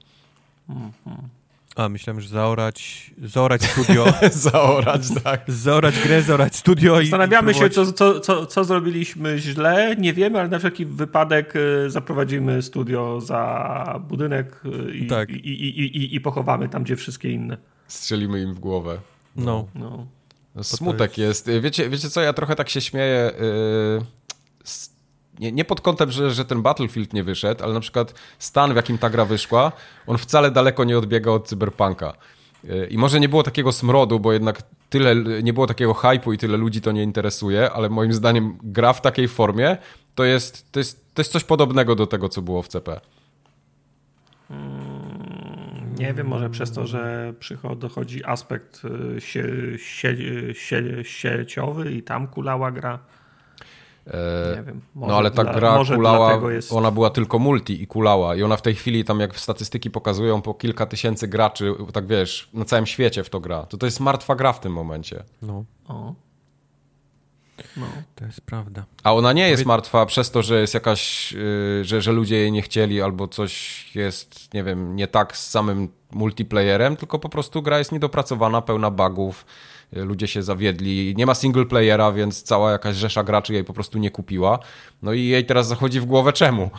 -hmm. A, myślałem, że zaorać, zaorać studio. zaorać, tak. Zaorać grę, zaorać studio i Zastanawiamy się, co, co, co, co zrobiliśmy źle. Nie wiemy, ale na wszelki wypadek y, zaprowadzimy studio za budynek y, i, tak. i, i, i, i pochowamy tam, gdzie wszystkie inne. Strzelimy im w głowę. No. no. no. Smutek jest... jest. Wiecie, wiecie co, ja trochę tak się śmieję... Yy nie, nie pod kątem, że, że ten Battlefield nie wyszedł, ale na przykład stan, w jakim ta gra wyszła, on wcale daleko nie odbiega od Cyberpunka. I może nie było takiego smrodu, bo jednak tyle, nie było takiego hypu i tyle ludzi to nie interesuje, ale moim zdaniem gra w takiej formie to jest, to jest, to jest coś podobnego do tego, co było w CP. Hmm, nie wiem, może przez to, że dochodzi aspekt y, sie, sie, sie, sieciowy i tam kulała gra. E, nie wiem, no ale ta dla, gra kulała, jest... ona była tylko multi i kulała i ona w tej chwili tam jak w statystyki pokazują po kilka tysięcy graczy, tak wiesz, na całym świecie w to gra. To to jest martwa gra w tym momencie. No. O. No. To jest prawda. A ona nie jest martwa przez to, że jest jakaś, yy, że, że ludzie jej nie chcieli albo coś jest, nie wiem, nie tak z samym multiplayerem, tylko po prostu gra jest niedopracowana, pełna bugów, ludzie się zawiedli. Nie ma single playera, więc cała jakaś rzesza graczy jej po prostu nie kupiła. No i jej teraz zachodzi w głowę czemu.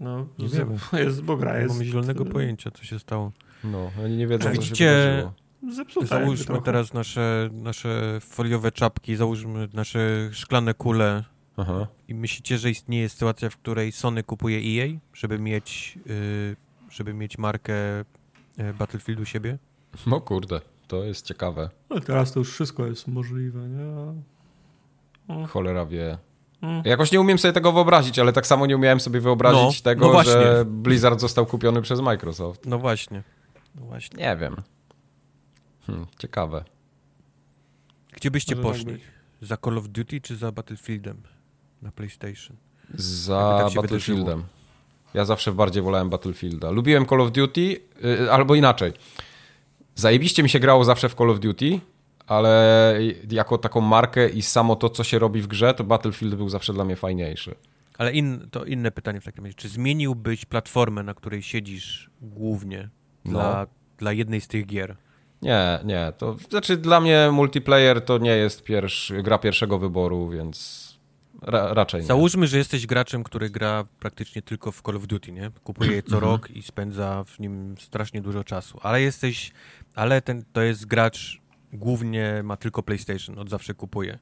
No, nie wiem. Jest, bo gra jest... Nie mamy zielonego pojęcia, co się stało. No, oni nie wiedzą, widzicie, zepsute. Załóżmy teraz nasze, nasze foliowe czapki, załóżmy nasze szklane kule. Aha. I myślicie, że istnieje sytuacja, w której Sony kupuje EA, żeby mieć, yy, żeby mieć markę yy, Battlefieldu siebie? No kurde, to jest ciekawe. Ale teraz to już wszystko jest możliwe, nie? Mm. Cholera wie. Mm. Jakoś nie umiem sobie tego wyobrazić, ale tak samo nie umiałem sobie wyobrazić no, tego, no że Blizzard został kupiony przez Microsoft. No właśnie. No właśnie. Nie wiem. Hmm, ciekawe. Gdzie byście Może poszli? Tak za Call of Duty czy za Battlefieldem na PlayStation? Za tak Battlefieldem. Wydarzyło? Ja zawsze bardziej wolałem Battlefielda. Lubiłem Call of Duty, yy, albo inaczej. Zajebiście mi się grało zawsze w Call of Duty, ale jako taką markę i samo to, co się robi w grze, to Battlefield był zawsze dla mnie fajniejszy. Ale in, to inne pytanie w takim razie. Czy zmieniłbyś platformę, na której siedzisz głównie no. dla, dla jednej z tych gier? Nie, nie. To znaczy dla mnie multiplayer to nie jest pierwszy, gra pierwszego wyboru, więc ra, raczej nie. Załóżmy, że jesteś graczem, który gra praktycznie tylko w Call of Duty, nie? Kupuje je co mhm. rok i spędza w nim strasznie dużo czasu. Ale jesteś, ale ten, to jest gracz głównie ma tylko PlayStation, od zawsze kupuje.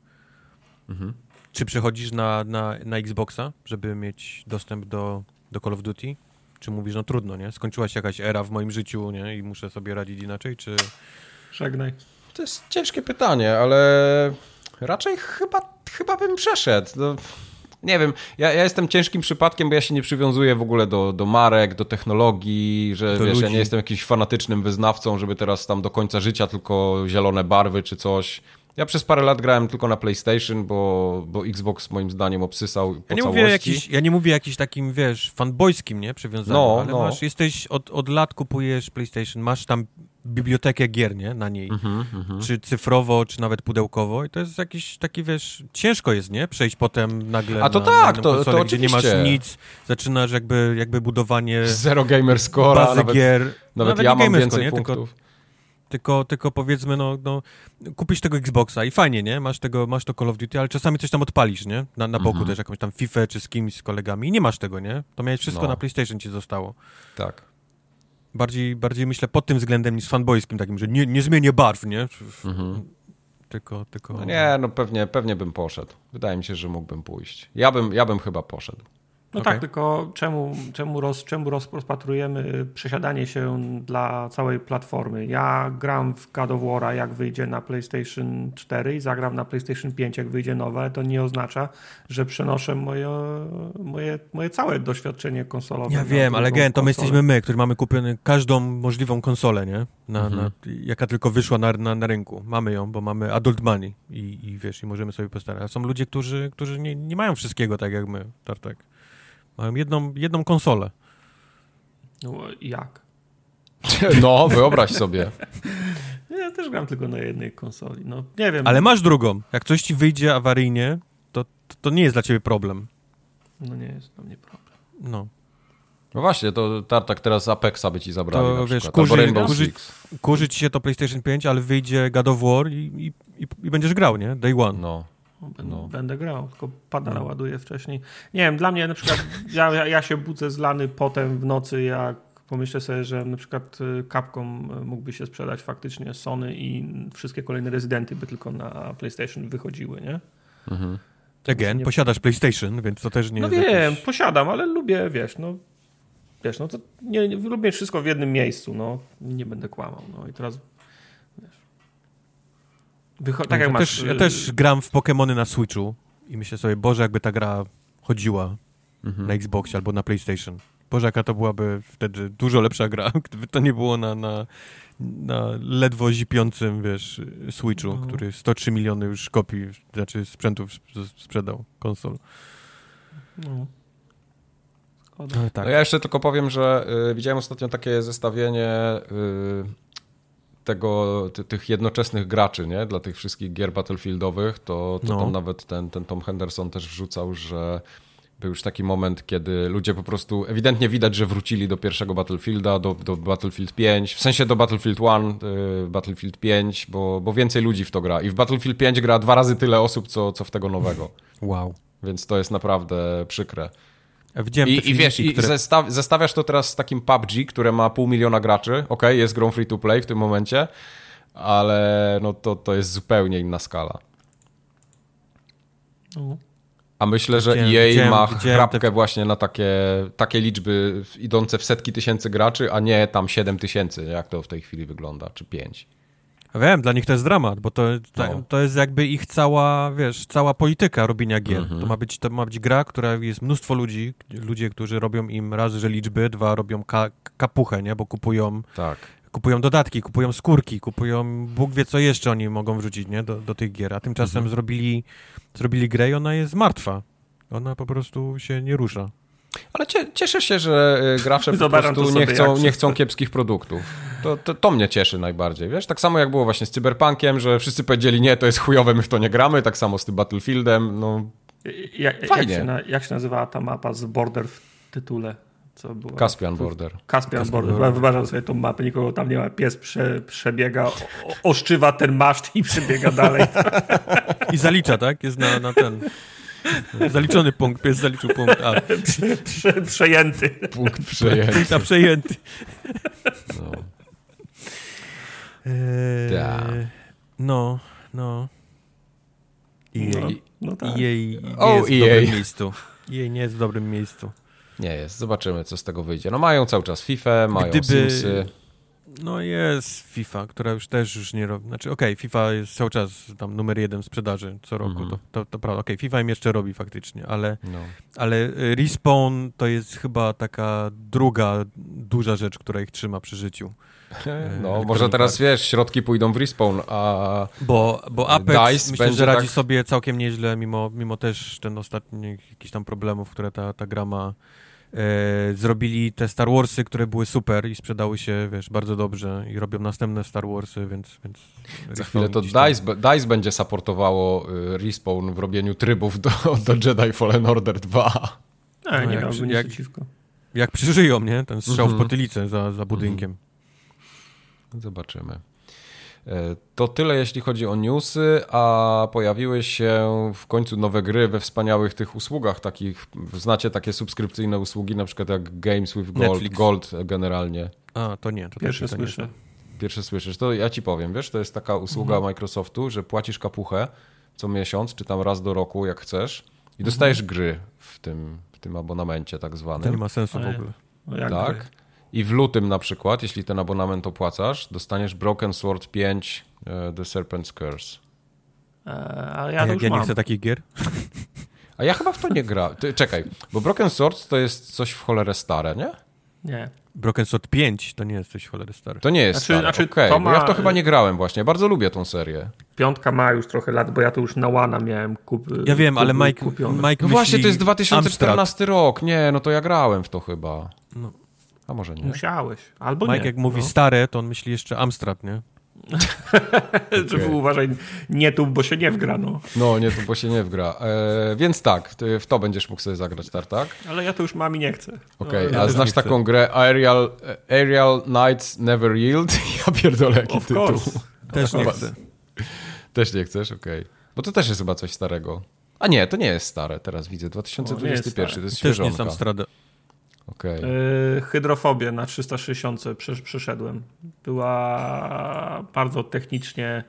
Mhm. Czy przechodzisz na, na, na Xboxa, żeby mieć dostęp do, do Call of Duty? Czy mówisz, no trudno, nie? Skończyła się jakaś era w moim życiu, nie? I muszę sobie radzić inaczej, czy... Żegnaj. To jest ciężkie pytanie, ale raczej chyba, chyba bym przeszedł. No, nie wiem, ja, ja, jestem ciężkim przypadkiem, bo ja się nie przywiązuję w ogóle do, do marek, do technologii, że do wiesz, ludzi. ja nie jestem jakimś fanatycznym wyznawcą, żeby teraz tam do końca życia tylko zielone barwy czy coś. Ja przez parę lat grałem tylko na PlayStation, bo, bo Xbox moim zdaniem obsysał po ja nie całości. Mówię jakiś, ja nie mówię jakiś takim, wiesz, fanboyskim, nie, przywiązaniu, no, ale no. masz, jesteś, od, od lat kupujesz PlayStation, masz tam bibliotekę gier, nie, na niej, mm -hmm, czy cyfrowo, czy nawet pudełkowo i to jest jakiś taki, wiesz, ciężko jest, nie, przejść potem nagle A to na, tak, na to, konsolę, to gdzie nie masz nic, zaczynasz jakby, jakby budowanie Zero gamer score, bazy nawet, gier, nawet, nawet ja mam więcej nie? punktów. Tylko, tylko, tylko powiedzmy, no, no, kupisz tego Xboxa i fajnie, nie? Masz, tego, masz to Call of Duty, ale czasami coś tam odpalisz, nie? Na, na boku mhm. też jakąś tam FIFA czy z kimś, z kolegami i nie masz tego, nie? To miałeś wszystko no. na PlayStation ci zostało. Tak. Bardziej, bardziej myślę pod tym względem niż fanboyskim takim, że nie, nie zmienię barw, nie? Mhm. Tylko, tylko... No nie, no pewnie, pewnie bym poszedł. Wydaje mi się, że mógłbym pójść. Ja bym, ja bym chyba poszedł. No okay. tak, tylko czemu, czemu, roz, czemu rozpatrujemy przesiadanie się dla całej platformy? Ja gram w God of War, jak wyjdzie na PlayStation 4 i zagram na PlayStation 5, jak wyjdzie nowe, ale to nie oznacza, że przenoszę moje, moje, moje całe doświadczenie konsolowe. Ja wiem, ale gen, to my jesteśmy my, którzy mamy kupiony każdą możliwą konsolę, nie? Na, mhm. na, jaka tylko wyszła na, na, na, rynku. Mamy ją, bo mamy adult money i, i wiesz, i możemy sobie postarać. A są ludzie, którzy, którzy nie, nie mają wszystkiego tak jak my, Tartek. Mają jedną, jedną konsolę. No, jak? No, wyobraź sobie. Ja też gram tylko na jednej konsoli. No, nie wiem. Ale masz drugą. Jak coś ci wyjdzie awaryjnie, to, to, to nie jest dla ciebie problem. No nie jest dla mnie problem. No. No właśnie, to Tartak teraz Apexa by ci zabrali to, na wiesz, kurzy, kurzy, kurzy ci się to PlayStation 5, ale wyjdzie God of War i, i, i, i będziesz grał, nie? Day one. No. Będę, no. będę grał, tylko pada no. ładuję wcześniej. Nie wiem, dla mnie na przykład ja, ja się budzę zlany potem w nocy, jak pomyślę sobie, że na przykład y, Capcom y, mógłby się sprzedać faktycznie Sony i wszystkie kolejne rezydenty by tylko na PlayStation wychodziły, nie? Mhm. Again, nie... posiadasz PlayStation, więc to też nie no jest. No wiem, jakiś... posiadam, ale lubię, wiesz, no wiesz, no to nie, nie, lubię wszystko w jednym miejscu, no nie będę kłamał, no i teraz Wycho- tak jak ja, masz... też, ja y, też gram w Pokémony na Switchu i myślę sobie, Boże, jakby ta gra chodziła mhm. na Xboxie albo na PlayStation. Boże, jaka to byłaby wtedy dużo lepsza gra, gdyby to nie było na, na, na ledwo zipiącym, wiesz, Switchu, no. który 103 miliony już kopii, znaczy sprzętów sprzedał, konsol. No. No, tak. no ja jeszcze tylko powiem, że y, widziałem ostatnio takie zestawienie y, tego, ty, tych jednoczesnych graczy, nie? Dla tych wszystkich gier battlefieldowych, to, to no. tam nawet ten, ten Tom Henderson też wrzucał, że był już taki moment, kiedy ludzie po prostu ewidentnie widać, że wrócili do pierwszego Battlefielda, do, do Battlefield 5, w sensie do Battlefield 1, y, Battlefield 5, bo, bo więcej ludzi w to gra. I w Battlefield 5 gra dwa razy tyle osób, co, co w tego nowego. Wow. Więc to jest naprawdę przykre. Widziałem I, i wiesz, i które... zestaw, zestawiasz to teraz z takim PUBG, które ma pół miliona graczy, ok, jest grą free to play w tym momencie, ale no to, to jest zupełnie inna skala. No. A myślę, że Widziałem- EA widziałem- ma widziałem chrapkę te- właśnie na takie, takie liczby idące w setki tysięcy graczy, a nie tam 7 tysięcy, jak to w tej chwili wygląda, czy 5. Wiem, dla nich to jest dramat, bo to, to, No. to jest jakby ich cała, wiesz, cała polityka robienia gier. Mhm. To, ma być, to ma być gra, która jest mnóstwo ludzi, ludzie, którzy robią im raz, że liczby, dwa robią ka, kapuchę, nie, bo kupują, Tak. kupują dodatki, kupują skórki, kupują, Bóg wie co jeszcze oni mogą wrzucić, nie, do, do tych gier, a tymczasem Mhm. zrobili, zrobili grę i ona jest martwa. Ona po prostu się nie rusza. Ale cie, cieszę się, że y, gracze po prostu nie chcą, nie chcą kiepskich produktów. To, to, to mnie cieszy najbardziej, wiesz? Tak samo jak było właśnie z Cyberpunkiem, że wszyscy powiedzieli, nie, to jest chujowe, my w to nie gramy, tak samo z tym Battlefieldem, no Jak, jak, Fajnie. się na, jak się nazywała ta mapa z Border w tytule? Co była? Caspian Border. Caspian Caspian Border. Border. Wyważam sobie tą mapę, nikogo tam nie ma. Pies prze, przebiega, o, oszczywa ten maszt i przebiega dalej. I zalicza, tak? Jest na, na ten... Zaliczony punkt, pies zaliczył punkt A. Prze, prze, przejęty. Punkt przejęty. Punkt przejęty. No. Eee, Tak. No, no. EA, No, no tak. EA nie O, jest w EA. dobrym miejscu. EA nie jest w dobrym miejscu. Nie jest, zobaczymy, co z tego wyjdzie. No mają cały czas FIFA, mają Gdyby- Simsy. No jest FIFA, która już też już nie robi. Znaczy, okej, FIFA jest cały czas tam numer jeden sprzedaży co roku, Mhm. to, to, to prawda. Okej, FIFA im jeszcze robi faktycznie, ale, No. ale y, Respawn to jest chyba taka druga duża rzecz, która ich trzyma przy życiu. No, Electronic może teraz, Arts. wiesz, środki pójdą w respawn, a Bo, bo Apex DICE myślę, że radzi tak- sobie całkiem nieźle, mimo, mimo też ten ostatnich jakichś tam problemów, które ta, ta gra ma. E, zrobili te Star Warsy, które były super i sprzedały się, wiesz, bardzo dobrze i robią następne Star Warsy, więc... więc za chwilę to gdzieś tam- DICE, DICE będzie supportowało y, respawn w robieniu trybów do, do Jedi Fallen Order 2. A, No, nie jak miałbym nic jak- przeciwko. Jak przeżyją, nie? Ten strzał Mhm. w potylicę za, za budynkiem. Zobaczymy. E, To tyle, jeśli chodzi o newsy, a pojawiły się w końcu nowe gry we wspaniałych tych usługach takich, znacie takie subskrypcyjne usługi, na przykład jak Games with Gold, Netflix. Gold generalnie. A, to nie. To Pierwsze to nie słyszę. Pierwsze słyszysz, to ja ci powiem, wiesz, to jest taka usługa Mhm. Microsoftu, że płacisz kapuchę co miesiąc, czy tam raz do roku, jak chcesz i dostajesz gry w tym, w tym abonamencie tak To nie zwanym. ma sensu w ogóle. No jak Tak. I w lutym na przykład, jeśli ten abonament opłacasz, dostaniesz Broken Sword 5 e, The Serpent's Curse. E, ale A ja to jak już ja nie mam. chcę takich gier? A ja chyba w to nie gra. Ty, czekaj, bo Broken Sword to jest coś w cholerę stare, nie? Nie. Broken Sword 5 to nie jest coś cholery stary. To nie jest Znaczy- stare, znaczy, okej, to bo ja w ma- to chyba nie grałem właśnie. Bardzo lubię tą serię. Piątka ma już trochę lat, bo ja to już na łana miałem kup, Ja wiem, ale kup- Mike, kupione. Mike No właśnie, to jest Amstrad. 2014 rok. Nie, no to ja grałem w to chyba. No. A może nie? Musiałeś. Albo Mike nie. jak mówi no. stare, to on myśli jeszcze Amstrad, nie? Żeby uważaj, nie tu, bo się nie wgrano. No, nie, to bo się nie wgra. E, więc tak, ty w to będziesz mógł sobie zagrać, Tartak? Ale ja to już mam i nie chcę. Okej, ja a też znasz taką grę Aerial, Aerial Knights Never Yield? Ja pierdolę, jaki Of tytuł. course. Też nie chcę. Też nie chcesz? Okej. Bo to też jest chyba coś starego. A nie, to nie jest stare, teraz widzę. O, nie 2021, jest stare. to jest Też nie jest świeżonka. Amstrad. Okej. Yy, hydrofobię na 360 przesz- przeszedłem. Była bardzo technicznie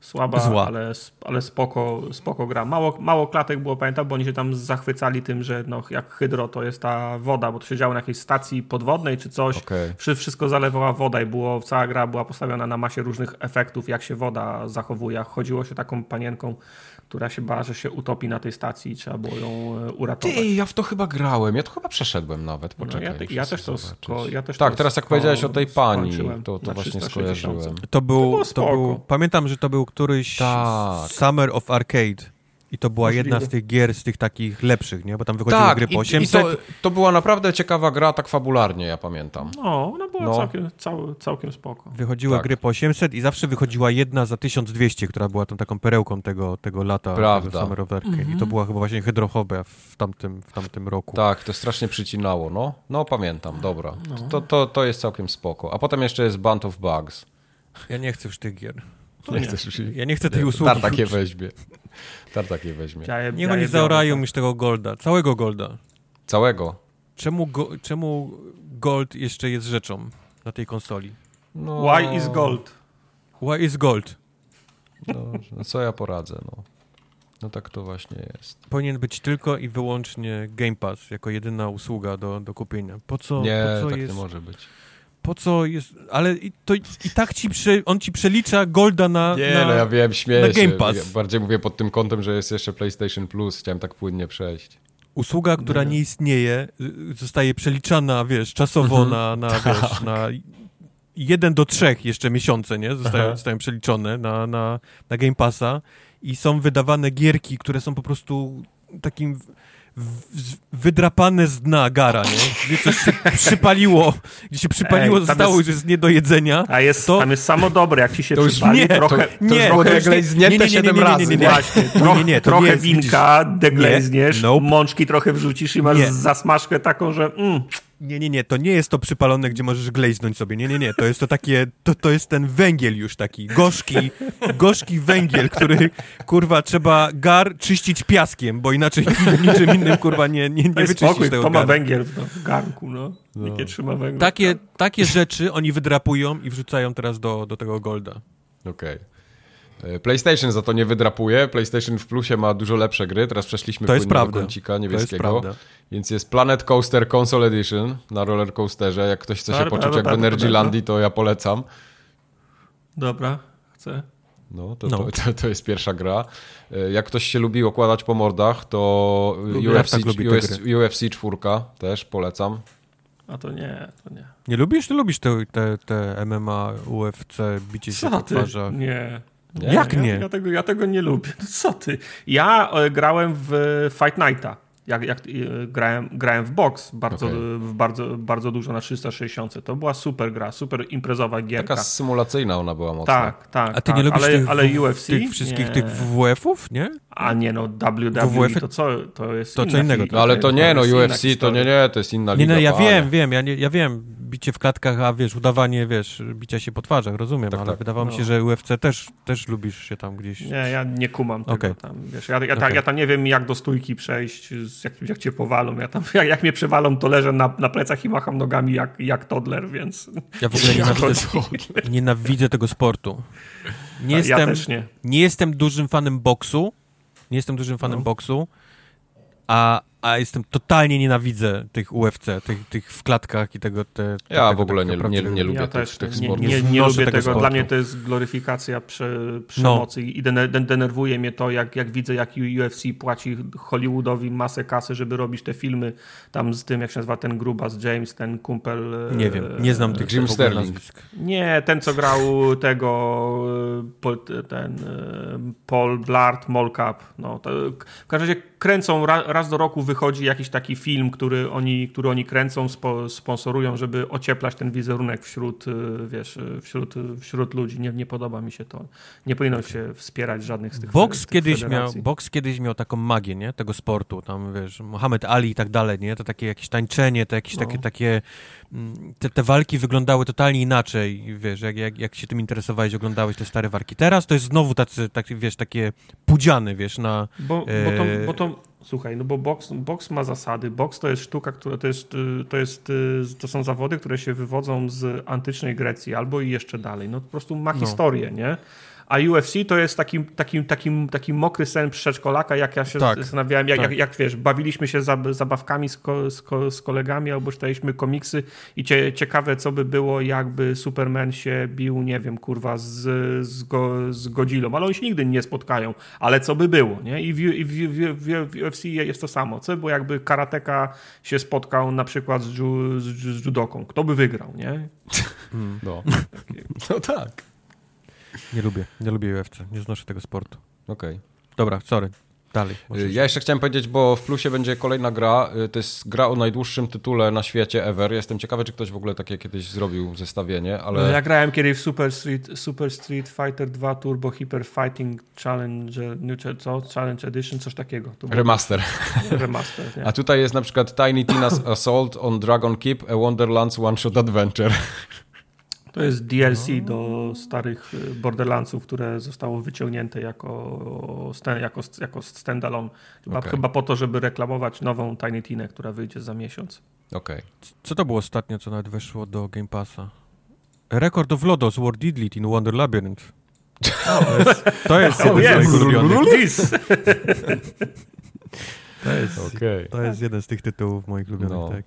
słaba, Zła. ale, ale spoko, spoko gra. Mało, mało klatek było, pamiętam, bo oni się tam zachwycali tym, że no, jak hydro to jest ta woda, bo to się działo na jakiejś stacji podwodnej czy coś. Wszy- Wszystko zalewała woda i było, cała gra była postawiona na masie różnych efektów, jak się woda zachowuje. Chodziło się taką panienką, która się bała, że się utopi na tej stacji i trzeba było ją e, uratować. Ty, ja w to chyba grałem. Ja to chyba przeszedłem nawet. No, Poczekaj. ja, te- muszę ja, sobie też to sko- ja też Tak, to teraz jak powiedziałeś o tej pani, to, to właśnie 360. skojarzyłem. To był, to spoko. był, pamiętam, że to był któryś Tak. Summer of Arcade. I to była Możliwe. jedna z tych gier, z tych takich lepszych, nie? Bo tam wychodziły Tak, gry i, po i 800. to, to była naprawdę ciekawa gra, tak fabularnie, ja pamiętam. No, ona była No. Całkiem, cał, całkiem spoko. Wychodziły Tak. gry po 800 i zawsze wychodziła jedna za 1200, która była tą taką perełką tego, tego lata. Prawda. Tego Summer Arcade. I to była chyba właśnie hydrofobia w tamtym, w tamtym roku. Tak, to strasznie przycinało, no. No, pamiętam, dobra. To, to, to jest całkiem spoko. A potem jeszcze jest Band of Bugs. Ja nie chcę już tych gier. Nie nie. chcesz już... Ja nie chcę tej usługi. Tartak je weźmie. Tartak je weźmie. Ja je, Niech ja oni zaorają biorę. już tego Golda, całego Golda. Całego. Czemu, go, czemu Gold jeszcze jest rzeczą na tej konsoli? No... Why is gold? Why is gold? No, no co ja poradzę, no. No tak to właśnie jest. Powinien być tylko i wyłącznie Game Pass jako jedyna usługa do, do kupienia. Po co, nie, po co tak jest, nie może być. Po co jest, ale i, to i, tak ci prze, on ci przelicza Golda na Nie, na, no ja wiem, śmieję na Game się. Pass. Ja bardziej mówię pod tym kątem, że jest jeszcze PlayStation Plus. Chciałem tak płynnie przejść. Usługa, która No. nie istnieje, zostaje przeliczana, wiesz, czasowo Mhm. na, na, Tak. wiesz, na jeden do trzech jeszcze miesiące, nie? Zostają, zostają przeliczone na, na, na Game Passa i są wydawane gierki, które są po prostu takim wydrapane z dna gara, nie? Gdzie coś się przypaliło, gdzie się przypaliło, Ej, zostało, jest- jest nie do jedzenia. A jest, To- tam jest samo dobre, jak ci się To już przypali, nie, trochę, To już Nie, to już nie- deglaznięte nie, nie, nie, nie, siedem nie, nie, razy. nie, nie. Właśnie, Nie, trochę, nie, trochę jest, winka deglazniesz, Nie, nope. mączki trochę wrzucisz i masz Nie. zasmażkę taką, że mm, Nie, nie, nie, to nie jest to przypalone, gdzie możesz glejznąć sobie. Nie, nie, nie, to jest to takie, to, to jest ten węgiel już taki, gorzki, gorzki węgiel, który, kurwa, trzeba gar czyścić piaskiem, bo inaczej niczym innym, kurwa, nie, nie, nie wyczyścisz spokój, tego kto ma garu. węgiel w, garnku, no. Jakie trzyma węgiel. Takie, takie rzeczy oni wydrapują i wrzucają teraz do, do tego Golda. Okej. E, PlayStation za to nie wydrapuje. PlayStation w plusie ma dużo lepsze gry. Teraz przeszliśmy To jest płynnie do kącika To jest niebieskiego. prawda. Więc jest Planet Coaster Console Edition na roller coasterze. Jak ktoś chce się Dobra, poczuć dobra, jak w dobra, Energylandii, to ja polecam. Dobra, chcę. No, to, No. To, to, to jest pierwsza gra. E, Jak ktoś się lubi okładać po mordach, to Lubię, UFC, tak US, UFC 4 też polecam. A to nie, to nie. Nie lubisz? Ty lubisz te, te, te MMA, UFC, bicie się Co po ty? twarzach. Nie. Nie? Jak ja, nie? Ja tego, ja tego nie lubię. No co ty? Ja e, grałem w Fight Nighta. Jak, jak, e, grałem, grałem w box bardzo, Okej. w bardzo, bardzo dużo na 360. To była super gra, super imprezowa gierka. Taka symulacyjna ona była mocno. Tak, tak. A ty tak. nie lubisz ale, tych, ale w- UFC? tych wszystkich nie. tych WWF-ów, nie? A nie no, WWE WWF to co? To jest To inna co innego. No ale to nie, no UFC to nie, nie, to jest inna Nie, liga. no ja wiem, wiem, ja, nie, ja wiem, bicie w klatkach, a wiesz, udawanie, wiesz, bicia się po twarzach, rozumiem, Tak, ale tak. wydawało mi się, No. że UFC też, też lubisz się tam gdzieś... Nie, ja nie kumam tego Okej. tam, wiesz, ja, ja, ta, Okej. ja tam nie wiem jak do stójki przejść, z jak, jak cię powalą, ja tam, jak, jak mnie przewalą, to leżę na, na plecach i macham nogami jak, jak toddler, więc Ja w ogóle nienawidzę, nienawidzę tego sportu. Nie ja jestem, nie. nie jestem dużym fanem boksu, nie jestem dużym fanem No. boksu, a, a jestem totalnie nienawidzę tych UFC, tych, tych w klatkach i tego... Te, te, Ja tego w ogóle nie, nie, nie lubię Ja tych, też tych nie, sportów. nie, Nie nie lubię tego tego. Dla sportu. mnie to jest gloryfikacja prze, przemocy i dene- den- denerwuje mnie to, jak, jak widzę, jak UFC płaci Hollywoodowi masę kasy, żeby robić te filmy tam z tym, jak się nazywa ten grubas James, ten kumpel. e, Nie wiem, nie znam tych Jim Sterling. nazwisk. Nie, ten co grał tego, e, ten e, Paul Blart, Molcap. No, to w każdym razie kręcą, ra, raz do roku wychodzi jakiś taki film, który oni, który oni kręcą, spo, sponsorują, żeby ocieplać ten wizerunek wśród, e, wiesz, e, wśród, wśród ludzi. Nie, nie podoba mi się to. Nie powinno się wspierać żadnych z tych Boks tych kiedyś, miał, boks kiedyś miał taką magię, nie? Tego sportu, tam wiesz, Mohamed Ali i tak dalej, nie? To takie jakieś tańczenie, to jakieś No. takie, takie te, te walki wyglądały totalnie inaczej, wiesz, jak, jak, jak się tym interesowałeś, oglądałeś te stare walki. Teraz to jest znowu tacy, taki, wiesz, takie pudziany, wiesz, na... Bo, bo, to, bo to, słuchaj, no bo boks, boks ma zasady. Boks to jest sztuka, która to jest, y, to jest, y, to są zawody, które się wywodzą z antycznej Grecji albo i jeszcze dalej. No po prostu ma No. historię, nie? A UFC to jest taki, taki, taki, taki mokry sen przedszkolaka, jak ja się Tak, zastanawiałem, jak, tak. jak, jak wiesz, bawiliśmy się zab, zabawkami z, ko, z, ko, z kolegami albo czytaliśmy komiksy i cie, ciekawe, co by było, jakby Superman się bił, nie wiem, kurwa, z, z, go, z Godzillą, ale oni się nigdy nie spotkają, ale co by było, nie? I w, i w, w, w, UFC jest to samo, co było, jakby karateka się spotkał na przykład z, ju, z, z judoką, kto by wygrał, nie? No. no tak. Nie lubię, nie lubię UFC, nie znoszę tego sportu. Okej. Dobra, sorry, dalej. Ja jeszcze chciałem powiedzieć, bo w plusie będzie kolejna gra. y, To jest gra o najdłuższym tytule na świecie ever. Jestem ciekawy, czy ktoś w ogóle takie kiedyś zrobił zestawienie, ale No, ja grałem kiedyś w Super Street, Super Street Fighter 2 Turbo Hyper Fighting Challenge, nie, czy co? Challenge Edition, coś takiego. Remaster. remaster, nie? A tutaj jest na przykład Tiny Tina's Assault on Dragon Keep, a Wonderlands One Shot Adventure. To jest DLC No. do starych y, Borderlandsów, które zostało wyciągnięte jako, jako, jako standalone. Chyba, Okej. chyba po to, żeby reklamować nową Tiny Tinę, która wyjdzie za miesiąc. Okej. Co to było ostatnio, co nawet weszło do Game Passa? Record of Lodos War Didlit in Wonder Labyrinth. To jest, to jest jeden z moich ulubionych. To jest, Okej. to jest jeden z tych tytułów moich ulubionych, No. tak.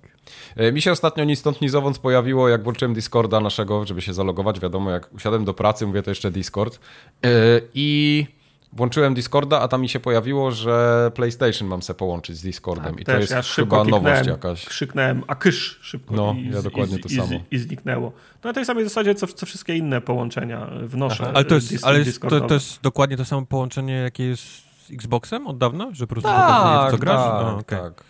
E, Mi się ostatnio ni stąd, ni zowąd pojawiło, jak włączyłem Discorda naszego, żeby się zalogować. Wiadomo, jak usiadłem do pracy, mówię to jeszcze Discord. E, I włączyłem Discorda, a tam mi się pojawiło, że PlayStation mam se połączyć z Discordem. I to jest ja chyba nowość jakaś. Krzyknąłem, a kysz szybko. No, i, ja dokładnie i, to i, samo. I, zniknęło. To na tej samej zasadzie, co, co wszystkie inne połączenia wnoszę. Ale to jest, ale jest, to, to jest dokładnie to samo połączenie, jakie jest z Xboxem od dawna? Że po prostu Tak, w co grasz? tak, A, okej. tak.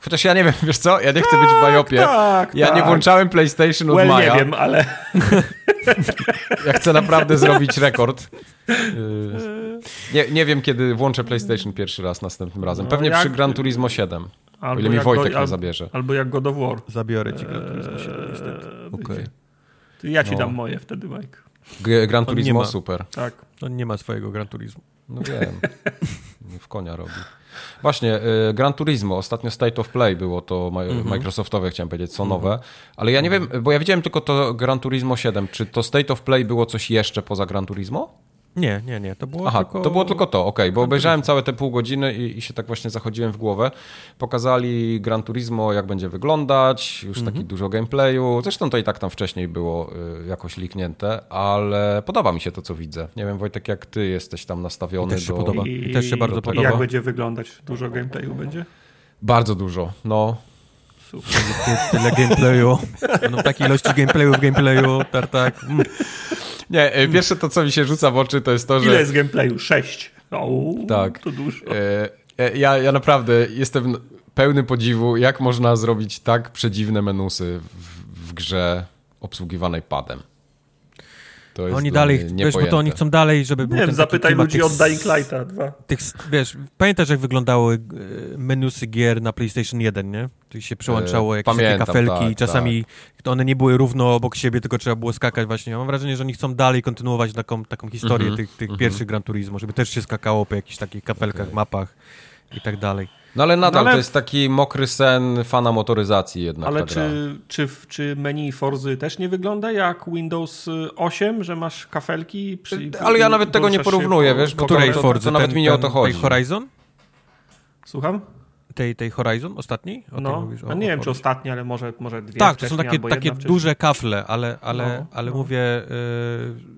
Chociaż ja nie wiem, wiesz co, ja nie chcę być w bajopie. tak, ja nie tak. włączałem PlayStation od Well, maja. nie wiem, ale Ja chcę naprawdę zrobić rekord. Nie, nie wiem, kiedy włączę PlayStation pierwszy raz następnym razem. No, Pewnie jak- przy Gran Turismo 7. O albo ile mi Wojtek go- nie al- zabierze. Albo jak God of War. Zabiorę ci Gran Turismo 7 niestety. Eee. Ty, Ja ci No. dam moje wtedy, Mike. G- Gran nie Turismo super. Tak. On nie ma swojego Gran Turismo. No wiem. W konia robi. Właśnie, y, Gran Turismo, ostatnio State of Play było to Mhm. Microsoftowe, chciałem powiedzieć, są nowe, ale ja nie wiem, bo ja widziałem tylko to Gran Turismo 7, czy to State of Play było coś jeszcze poza Gran Turismo? Nie, nie, nie. To było Aha, tylko... to było tylko to, okej, bo obejrzałem całe te pół godziny i, i się tak właśnie zachodziłem w głowę. Pokazali Gran Turismo, jak będzie wyglądać, już Mhm. taki dużo gameplayu. Zresztą to i tak tam wcześniej było y, jakoś liknięte, ale podoba mi się to, co widzę. Nie wiem, Wojtek, jak ty jesteś tam nastawiony Mi też się do... podoba. I, też się bardzo i podoba. jak będzie wyglądać? Dużo gameplayu będzie? Bardzo dużo, no. Super. Tyle gameplayu. No, takiej ilości gameplayu w gameplayu, tartak. Mm. Nie, y, pierwsze to, co mi się rzuca w oczy, to jest to, że... Ile jest gameplayu? Sześć. O, Tak. To dużo. E, e, Ja, ja naprawdę jestem pełny podziwu, jak można zrobić tak przedziwne menusy w, w grze obsługiwanej padem. To jest Oni dalej, wiesz, bo to oni chcą dalej, żeby był Nie wiem, zapytaj ludzi tych od Dying Lighta 2. tych, wiesz, pamiętasz jak wyglądały e, menusy gier na PlayStation 1, nie? Tu się przełączało E, jakieś takie pamiętam, kafelki tak, i czasami one nie były równo obok siebie, tylko trzeba było skakać właśnie. Mam wrażenie, że oni chcą dalej kontynuować taką, taką historię Mhm, tych, tych pierwszych Gran Turismo, żeby też się skakało po jakichś takich kafelkach, mapach i tak dalej. No ale nadal No ale- to jest taki mokry sen fana motoryzacji jednak Ale ta gra. czy, czy, czy menu Forzy też nie wygląda jak Windows 8, że masz kafelki? Przy, Ale ja nawet tego nie porównuję, po- wiesz, bo po to- Której kolorze? to- Forzy? nawet Ten- mi nie o ten- to chodzi. Tej Horizon? Słucham? Tej, tej Horizon ostatniej? O No, mówisz, o- a nie o wiem, czy Forzie. ostatnie, ale może, może dwie Tak, to są takie, takie duże kafle, ale, ale, No, ale no. mówię, y,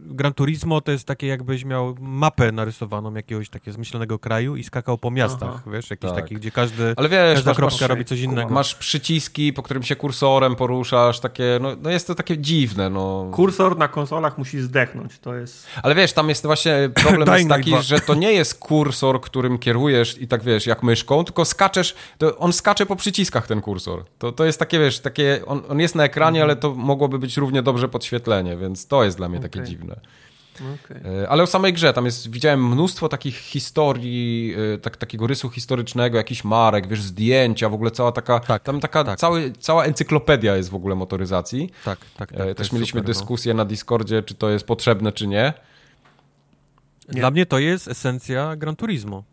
Gran Turismo to jest takie jakbyś miał mapę narysowaną jakiegoś takiego zmyślonego kraju i skakał po miastach, Aha. wiesz, jakieś Tak. takie, gdzie każdy, Ale wiesz, każda masz, kropka masz, robi coś innego. masz przyciski, po którym się kursorem poruszasz, takie, no, no jest to takie dziwne, no. Kursor na konsolach musi zdechnąć, to jest... Ale wiesz, tam jest właśnie problem jest taki, 2. że to nie jest kursor, którym kierujesz i tak wiesz, jak myszką, tylko skaczesz, to on skacze po przyciskach ten kursor. To, to jest takie, wiesz, takie, on, on jest na ekranie, ale to mogłoby być równie dobrze podświetlenie, więc to jest dla mnie takie Okej. Okay. E, Ale o samej grze, tam jest, widziałem mnóstwo takich historii, e, tak, takiego rysu historycznego, jakiś marek, wiesz, zdjęcia, w ogóle cała taka, Tak, tam taka, tak. cały, cała encyklopedia jest w ogóle motoryzacji. Tak, tak, tak. E, to Też mieliśmy super, no. dyskusję na Discordzie, czy to jest potrzebne, czy nie. Dla mnie to jest esencja Gran Turismo.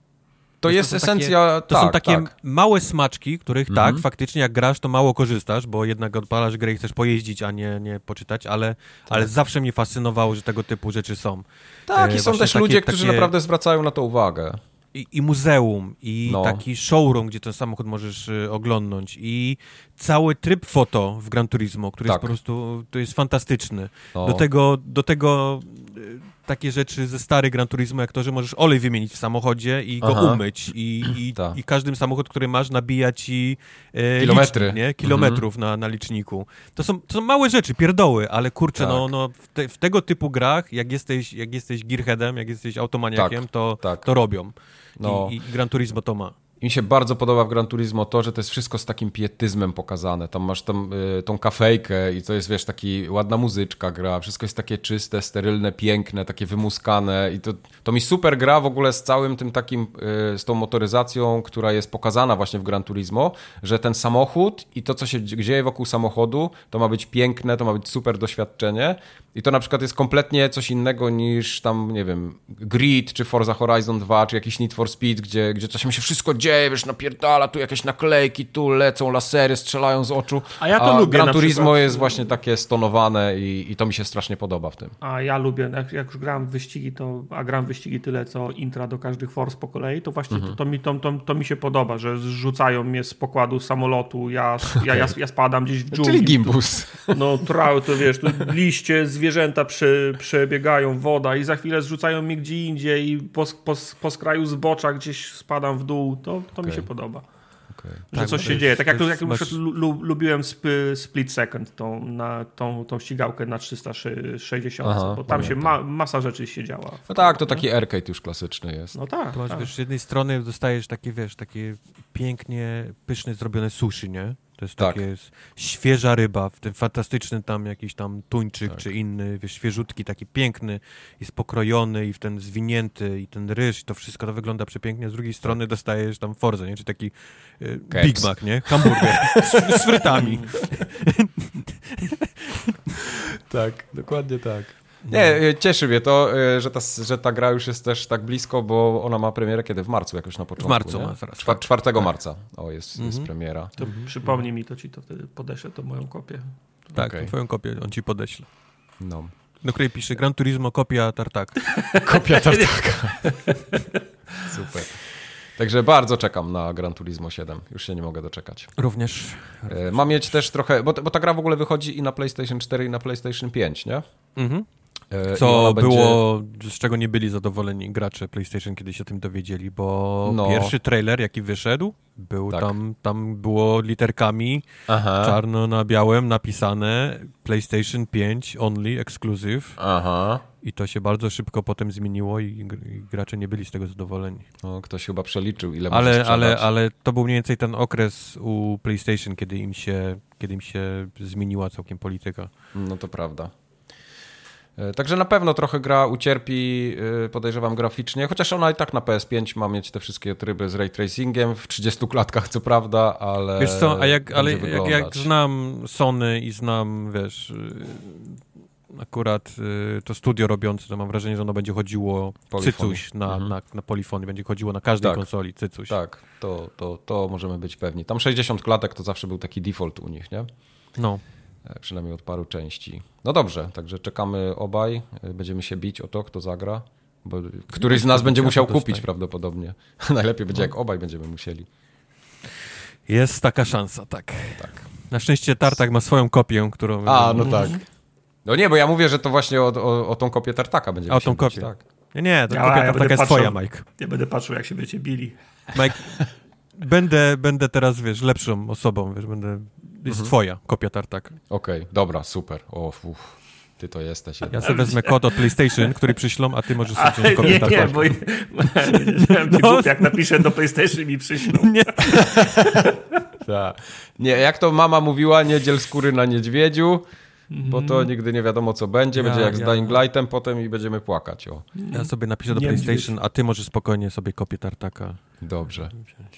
To jest są esencja, To tak, są takie tak. małe smaczki, których Mhm. tak, faktycznie jak grasz, to mało korzystasz, bo jednak odpalasz grę i chcesz pojeździć, a nie, nie poczytać, ale, ale zawsze mnie fascynowało, że tego typu rzeczy są. Tak, E, i są też takie- ludzie, którzy takie- naprawdę zwracają na to uwagę. I, i muzeum, i No. taki showroom, gdzie ten samochód możesz y, oglądnąć, i cały tryb foto w Gran Turismo, który Tak. jest po prostu to jest fantastyczny. No. Do tego, do tego takie rzeczy ze stary Gran Turismo, jak to, że możesz olej wymienić w samochodzie i go Aha. umyć. I, i, Tak. I każdym samochód, który masz, nabija ci e, Kilometry. nie? kilometrów na, na liczniku. To są, to są małe rzeczy, pierdoły, ale kurczę, Tak. no, no w, te, w tego typu grach, jak jesteś, jak jesteś gearheadem, jak jesteś automaniakiem, Tak, to, tak. to robią. No. I, I Gran Turismo to ma. Mi się bardzo podoba w Gran Turismo to, że to jest wszystko z takim pietyzmem pokazane. Tam masz tam, y, tą kafejkę i to jest, wiesz, taki ładna muzyczka gra. Wszystko jest takie czyste, sterylne, piękne, takie wymuskane i to, to mi super gra w ogóle z całym tym takim, y, z tą motoryzacją, która jest pokazana właśnie w Gran Turismo, że ten samochód i to, co się dzieje wokół samochodu, to ma być piękne, to ma być super doświadczenie I to na przykład jest kompletnie coś innego niż tam, nie wiem, Grid, czy Forza Horizon 2, czy jakiś Need for Speed, gdzie, gdzie czasem się wszystko dzieje, wiesz, napierdala, tu jakieś naklejki, tu lecą lasery, strzelają z oczu. A ja to lubię Gran Turismo przykład. jest właśnie takie stonowane i, i to mi się strasznie podoba w tym. A ja lubię, jak, jak już gram w wyścigi, to, a gram w wyścigi tyle, co intra do każdych Force po kolei, to właśnie Mhm. to, to, mi, to, to, to mi się podoba, że zrzucają mnie z pokładu samolotu, ja, ja, ja, ja spadam gdzieś w dżungli. Czyli gimbus. No trał, to wiesz, tu liście, zwierzęta prze, przebiegają, woda i za chwilę zrzucają mnie gdzie indziej i po, po, po skraju zbocza gdzieś spadam w dół, to, to mi Okej. się podoba. Okay. Że Tak, coś się dzieje. Tak jak, jak masz- lubiłem sp, Split Second, tą, na, tą, tą ścigałkę na 360, Aha, bo tam się pamiętam. ma, masa rzeczy się działa. No tak, to taki arcade już klasyczny jest. No tak, To masz, tak. wiesz, z jednej strony dostajesz takie, wiesz, takie pięknie, pyszne zrobione sushi, nie? To jest Tak. takie świeża ryba, w tym fantastycznym tam jakiś tam tuńczyk Tak. czy inny, wiesz, świeżutki, taki piękny, jest pokrojony i w ten zwinięty i ten ryż, i to wszystko to wygląda przepięknie. Z drugiej strony dostajesz tam forzę, nie? Czy taki Keps. Big Mac, nie? Hamburger z, z frytami. Tak, dokładnie tak. Nie, y, cieszy mnie to, y, że ta, że ta gra już jest też tak blisko, bo ona ma premierę kiedy? W marcu jakoś na początku, marcu nie? ma Czwa- tak. 4 marca, o jest, jest Mhm. premiera. To przypomnij mi to, ci to wtedy podeszę, to moją kopię. Tak, Okej. twoją kopię on ci podeśle. No. Do której pisze Gran Turismo kopia tartak. Kopia tartaka. Super. Także bardzo czekam na Gran Turismo 7. Już się nie mogę doczekać. Również. E, Mam mieć też trochę, bo, bo ta gra w ogóle wychodzi i na PlayStation 4 i na PlayStation 5, nie? Mhm. E, Co będzie- było, z czego nie byli zadowoleni gracze PlayStation, kiedy się o tym dowiedzieli, bo No. pierwszy trailer, jaki wyszedł, był Tak. tam, tam było literkami Aha, czarno na białym napisane PlayStation 5 only, exclusive aha. i to się bardzo szybko potem zmieniło i, gr- i gracze nie byli z tego zadowoleni. No, ktoś chyba przeliczył, ile Ale, ale, ale to był mniej więcej ten okres u PlayStation, kiedy im się, kiedy im się zmieniła całkiem polityka. No to prawda. E, Także na pewno trochę gra ucierpi, e, podejrzewam, graficznie, chociaż ona i tak na PS5 ma mieć te wszystkie tryby z ray tracingiem w 30 klatkach, co prawda, ale. Wiesz co, a jak, ale jak, jak znam Sony i znam, wiesz, y, akurat y, to studio robiące, to mam wrażenie, że ono będzie chodziło Polyphony. cycuś na, Mhm. na, na polifony, będzie chodziło na każdej Tak. konsoli cycuś. Tak, to, to, to możemy być pewni. Tam 60 klatek to zawsze był taki default u nich, nie? No, Przynajmniej od paru części. No dobrze, także czekamy obaj. E, Będziemy się bić o to, kto zagra. Bo któryś z nas będzie musiał kupić dostaję. prawdopodobnie. Najlepiej będzie, jak obaj będziemy musieli. jest taka szansa, tak. Tak. Na szczęście Tartak ma swoją kopię, którą... A, no tak. No nie, bo ja mówię, że to właśnie o, o, o tą kopię tartaka będziemy A, o tą bić, kopię. Tak. Nie, nie, to Ja- kopia ja Tartaka jest twoja, patrzył. Mike. Ja będę patrzył, jak się będziecie bili. Mike, będę, będę teraz, wiesz, lepszą osobą, wiesz, będę... Jest Mhm. twoja kopia Tartak. Okej, dobra, super. O, uff, ty to jesteś. Ja jednak. sobie wezmę kod od PlayStation, który przyślą, a ty możesz sobie wziąć kopię nie, nie, bo No. no. jak napiszę do PlayStation mi przyślą. Tak. Nie, jak to mama mówiła, nie dziel skóry na niedźwiedziu, bo to nigdy nie wiadomo, co będzie. Ja- Będzie jak z ja- Dying Lightem potem i będziemy płakać. O, Ja sobie napiszę do Nie, PlayStation, a ty możesz spokojnie sobie kopię Tartaka. dobrze.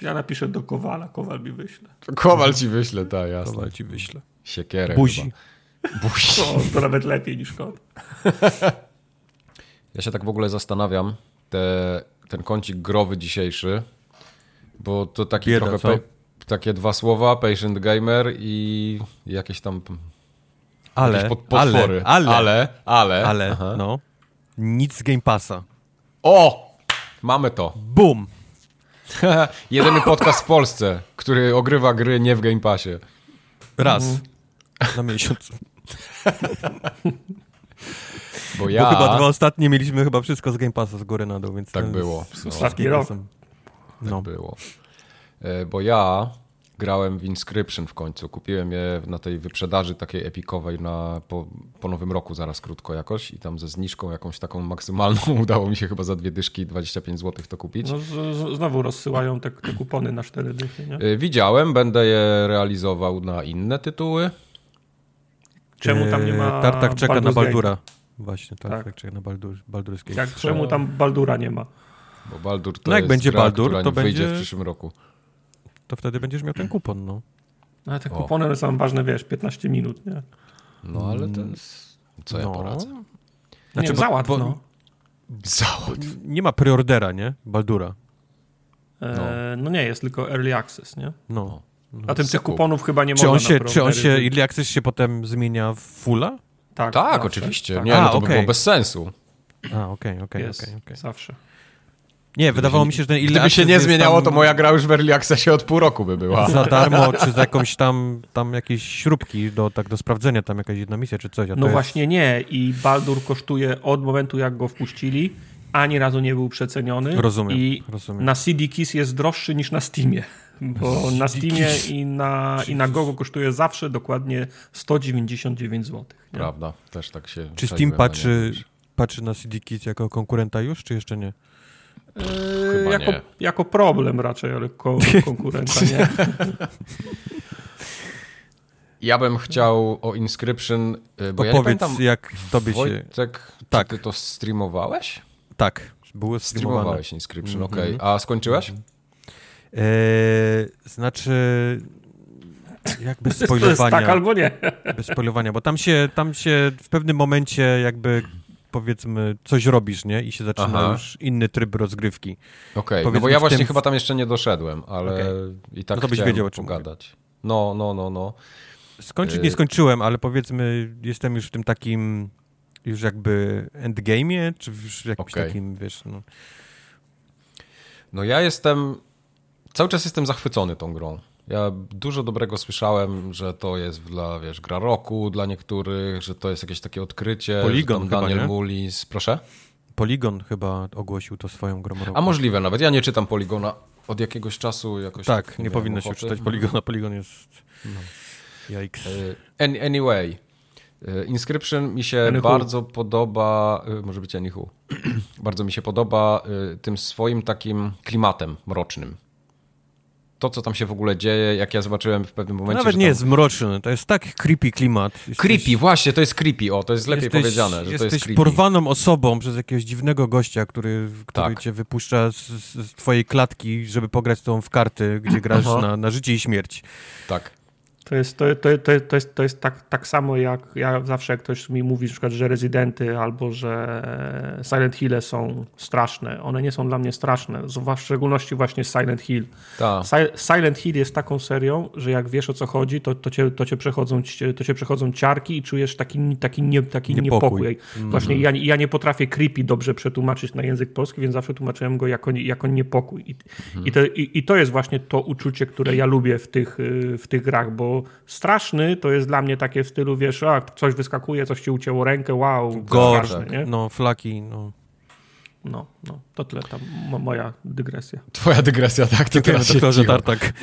Ja napiszę do Kowala, Kowal mi wyśle. Kowal ci wyśle, tak, jasne. Kowal ci wyślę. Siekierę Buzi. chyba. Buzi. To, to nawet lepiej niż kod. Ja się tak w ogóle zastanawiam, te, ten kącik growy dzisiejszy, bo to taki Bieda, trochę... co? Takie dwa słowa, patient gamer i jakieś tam Ale, pod, potwory. ale, ale, ale, ale, ale, aha. no, nic z Game Passa. O! Mamy to. Boom! Jedyny podcast w Polsce, który ogrywa gry nie w Game Passie. Raz Mhm. na miesiąc. Bo ja... Bo chyba dwa ostatnie mieliśmy chyba wszystko z Game Passa z góry na dół, więc Tak było. Z, No. z Ostatni rok. Tak No. było. E, Bo ja grałem w Inscription w końcu. Kupiłem je na tej wyprzedaży takiej epikowej na, po, po nowym roku zaraz krótko jakoś i tam ze zniżką jakąś taką maksymalną udało mi się chyba za dwie dyszki 25 zł to kupić. No, z, z, znowu rozsyłają te, te kupony na cztery dychy, nie? E, Widziałem, będę je realizował na inne tytuły. Czemu tam nie ma E, Tartak czeka na Baldur's Gate'a? Baldura. Właśnie, tak, Tak. czeka na Baldur, Baldur's Gate. Jak, czemu tam Baldura nie ma? Bo Baldur to No jak jest będzie gra, Baldur, która to nie wyjdzie będzie- w przyszłym roku. To wtedy będziesz miał ten kupon, no. No, ale te O. kupony są ważne, wiesz, 15 minut, nie? No ale to jest... Co ja poradzę? Znaczy, nie, załatw, bo, no. Załatw. Nie ma preordera, nie? Baldura. No. E, no nie, jest tylko early access, nie? No. A tym tych kuponów chyba nie czy można on się, Czy on się, early access się potem zmienia w fulla? Tak, tak oczywiście. Tak. Nie, no to okay. by było bez sensu. A, okej, okej, okej. Zawsze. Nie, wydawało mi się, że ten Gdyby się nie zmieniało, tam... to moja gra już w Early Accessie od pół roku by była. Za darmo, czy za jakąś tam, tam jakieś śrubki do, tak do sprawdzenia, tam jakaś jedna misja, czy coś. no jest... właśnie nie i Baldur kosztuje od momentu, jak go wpuścili, ani razu nie był przeceniony. Rozumiem, I rozumiem. na CD Keys jest droższy niż na Steamie. Bo na Steamie i na, i na Gogo kosztuje zawsze dokładnie 199 zł. Nie? Prawda, też tak się... Czy Steam patrzy, patrzy na CD Keys jako konkurenta już, czy jeszcze nie? Yy, jako, nie. jako problem raczej, ale ko konkurenta nie. Ja bym chciał o Inscription, y, bo Opowiedz, ja nie pamiętam, jak tobie się... Wojtek, tak. ty to streamowałeś? Tak, było streamowane. Streamowałeś Inscription, mm -hmm. okej. Okay. A skończyłeś? Eee, znaczy, jak bez spoilowania. Tak albo nie. Bez spoilowania, bo tam się, tam się w pewnym momencie jakby powiedzmy coś robisz, nie? I się zaczyna Aha. już inny tryb rozgrywki. Okej, okay. no bo ja właśnie tym... chyba tam jeszcze nie doszedłem, ale okay. i tak no to byś wiedział, o czym pogadać. Mówię. No, no, no, no. Skończyć nie y- skończyłem, ale powiedzmy jestem już w tym takim już jakby endgame'ie, czy już w jakimś okay. takim, wiesz, no... No ja jestem, cały czas jestem zachwycony tą grą. Ja dużo dobrego słyszałem, że to jest dla, wiesz, gra roku dla niektórych, że to jest jakieś takie odkrycie. Polygon chyba, Daniel nie? Mulis. Proszę? Polygon chyba ogłosił to swoją grą roku. A możliwe nawet. Ja nie czytam Polygona od jakiegoś czasu. Jakoś tak, tak nie, nie powinno się czytać Polygona. Polygon jest... No. Yikes. Anyway, e, Inscription mi się Anyhu. bardzo podoba, e, może być Anyhu, bardzo mi się podoba e, tym swoim takim klimatem mrocznym to, co tam się w ogóle dzieje, jak ja zobaczyłem w pewnym momencie. To nawet nie tam... jest mroczny, to jest tak creepy klimat. Jesteś... Creepy, właśnie, to jest creepy, o, to jest lepiej jesteś, powiedziane, że to jest creepy. porwaną osobą przez jakiegoś dziwnego gościa, który, który tak. cię wypuszcza z, z, twojej klatki, żeby pograć z tobą w karty, gdzie grasz na, na życie i śmierć. Tak. To jest, to, to, to, to jest, to jest tak, tak samo jak ja zawsze jak ktoś mi mówi, na przykład, że Rezydenty albo że Silent Hill są straszne. One nie są dla mnie straszne, w szczególności właśnie Silent Hill. Ta. Silent Hill jest taką serią, że jak wiesz o co chodzi, to, to, cię, to, cię, przechodzą, to cię przechodzą ciarki i czujesz taki, taki, nie, taki niepokój. niepokój. Mm. Właśnie ja, ja nie potrafię creepy dobrze przetłumaczyć na język polski, więc zawsze tłumaczyłem go jako, jako niepokój. I, mm. i, to, i, I to jest właśnie to uczucie, które ja lubię w tych, w tych grach, bo straszny to jest dla mnie takie w stylu, wiesz, a coś wyskakuje, coś ci ucięło rękę, wow, Gorz, nie? no, flaki, no. No, no, to tyle tam moja dygresja. Twoja dygresja, tak, to teraz doktorze Tartak.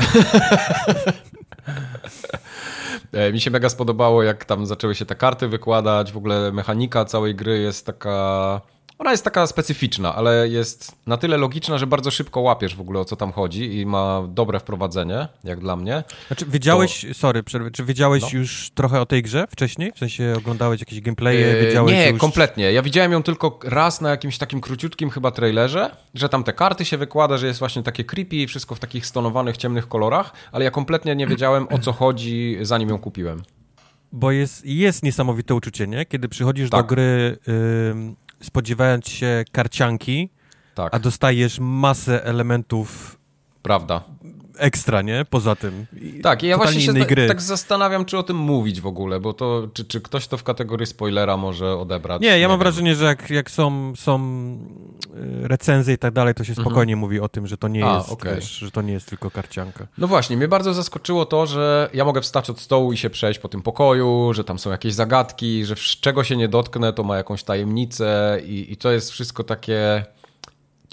E, mi się mega spodobało, jak tam zaczęły się te karty wykładać, w ogóle mechanika całej gry jest taka ona jest taka specyficzna, ale jest na tyle logiczna, że bardzo szybko łapiesz w ogóle o co tam chodzi i ma dobre wprowadzenie, jak dla mnie. Znaczy, wiedziałeś, to... sorry, przerwę, czy wiedziałeś no. już trochę o tej grze wcześniej? W sensie oglądałeś jakieś gameplaye? Yy, wiedziałeś nie, już... kompletnie. Ja widziałem ją tylko raz na jakimś takim króciutkim chyba trailerze, że tam te karty się wykłada, że jest właśnie takie creepy i wszystko w takich stonowanych, ciemnych kolorach, ale ja kompletnie nie wiedziałem o co chodzi, zanim ją kupiłem. Bo jest, jest niesamowite uczucie, nie? Kiedy przychodzisz tak. do gry spodziewając się karcianki, tak. a dostajesz masę elementów. Prawda. Ekstra, nie? Poza tym. Tak, i ja właśnie się gry. tak zastanawiam, czy o tym mówić w ogóle, bo to, czy, czy ktoś to w kategorii spoilera może odebrać. Nie, ja nie mam wiem. wrażenie, że jak, jak są, są y, recenzje i tak dalej, to się mhm. spokojnie mhm. mówi o tym, że to nie a, jest, okay. wiesz, że to nie jest tylko karcianka. No właśnie, mnie bardzo zaskoczyło to, że ja mogę wstać od stołu i się przejść po tym pokoju, że tam są jakieś zagadki, że czego się nie dotknę, to ma jakąś tajemnicę i, i to jest wszystko takie...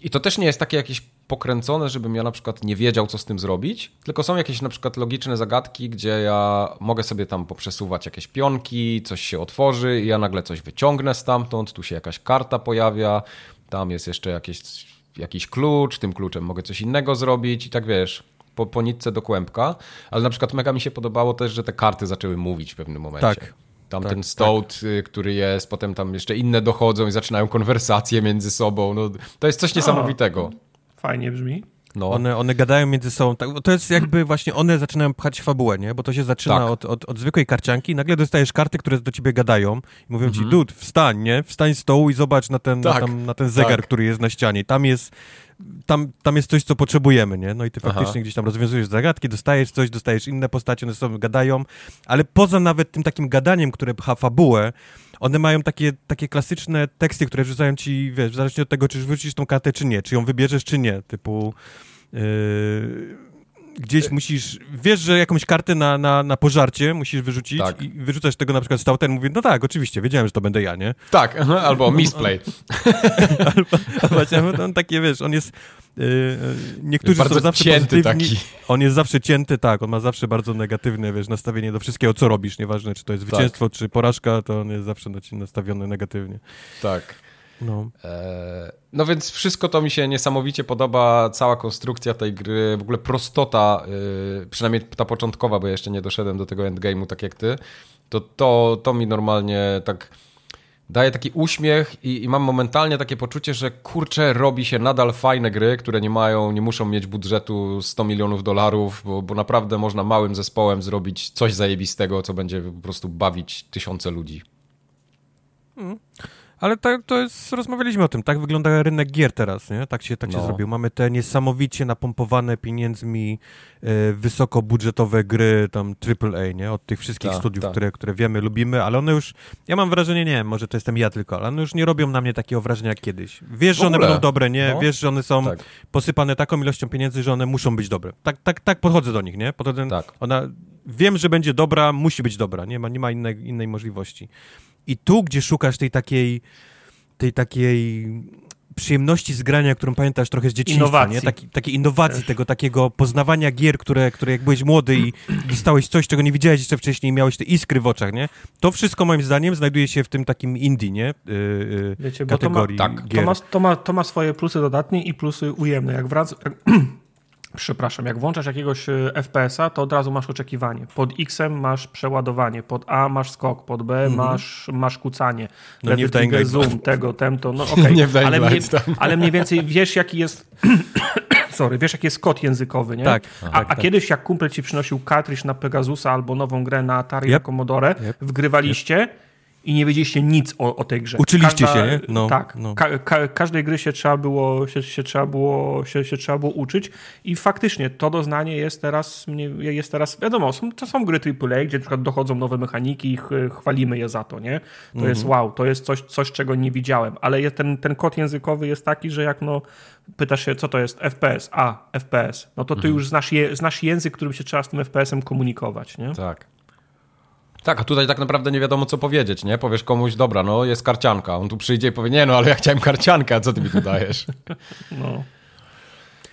I to też nie jest takie jakieś pokręcone, żebym ja na przykład nie wiedział, co z tym zrobić, tylko są jakieś na przykład logiczne zagadki, gdzie ja mogę sobie tam poprzesuwać jakieś pionki, coś się otworzy i ja nagle coś wyciągnę stamtąd, tu się jakaś karta pojawia, tam jest jeszcze jakieś, jakiś klucz, tym kluczem mogę coś innego zrobić i tak wiesz, po, po nitce do kłębka, ale na przykład mega mi się podobało też, że te karty zaczęły mówić w pewnym momencie. Tak. Tam tak, ten stołt, tak. który jest, potem tam jeszcze inne dochodzą i zaczynają konwersacje między sobą. No, to jest coś niesamowitego. Fajnie brzmi. No. One, one gadają między sobą. Tak, to jest jakby właśnie one zaczynają pchać fabułę, nie? Bo to się zaczyna tak. od, od, od, zwykłej karcianki. Nagle dostajesz karty, które do ciebie gadają i mówią mhm. ci, dud, wstań, nie? Wstań z stołu i zobacz na ten, tak. na, tam, na ten zegar, tak. który jest na ścianie. Tam jest tam, tam jest coś, co potrzebujemy, nie? No i ty faktycznie Aha. gdzieś tam rozwiązujesz zagadki, dostajesz coś, dostajesz inne postacie, one ze sobą gadają, ale poza nawet tym takim gadaniem, które pcha fabułę, one mają takie, takie klasyczne teksty, które wrzucają ci, wiesz, w zależności od tego, czy wrzucisz tą kartę, czy nie, czy ją wybierzesz, czy nie, typu... Yy gdzieś e- musisz, wiesz, że jakąś kartę na, na, na pożarcie musisz wyrzucić tak. i wyrzucasz tego na przykład stał ten mówi, no tak, oczywiście, wiedziałem, że to będę ja, nie? Tak, albo misplay. albo, właśnie, on takie, wiesz, on jest niektórzy bardzo są zawsze cięty taki. On jest zawsze cięty, tak, on ma zawsze bardzo negatywne, wiesz, nastawienie do wszystkiego, co robisz, nieważne, czy to jest tak. zwycięstwo, tak. czy porażka, to on jest zawsze nastawiony negatywnie. Tak. No. E, no więc wszystko to mi się niesamowicie podoba, cała konstrukcja tej gry, w ogóle prostota, y, przynajmniej ta początkowa, bo ja jeszcze nie doszedłem do tego endgame'u tak jak ty, to, to, to mi normalnie tak daje taki uśmiech i, i, mam momentalnie takie poczucie, że kurczę, robi się nadal fajne gry, które nie mają, nie muszą mieć budżetu 100 milionów dolarów, bo, bo naprawdę można małym zespołem zrobić coś zajebistego, co będzie po prostu bawić tysiące ludzi. Mm. Ale to, to jest, rozmawialiśmy o tym, tak wygląda rynek gier teraz, nie? Tak się, tak się no. zrobił. Mamy te niesamowicie napompowane pieniędzmi e, wysokobudżetowe gry, tam AAA, nie? Od tych wszystkich ta, studiów, ta. Które, które wiemy, lubimy, ale one już, ja mam wrażenie, nie wiem, może to jestem ja tylko, ale one już nie robią na mnie takiego wrażenia jak kiedyś. Wiesz, że one będą dobre, nie? No. Wiesz, że one są tak. posypane taką ilością pieniędzy, że one muszą być dobre. Tak, tak, tak podchodzę do nich, nie? Podchodzę, tak. Ona, wiem, że będzie dobra, musi być dobra, nie ma, nie ma innej, innej możliwości. I tu, gdzie szukasz tej takiej, tej takiej przyjemności z grania, którą pamiętasz trochę z dzieciństwa, innowacji. nie? Taki, takiej innowacji, Też. tego takiego poznawania gier, które, które jak byłeś młody i dostałeś coś, czego nie widziałeś jeszcze wcześniej i miałeś te iskry w oczach, nie? To wszystko moim zdaniem znajduje się w tym takim indie, nie? Yy, Wiecie, kategorii to ma, tak. gier. To ma, to, ma, to ma swoje plusy dodatnie i plusy ujemne. Jak wrac... Przepraszam, jak włączasz jakiegoś e, FPS-a, to od razu masz oczekiwanie. Pod X-em masz przeładowanie, pod A masz skok, pod B mm -hmm. masz, masz kucanie. No nie w zoom, tego, temto, no okej. Okay. nie w ale, mniej, ale mniej więcej wiesz, jaki jest... Sorry, wiesz, jaki jest kod językowy, nie? Tak. A, tak, a tak. kiedyś, jak kumpel ci przynosił cartridge na Pegasusa albo nową grę na Atari yep. na Commodore, yep. wgrywaliście... Yep i nie wiedzieliście nic o, o tej grze. Uczyliście Każda, się, nie? No, tak. No. Ka ka każdej gry się trzeba było, się, się, trzeba było, się, się trzeba było uczyć i faktycznie to doznanie jest teraz, jest teraz wiadomo, są, to są gry AAA, gdzie na przykład dochodzą nowe mechaniki i ch chwalimy je za to, nie? To mhm. jest wow, to jest coś, coś, czego nie widziałem, ale ten, ten kod językowy jest taki, że jak no pytasz się, co to jest FPS, a, FPS, no to ty mhm. już znasz, je, znasz język, którym się trzeba z tym FPS-em komunikować, nie? Tak. Tak, a tutaj tak naprawdę nie wiadomo, co powiedzieć, nie? Powiesz komuś, dobra, no jest karcianka. On tu przyjdzie i powie, nie no, ale ja chciałem karciankę, a co ty mi tu dajesz? No.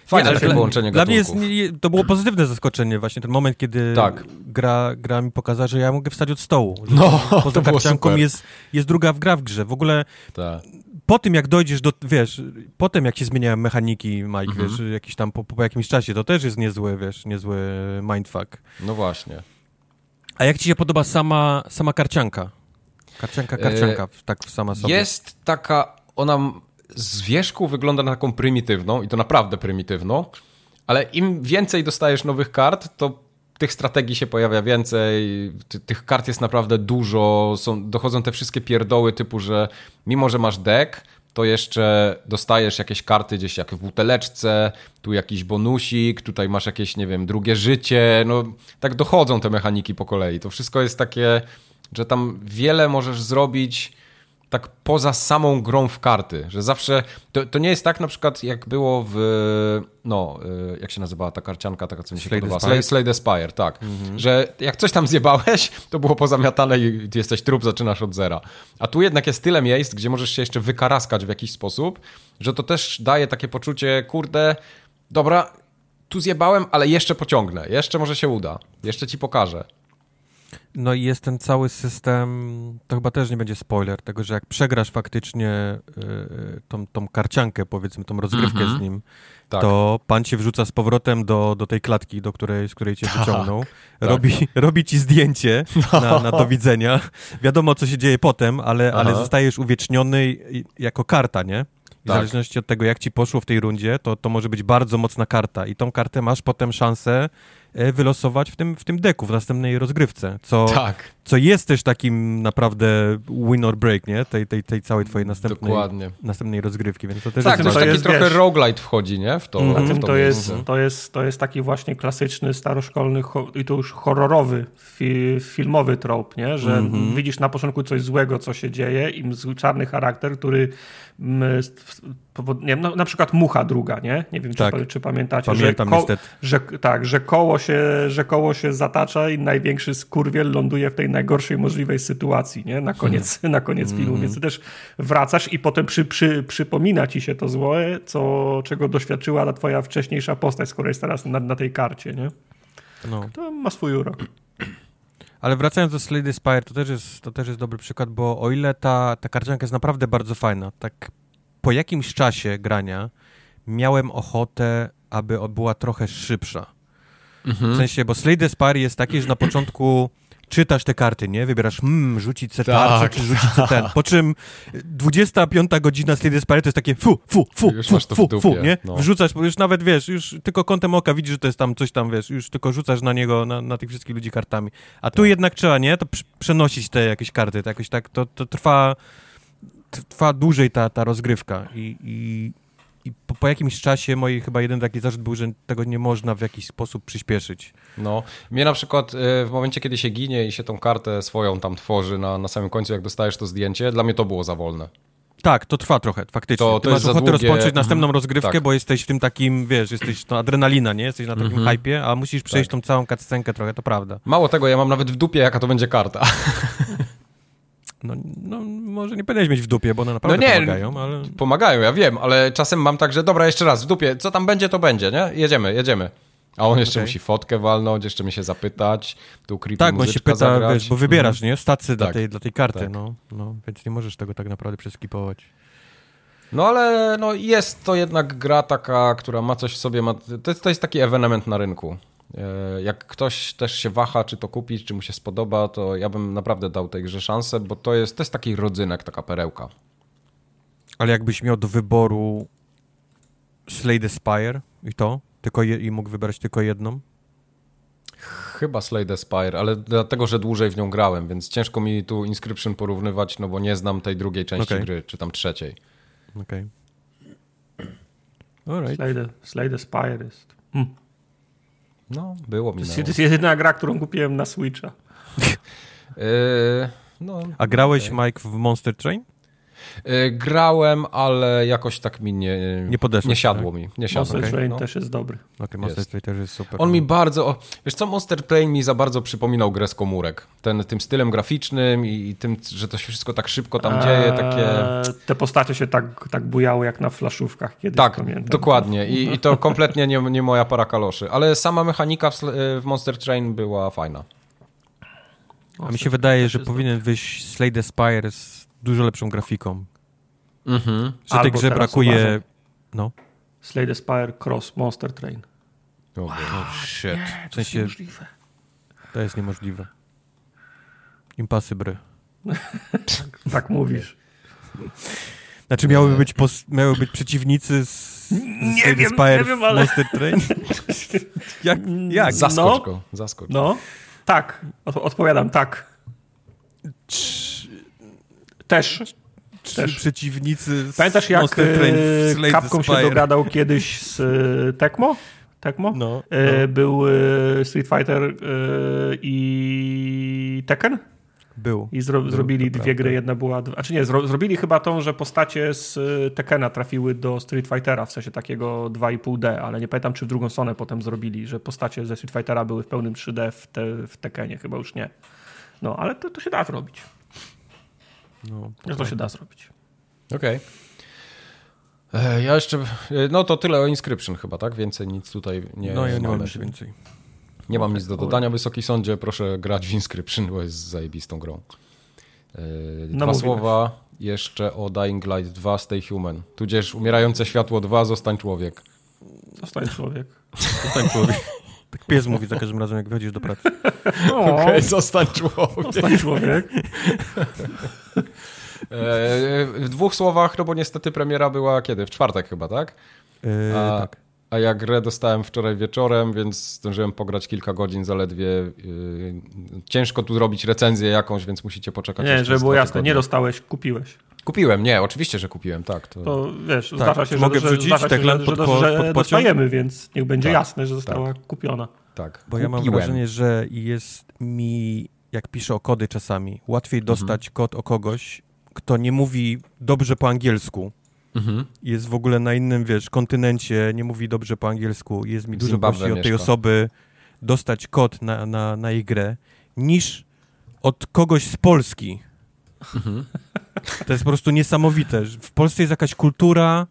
Fajne takie połączenie Dla mnie jest, to było pozytywne zaskoczenie właśnie, ten moment, kiedy tak. gra, gra mi pokazała, że ja mogę wstać od stołu. No, poza to karcianką jest, jest druga gra w grze. W ogóle tak. po tym, jak dojdziesz do, wiesz, potem jak się zmieniają mechaniki, Mike, mhm. wiesz, jakiś tam po, po jakimś czasie, to też jest niezły, wiesz, niezły mindfuck. No właśnie. A jak ci się podoba sama, sama karcianka? Karcianka, karcianka, e, tak sama sobie. Jest taka, ona z wierzchu wygląda na taką prymitywną i to naprawdę prymitywną, ale im więcej dostajesz nowych kart, to tych strategii się pojawia więcej, ty, tych kart jest naprawdę dużo, są, dochodzą te wszystkie pierdoły typu, że mimo, że masz deck, to jeszcze dostajesz jakieś karty gdzieś jak w buteleczce, tu jakiś bonusik, tutaj masz jakieś, nie wiem, drugie życie, no tak dochodzą te mechaniki po kolei. To wszystko jest takie, że tam wiele możesz zrobić tak poza samą grą w karty, że zawsze, to, to nie jest tak na przykład jak było w, no, y, jak się nazywała ta karcianka, taka co mi się Slade podoba, Slade, Slade Aspire, tak, mhm. że jak coś tam zjebałeś, to było pozamiatane i jesteś trup, zaczynasz od zera. A tu jednak jest tyle miejsc, gdzie możesz się jeszcze wykaraskać w jakiś sposób, że to też daje takie poczucie, kurde, dobra, tu zjebałem, ale jeszcze pociągnę, jeszcze może się uda, jeszcze ci pokażę. No i jest ten cały system, to chyba też nie będzie spoiler, tego, że jak przegrasz faktycznie y, tą, tą karciankę, powiedzmy, tą rozgrywkę mm -hmm. z nim, tak. to pan cię wrzuca z powrotem do, do tej klatki, do której, z której cię tak, wyciągnął. Tak. Robi, robi ci zdjęcie na, na do widzenia. Wiadomo, co się dzieje potem, ale, ale zostajesz uwieczniony jako karta, nie? I w zależności od tego, jak ci poszło w tej rundzie, to, to może być bardzo mocna karta. I tą kartę masz potem szansę wylosować w tym, w tym deku, w następnej rozgrywce. Co, tak. Co jest też takim naprawdę win or break, nie? Tej, tej, tej całej twojej następnej, Dokładnie. następnej rozgrywki, więc to też tak, jest... to to taki jest, trochę wiesz, roguelite wchodzi, nie? W to, A w tym to to jest, to, jest, to jest taki właśnie klasyczny, staroszkolny i to już horrorowy, fi, filmowy trop, nie? że Mhm. widzisz na początku coś złego, co się dzieje i zły- czarny charakter, który mm, nie wiem, no, na przykład mucha druga, nie? Nie wiem, czy, Tak. pa- czy pamiętacie, Pamiętam że, ko- niestety. że tak, że koło, się, że koło się zatacza i największy skurwiel ląduje w tej najgorszej możliwej sytuacji, nie? Na koniec, na koniec Mhm. filmu, więc ty też wracasz i potem przy, przy, przypomina ci się to złe, co, czego doświadczyła ta twoja wcześniejsza postać, skoro jest teraz na, na tej karcie, nie? No. To ma swój urok. Ale wracając do Slay the Spire, to też jest, to też jest dobry przykład, bo o ile ta, ta karcianka jest naprawdę bardzo fajna, tak po jakimś czasie grania miałem ochotę, aby była trochę szybsza. Mhm. W sensie, bo Slay the Spire jest taki, że na początku czytasz te karty, nie? Wybierasz, hmm, rzucić se tarczę, Tak, czy rzucić se ten. Po czym 25 godzina Slay the Spire to jest takie fu, fu, fu, Już fu, fu, dupie, fu, nie? no. Wrzucasz, bo już nawet, wiesz, już tylko kątem oka widzisz, że to jest tam coś tam, wiesz, już tylko rzucasz na niego, na, na tych wszystkich ludzi kartami. A tu jednak trzeba, nie? To pr- przenosić te jakieś karty, to jakoś tak, to, to trwa, trwa dłużej ta, ta rozgrywka i, i, i po, po jakimś czasie mój chyba jeden taki zarzut był, że tego nie można w jakiś sposób przyspieszyć. No, mnie na przykład e, w momencie, kiedy się ginie i się tą kartę swoją tam tworzy na, na samym końcu, jak dostajesz to zdjęcie, dla mnie to było za wolne. Tak, to trwa trochę, faktycznie. To- Ty to masz jest za ochotę długie. rozpocząć następną Mhm. rozgrywkę, Tak. bo jesteś w tym takim, wiesz, jesteś, to adrenalina, nie? Jesteś na takim Mhm. hypie, a musisz przejść Tak. tą całą cutscenkę trochę, to prawda. Mało tego, ja mam nawet w dupie, jaka to będzie karta. No, no może nie powinieneś mieć w dupie, bo one naprawdę No nie, pomagają, ale... Pomagają, ja wiem, ale czasem mam tak, że dobra, jeszcze raz, w dupie, co tam będzie, to będzie, nie? Jedziemy, jedziemy. A on jeszcze Okej. musi fotkę walnąć, jeszcze mnie się zapytać, tu creepy Tak, on się pyta, zagrać. wiesz, bo wybierasz, nie? Stacy dla, Tak, tej, dla tej karty, tak. no, no, więc nie możesz tego tak naprawdę przeskipować. No ale no, jest to jednak gra taka, która ma coś w sobie, ma, to, jest, to jest taki ewenement na rynku. E, Jak ktoś też się waha, czy to kupić, czy mu się spodoba, to ja bym naprawdę dał tej grze szansę, bo to jest, to jest taki rodzynek, taka perełka. Ale jakbyś miał do wyboru Slay the Spire i to, tylko je, i mógł wybrać tylko jedną, Chyba Slay the Spire, ale dlatego, że dłużej w nią grałem, więc ciężko mi tu Inscription porównywać, no bo nie znam tej drugiej części Okej. gry, czy tam trzeciej. okej. Alright. Slay the, Slay the Spire jest. Hmm. No, było mi To jest, to jest jedyna gra, którą kupiłem na Switcha. Yy, no, A grałeś, okej. Mike, w Monster Train? Yy, grałem, ale jakoś tak mi nie, Nie podeszłeś, nie siadło mi. Nie siadło. Monster okej, Train no. też jest dobry. Okej, Monster Jest. Train też jest super. On mi bardzo, o, wiesz co, Monster Train mi za bardzo przypominał grę z komórek. Ten, tym stylem graficznym i, i tym, że to się wszystko tak szybko tam dzieje, takie... Eee, Te postacie się tak, tak bujały jak na flaszówkach kiedyś, Tak, pamiętam. dokładnie. I, I to kompletnie nie, nie moja para kaloszy. Ale sama mechanika w, Sl- w Monster Train była fajna. A mi się wydaje, że powinien wyjść Slay the Spire z dużo lepszą grafiką. Mhm. Że tej grze brakuje... uważaj. No. Slay the Spire Cross Monster Train. Oh, shit. W sensie, Możliwe. to jest niemożliwe. Impossible. Tak mówisz. Znaczy miałyby być, pos- miały być przeciwnicy z, Nie wiem, Spire nie wiem, ale- Monster Train? jak? jak? Zaskocz No. go, zaskocz. No, tak. Od, odpowiadam, tak. Też. Też. przeciwnicy Pamiętasz jak Train e, the Capcom się dogadał kiedyś z e, Tecmo? Tecmo? No, E, no. Był Street Fighter i Tekken? Był. I zro, zrobili to dwie prawda. gry, jedna była... A czy nie, zro, zrobili chyba tą, że postacie z Tekkena trafiły do Street Fightera, w sensie takiego 2,5D, ale nie pamiętam, czy w drugą stronę potem zrobili, że postacie ze Street Fightera były w pełnym 3D w, te, w Tekkenie, chyba już nie. No, ale to, to się da zrobić. No, To, to się da zrobić. Okej. E, Ja jeszcze, e, no to tyle o Inscription chyba, tak? Więcej nic tutaj nie no ja nie mam nic więcej. Nie mam nic do dodania. Wysoki sądzie, proszę grać w Inscription, bo jest zajebistą grą. E, Dwa Namówiłeś. słowa jeszcze o Dying Light 2 Stay Human. Tudzież Umierające Światło 2 Zostań Człowiek. Zostań człowiek. Zostań człowiek. Tak pies mówi za każdym razem, jak wychodzisz do pracy. Okej, Zostań Człowiek. Zostań człowiek. w dwóch słowach, no bo niestety premiera była kiedy? W czwartek chyba, tak? Yy, a, tak. A ja grę dostałem wczoraj wieczorem, więc zdążyłem pograć kilka godzin zaledwie. Yy, ciężko tu zrobić recenzję jakąś, więc musicie poczekać. Nie, żeby było jasne, nie dostałeś, kupiłeś. Kupiłem, nie, oczywiście, że kupiłem, tak. To, to wiesz, tak, zdarza się, mogę że, wrzucić zdarza się, że, pod, że, że dostajemy, więc niech będzie tak, jasne, że została tak. kupiona. Tak, Bo Kupiłem. ja mam wrażenie, że jest mi, jak piszę o kody czasami, łatwiej mhm. dostać mhm. kod o kogoś, kto nie mówi dobrze po angielsku, mhm. jest w ogóle na innym, wiesz, kontynencie, nie mówi dobrze po angielsku, jest mi dużo prościej od tej osoby dostać kod na, na, na ich grę, niż od kogoś z Polski. Mhm. To jest po prostu niesamowite. W Polsce jest jakaś kultura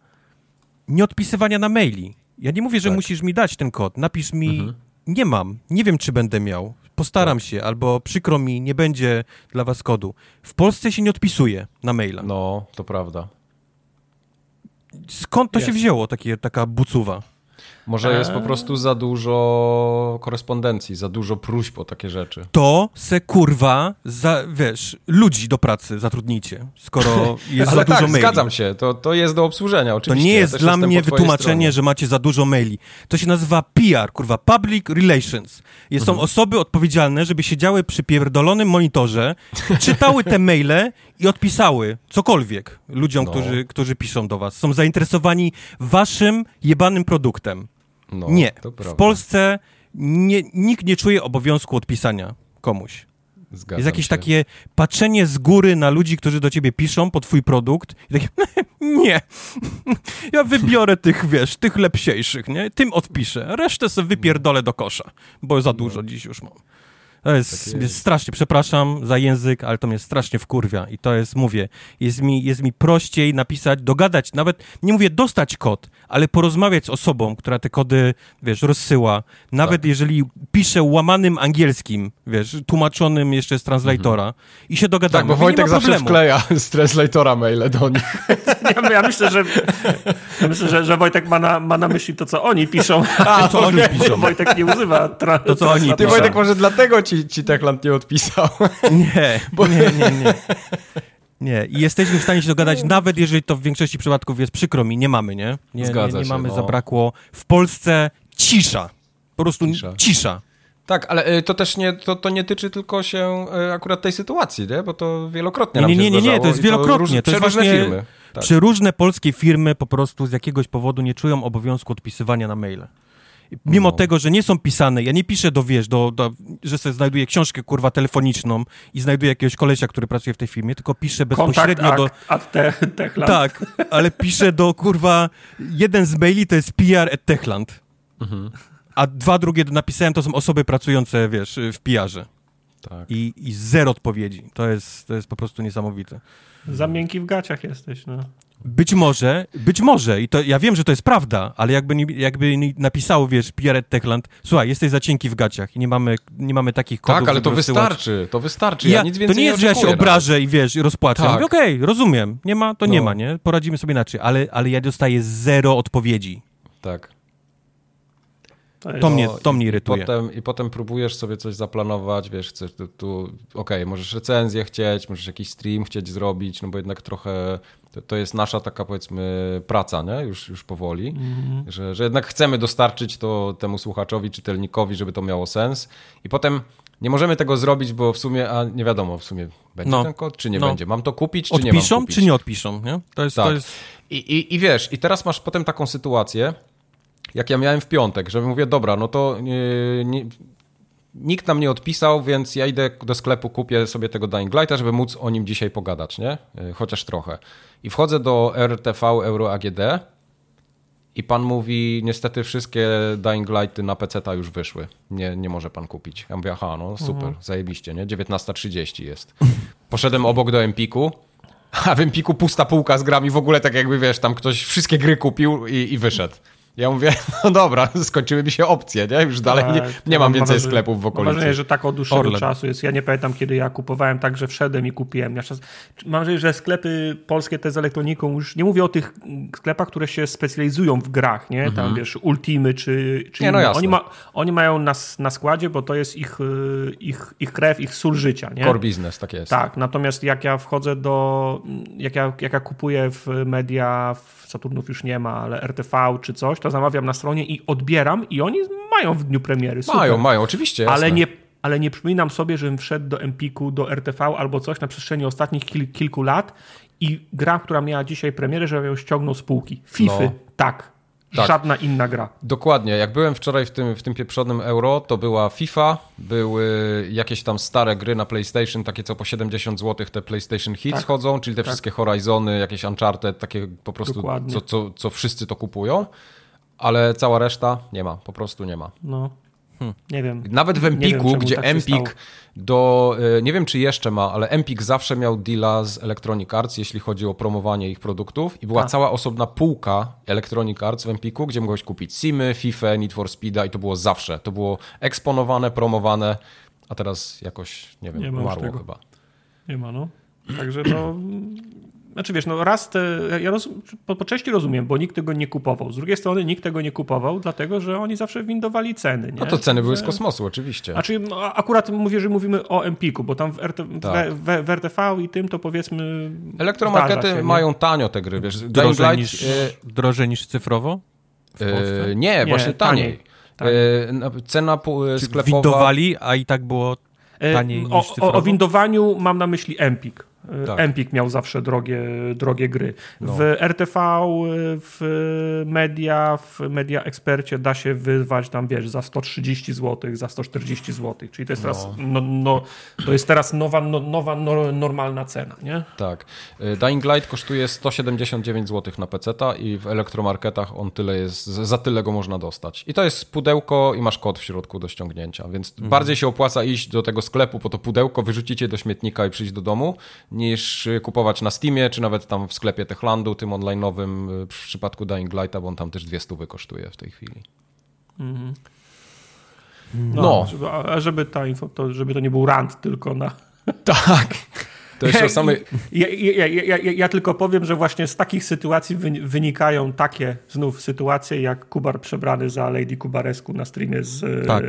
nieodpisywania na maili. Ja nie mówię, że tak. musisz mi dać ten kod. Napisz mi, mhm. nie mam, nie wiem, czy będę miał. Postaram tak. się, albo przykro mi, nie będzie dla was kodu. W Polsce się nie odpisuje na maila. No, to prawda. Skąd to jest. się wzięło, takie, taka bucuwa? Może jest po prostu za dużo korespondencji, za dużo próśb o takie rzeczy. To se kurwa, za, wiesz, ludzi do pracy zatrudnijcie, skoro jest za tak, dużo maili. zgadzam się, to, to jest do obsłużenia, oczywiście. To nie jest ja dla mnie wytłumaczenie, że macie za dużo maili. To się nazywa PR, kurwa, Public Relations. Jest, mhm. Są osoby odpowiedzialne, żeby siedziały przy pierdolonym monitorze, czytały te maile i odpisały cokolwiek ludziom, no. którzy, którzy piszą do was. Są zainteresowani waszym jebanym produktem. No, nie. W Polsce nie, nikt nie czuje obowiązku odpisania komuś. Zgadzam jest jakieś się. takie patrzenie z góry na ludzi, którzy do ciebie piszą po twój produkt i takie, nie, ja wybiorę tych, wiesz, tych lepsiejszych, nie? Tym odpiszę, resztę sobie wypierdolę do kosza, bo za dużo no. dziś już mam. To jest, tak jest. strasznie, przepraszam za język, ale to mnie strasznie wkurwia i to jest, mówię, jest mi, jest mi prościej napisać, dogadać, nawet, nie mówię dostać kod, ale porozmawiać z osobą, która te kody, wiesz, rozsyła. Nawet tak. jeżeli piszę łamanym angielskim, wiesz, tłumaczonym jeszcze z translatora mhm. i się dogadamy. Tak, bo Wojtek zawsze wkleja z translatora maile do nich. Ja, ja myślę, że, ja myślę że, że Wojtek ma na, ma na myśli to, co oni piszą. A, to oni piszą. Wojtek nie używa tra- To, co oni Ty, Wojtek, może dlatego ci, ci Techland nie odpisał. Nie, bo... nie, nie, nie. Nie, i jesteśmy w stanie się dogadać, nawet jeżeli to w większości przypadków jest przykro mi, nie mamy, nie? Nie, Zgadza nie, nie mamy, no. zabrakło. W Polsce cisza. Po prostu cisza. cisza. Tak, ale y, to też nie, to, to nie tyczy tylko się y, akurat tej sytuacji, nie? Bo to wielokrotnie nie, nam nie, nie, nie, nie, to jest wielokrotnie. To, róż, to jest właśnie, firmy. Tak. Przeróżne polskie firmy po prostu z jakiegoś powodu nie czują obowiązku odpisywania na maile. Mimo no. tego, że nie są pisane, ja nie piszę do, wiesz, do, do, że sobie znajduję książkę, kurwa, telefoniczną i znajduję jakiegoś kolesia, który pracuje w tej firmie, tylko piszę bezpośrednio Kontakt do... At te, Techland. Tak, ale piszę do, kurwa, jeden z maili to jest PR at Techland. Mhm. A dwa drugie napisałem, to są osoby pracujące, wiesz, w PR-ze. Tak. I, I zero odpowiedzi. To jest, to jest po prostu niesamowite. Za miękki w gaciach jesteś, no. Być może, być może, i to ja wiem, że to jest prawda, ale jakby, jakby napisało, wiesz, Pierre Techland, słuchaj, jesteś za cienki w gaciach i nie mamy, nie mamy takich kodów, Tak, ale to wystarczy, to wystarczy, ja, ja nic więcej To nie jest, że ja się obrażę i wiesz, i rozpłaczę. Tak. Okej, okay, rozumiem, nie ma, to no. nie ma, nie? Poradzimy sobie inaczej, ale, ale ja dostaję zero odpowiedzi. Tak. To, mnie, to mnie irytuje. I potem, I potem próbujesz sobie coś zaplanować, wiesz, chcesz tu, tu okej, okay, możesz recenzję chcieć, możesz jakiś stream chcieć zrobić, no bo jednak trochę to, to jest nasza taka powiedzmy praca, nie? Już, już powoli, mm -hmm. że, że jednak chcemy dostarczyć to temu słuchaczowi, czytelnikowi, żeby to miało sens i potem nie możemy tego zrobić, bo w sumie, a nie wiadomo w sumie, będzie no. ten kod, czy nie no. będzie. Mam to kupić, czy odpiszą, nie mam kupić? czy nie odpiszą, nie? To jest, tak. to jest... I, i, I wiesz, i teraz masz potem taką sytuację, jak ja miałem w piątek, że mówię, dobra, no to nie, nie, nikt nam nie odpisał, więc ja idę do sklepu, kupię sobie tego Dying Lighta, żeby móc o nim dzisiaj pogadać, nie? E, chociaż trochę. I wchodzę do RTV Euro AGD i pan mówi, niestety wszystkie Dying Lighty na PC-ta już wyszły. Nie, nie może pan kupić. Ja mówię, aha, no super, mhm. zajebiście, nie? 19.30 jest. Poszedłem obok do Empiku, a w Empiku pusta półka z grami w ogóle tak jakby, wiesz, tam ktoś wszystkie gry kupił i, i wyszedł. Ja mówię, no dobra, skończyły mi się opcje, nie? Już dalej nie, nie mam więcej wrażenie, sklepów w okolicy. Mam wrażenie, że tak od dłuższego Orlen. czasu jest. Ja nie pamiętam, kiedy ja kupowałem tak, że wszedłem i kupiłem. Ja czas... Mam wrażenie, że sklepy polskie te z elektroniką, już nie mówię o tych sklepach, które się specjalizują w grach, nie? Tam wiesz, Ultimy czy, czy Nie, no jasne. Oni, ma, oni mają na, na składzie, bo to jest ich, y, ich, ich krew, ich sól życia, nie? Core business, tak jest. Tak, natomiast jak ja wchodzę do, jak ja, jak ja kupuję w media, w Saturnów już nie ma, ale RTV czy coś, to zamawiam na stronie i odbieram i oni mają w dniu premiery. Super. Mają, mają, oczywiście, jasne. ale nie, ale nie przypominam sobie, żebym wszedł do Empiku, do RTV albo coś na przestrzeni ostatnich kil, kilku lat i gra, która miała dzisiaj premierę, żebym ją ściągnął z półki. Fify, No. tak. Tak. Żadna inna gra. Dokładnie. Jak byłem wczoraj w tym, w tym pieprzonym euro, to była FIFA, były jakieś tam stare gry na PlayStation, takie co po 70 zł te PlayStation Hits Tak. chodzą, czyli te wszystkie Horizony, jakieś Uncharted, takie po prostu, co, co, co wszyscy to kupują, ale cała reszta nie ma, po prostu nie ma. No, nie wiem. Nawet w wiem, Empiku, czemu gdzie tak Empik do, e, nie wiem czy jeszcze ma, ale Empik zawsze miał deala z Electronic Arts, jeśli chodzi o promowanie ich produktów i była Tak. cała osobna półka Electronic Arts w Empiku, gdzie mogłeś kupić Simy, FIFA, Need for Speeda i to było zawsze. To było eksponowane, promowane, a teraz jakoś, nie wiem, Nie umarło chyba. Nie ma, no. Także no... Znaczy wiesz, no raz te, ja roz, po, po części rozumiem, bo nikt tego nie kupował. Z drugiej strony nikt tego nie kupował, dlatego że oni zawsze windowali ceny. Nie? No to ceny były z kosmosu, oczywiście. Znaczy, no, akurat mówię, że mówimy o Empiku, bo tam w, RT, Tak. w, w, w RTV i tym to powiedzmy. Elektromarkety się, mają tanio te gry, wiesz, Drożej Light, niż, e, drożej niż cyfrowo? E, nie, Nie, właśnie taniej. taniej. E, na- Cena Czy sklepowa... windowali, a i tak było E, taniej o, niż o, cyfrowo? o windowaniu mam na myśli Empik. E, Tak. Empik miał zawsze drogie, drogie gry. No. W RTV, w media, w media ekspercie da się wyrwać tam, wiesz, za 130 zł, za 140 zł. Czyli to jest teraz, no, no, to jest teraz nowa, no, nowa no, normalna cena, nie? Tak. Y, Dying Light kosztuje 179 zł na PC i w elektromarketach on tyle jest, za tyle go można dostać. I to jest pudełko i masz kod w środku do ściągnięcia, więc bardziej się opłaca iść do tego sklepu po to pudełko, wyrzucicie do śmietnika i przyjść do domu, niż y, kupować na Steamie, czy nawet tam w sklepie Techlandu, tym online'owym y, w przypadku Dying Lighta, bo on tam też 200 kosztuje w tej chwili. No. Żeby, a żeby ta info, to, żeby to nie był rant tylko na... Tak. To jeszcze o samej... Ja, ja, ja, ja, ja tylko powiem, że właśnie z takich sytuacji wyni- wynikają takie znów sytuacje, jak Kubar przebrany za Lady Kubaresku na streamie z, Tak.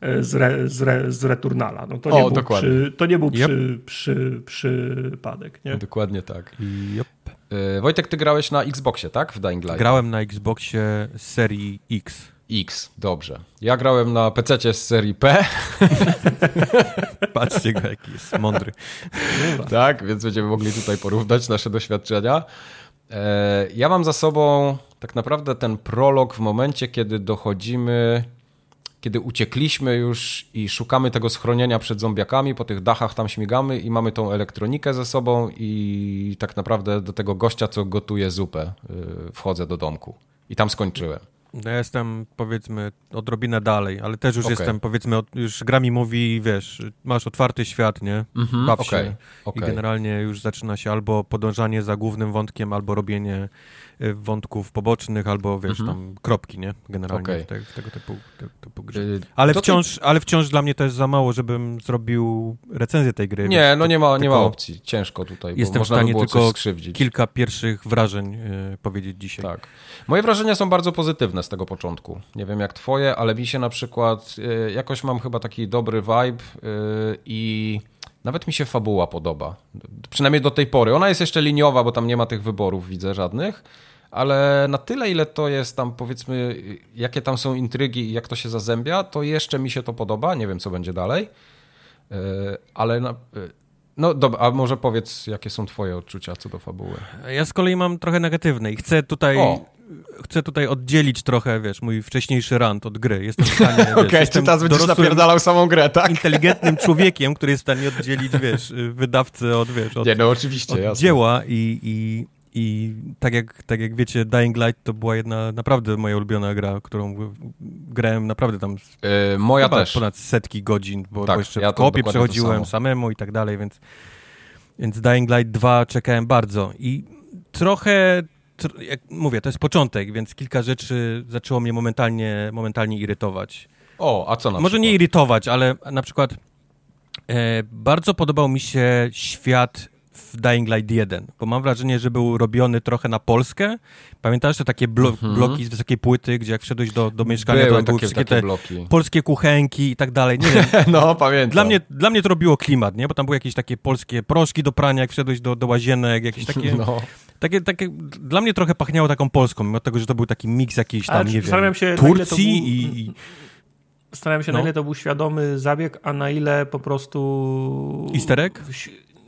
E, z, re, z, re, z Returnala. No to O, nie był, dokładnie. przy, to nie był Yep. przy, przy, przypadek. Nie? Dokładnie tak. Yep. Y, Wojtek, ty grałeś na Xboxie, tak? W Dying Light. Grałem na Xboxie serii X. X, dobrze. Ja grałem na PC z serii P, Patrzcie go, jaki jest mądry. tak, więc będziemy mogli tutaj porównać nasze doświadczenia. E, Ja mam za sobą tak naprawdę ten prolog w momencie, kiedy dochodzimy, kiedy uciekliśmy już i szukamy tego schronienia przed zombiakami, po tych dachach tam śmigamy i mamy tą elektronikę ze sobą i tak naprawdę do tego gościa, co gotuje zupę, y, wchodzę do domku. I tam skończyłem. No ja jestem, powiedzmy, odrobinę dalej, ale też już Okej. jestem, powiedzmy, od, już gra mi mówi, wiesz, masz otwarty świat, nie? Mhm, Baw okej, się. okej. I generalnie już zaczyna się albo podążanie za głównym wątkiem, albo robienie y, wątków pobocznych, albo wiesz, tam kropki, nie? Generalnie Mhm. W, te, w tego typu, te, typu gry. Y, Ale to ty- wciąż, ale wciąż dla mnie to jest za mało, żebym zrobił recenzję tej gry. Nie, no nie ma, nie ma opcji. Ciężko tutaj, Jestem w można by stanie było tylko kilka pierwszych wrażeń y, powiedzieć dzisiaj. Tak. Moje wrażenia są bardzo pozytywne z tego początku. Nie wiem jak twoje, ale mi się na przykład y, jakoś mam chyba taki dobry vibe y, i nawet mi się fabuła podoba. Przynajmniej do tej pory. Ona jest jeszcze liniowa, bo tam nie ma tych wyborów, widzę żadnych. Ale na tyle, ile to jest tam, powiedzmy, jakie tam są intrygi i jak to się zazębia, to jeszcze mi się to podoba. Nie wiem, co będzie dalej. Y, Ale na, no dobra, a może powiedz, jakie są twoje odczucia co do fabuły. Ja z kolei mam trochę negatywne i chcę tutaj, O. chcę tutaj oddzielić trochę, wiesz, mój wcześniejszy rant od gry. Jestem w stanie, wiesz, Okej, jestem czy teraz będziesz napierdalał samą grę, tak? inteligentnym człowiekiem, który jest w stanie oddzielić, wiesz, wydawcę od, wiesz, od, Nie, no oczywiście, od jasne. dzieła i, i, i tak, jak, tak jak wiecie, Dying Light to była jedna naprawdę moja ulubiona gra, którą grałem naprawdę tam Yy, moja też. ponad setki godzin, bo, Tak, bo jeszcze ja w kopie przechodziłem samemu i tak dalej, więc, więc Dying Light 2 czekałem bardzo i trochę jak mówię, to jest początek, więc kilka rzeczy zaczęło mnie momentalnie, momentalnie irytować. O, a co na Może przykład? nie irytować, ale na przykład e, bardzo podobał mi się świat w Dying Light 1, bo mam wrażenie, że był robiony trochę na Polskę. Pamiętasz te takie blo Mhm. bloki z wysokiej płyty, gdzie jak wszedłeś do, do mieszkania, to Były tam były takie, wszystkie takie te bloki. polskie kuchenki i tak dalej. Nie wiem, No, pamiętam. dla mnie, dla mnie to robiło klimat, nie? Bo tam były jakieś takie polskie proszki do prania, jak wszedłeś do, do łazienek, jakieś takie, No. Takie, takie... Dla mnie trochę pachniało taką Polską, mimo tego, że to był taki miks jakiś tam, Ale nie wiem, się, Turcji był- i... i Zastanawiam się, No. na ile to był świadomy zabieg, a na ile po prostu... Easter egg?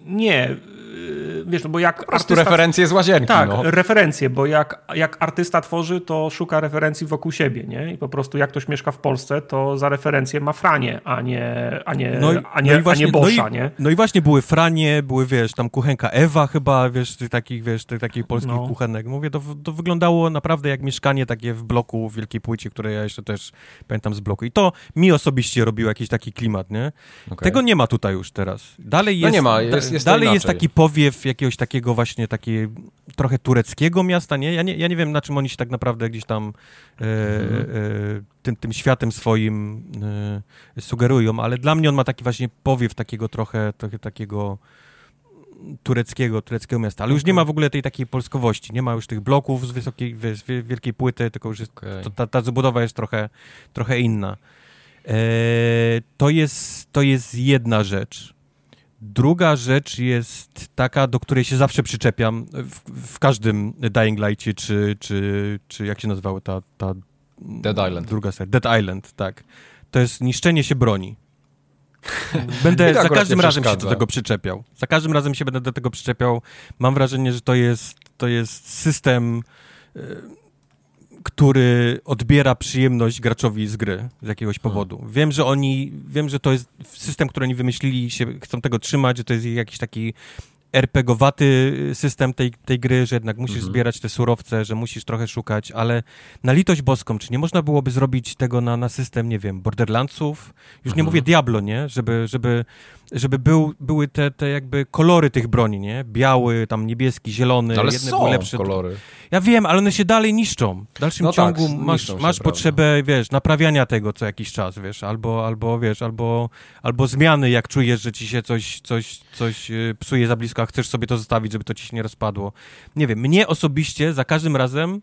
Nie. Yy, Wiesz, no bo jak Po prostu referencje z łazienki, Tak, no. referencje, bo jak, jak artysta tworzy, to szuka referencji wokół siebie, nie? I po prostu jak ktoś mieszka w Polsce, to za referencję ma Franie, a nie, a nie, No i, a nie, no i właśnie, a nie Boscha, no i, nie? No i właśnie były Franie, były, wiesz, tam kuchenka Ewa chyba, wiesz, tych takich, wiesz, tych takich polskich No. kuchenek. Mówię, to, to wyglądało naprawdę jak mieszkanie takie w bloku, w Wielkiej Płycie, które ja jeszcze też pamiętam z bloku. I to mi osobiście robiło jakiś taki klimat, nie? Okej. Tego nie ma tutaj już teraz. Dalej No jest, nie ma, jest- jest dalej jest taki powiew jakiegoś takiego właśnie takie trochę tureckiego miasta, nie? Ja, nie? ja nie wiem, na czym oni się tak naprawdę gdzieś tam e, Mhm. e, tym, tym światem swoim e, sugerują, ale dla mnie on ma taki właśnie powiew takiego trochę, trochę takiego tureckiego, tureckiego miasta, ale już nie ma w ogóle tej takiej polskowości, nie ma już tych bloków z wysokiej, z wie- wielkiej płyty, tylko już jest, Okej. to, ta, ta zabudowa jest trochę, trochę inna. E, to, jest, to jest jedna rzecz. Druga rzecz jest taka, do której się zawsze przyczepiam w, w każdym Dying Lightie, czy, czy, czy jak się nazywało ta, ta Dead Island. druga seria, Dead Island, tak. To jest niszczenie się broni. Będę za każdym razem się do tego przyczepiał. Za każdym razem się będę do tego przyczepiał. Mam wrażenie, że to jest, to jest system, y, który odbiera przyjemność graczowi z gry z jakiegoś Hmm. powodu. Wiem, że oni, wiem, że to jest system, który oni wymyślili, się chcą tego trzymać, że to jest jakiś taki RPGowaty system tej, tej gry, że jednak musisz Mhm. zbierać te surowce, że musisz trochę szukać, ale na litość boską, czy nie można byłoby zrobić tego na, na system, nie wiem, Borderlandsów? Już nie Mhm. mówię Diablo, nie? Żeby, żeby, żeby był, były te, te jakby kolory tych broni, nie? Biały, tam niebieski, zielony, No, ale jedne są były lepsze. kolory. Ja wiem, ale one się dalej niszczą. W dalszym No tak, ciągu niszczą masz, się, masz prawda. potrzebę, wiesz, naprawiania tego co jakiś czas, wiesz, albo, albo wiesz, albo, albo zmiany, jak czujesz, że ci się coś, coś, coś y, psuje za blisko, chcesz sobie to zostawić, żeby to ci się nie rozpadło. Nie wiem, mnie osobiście za każdym razem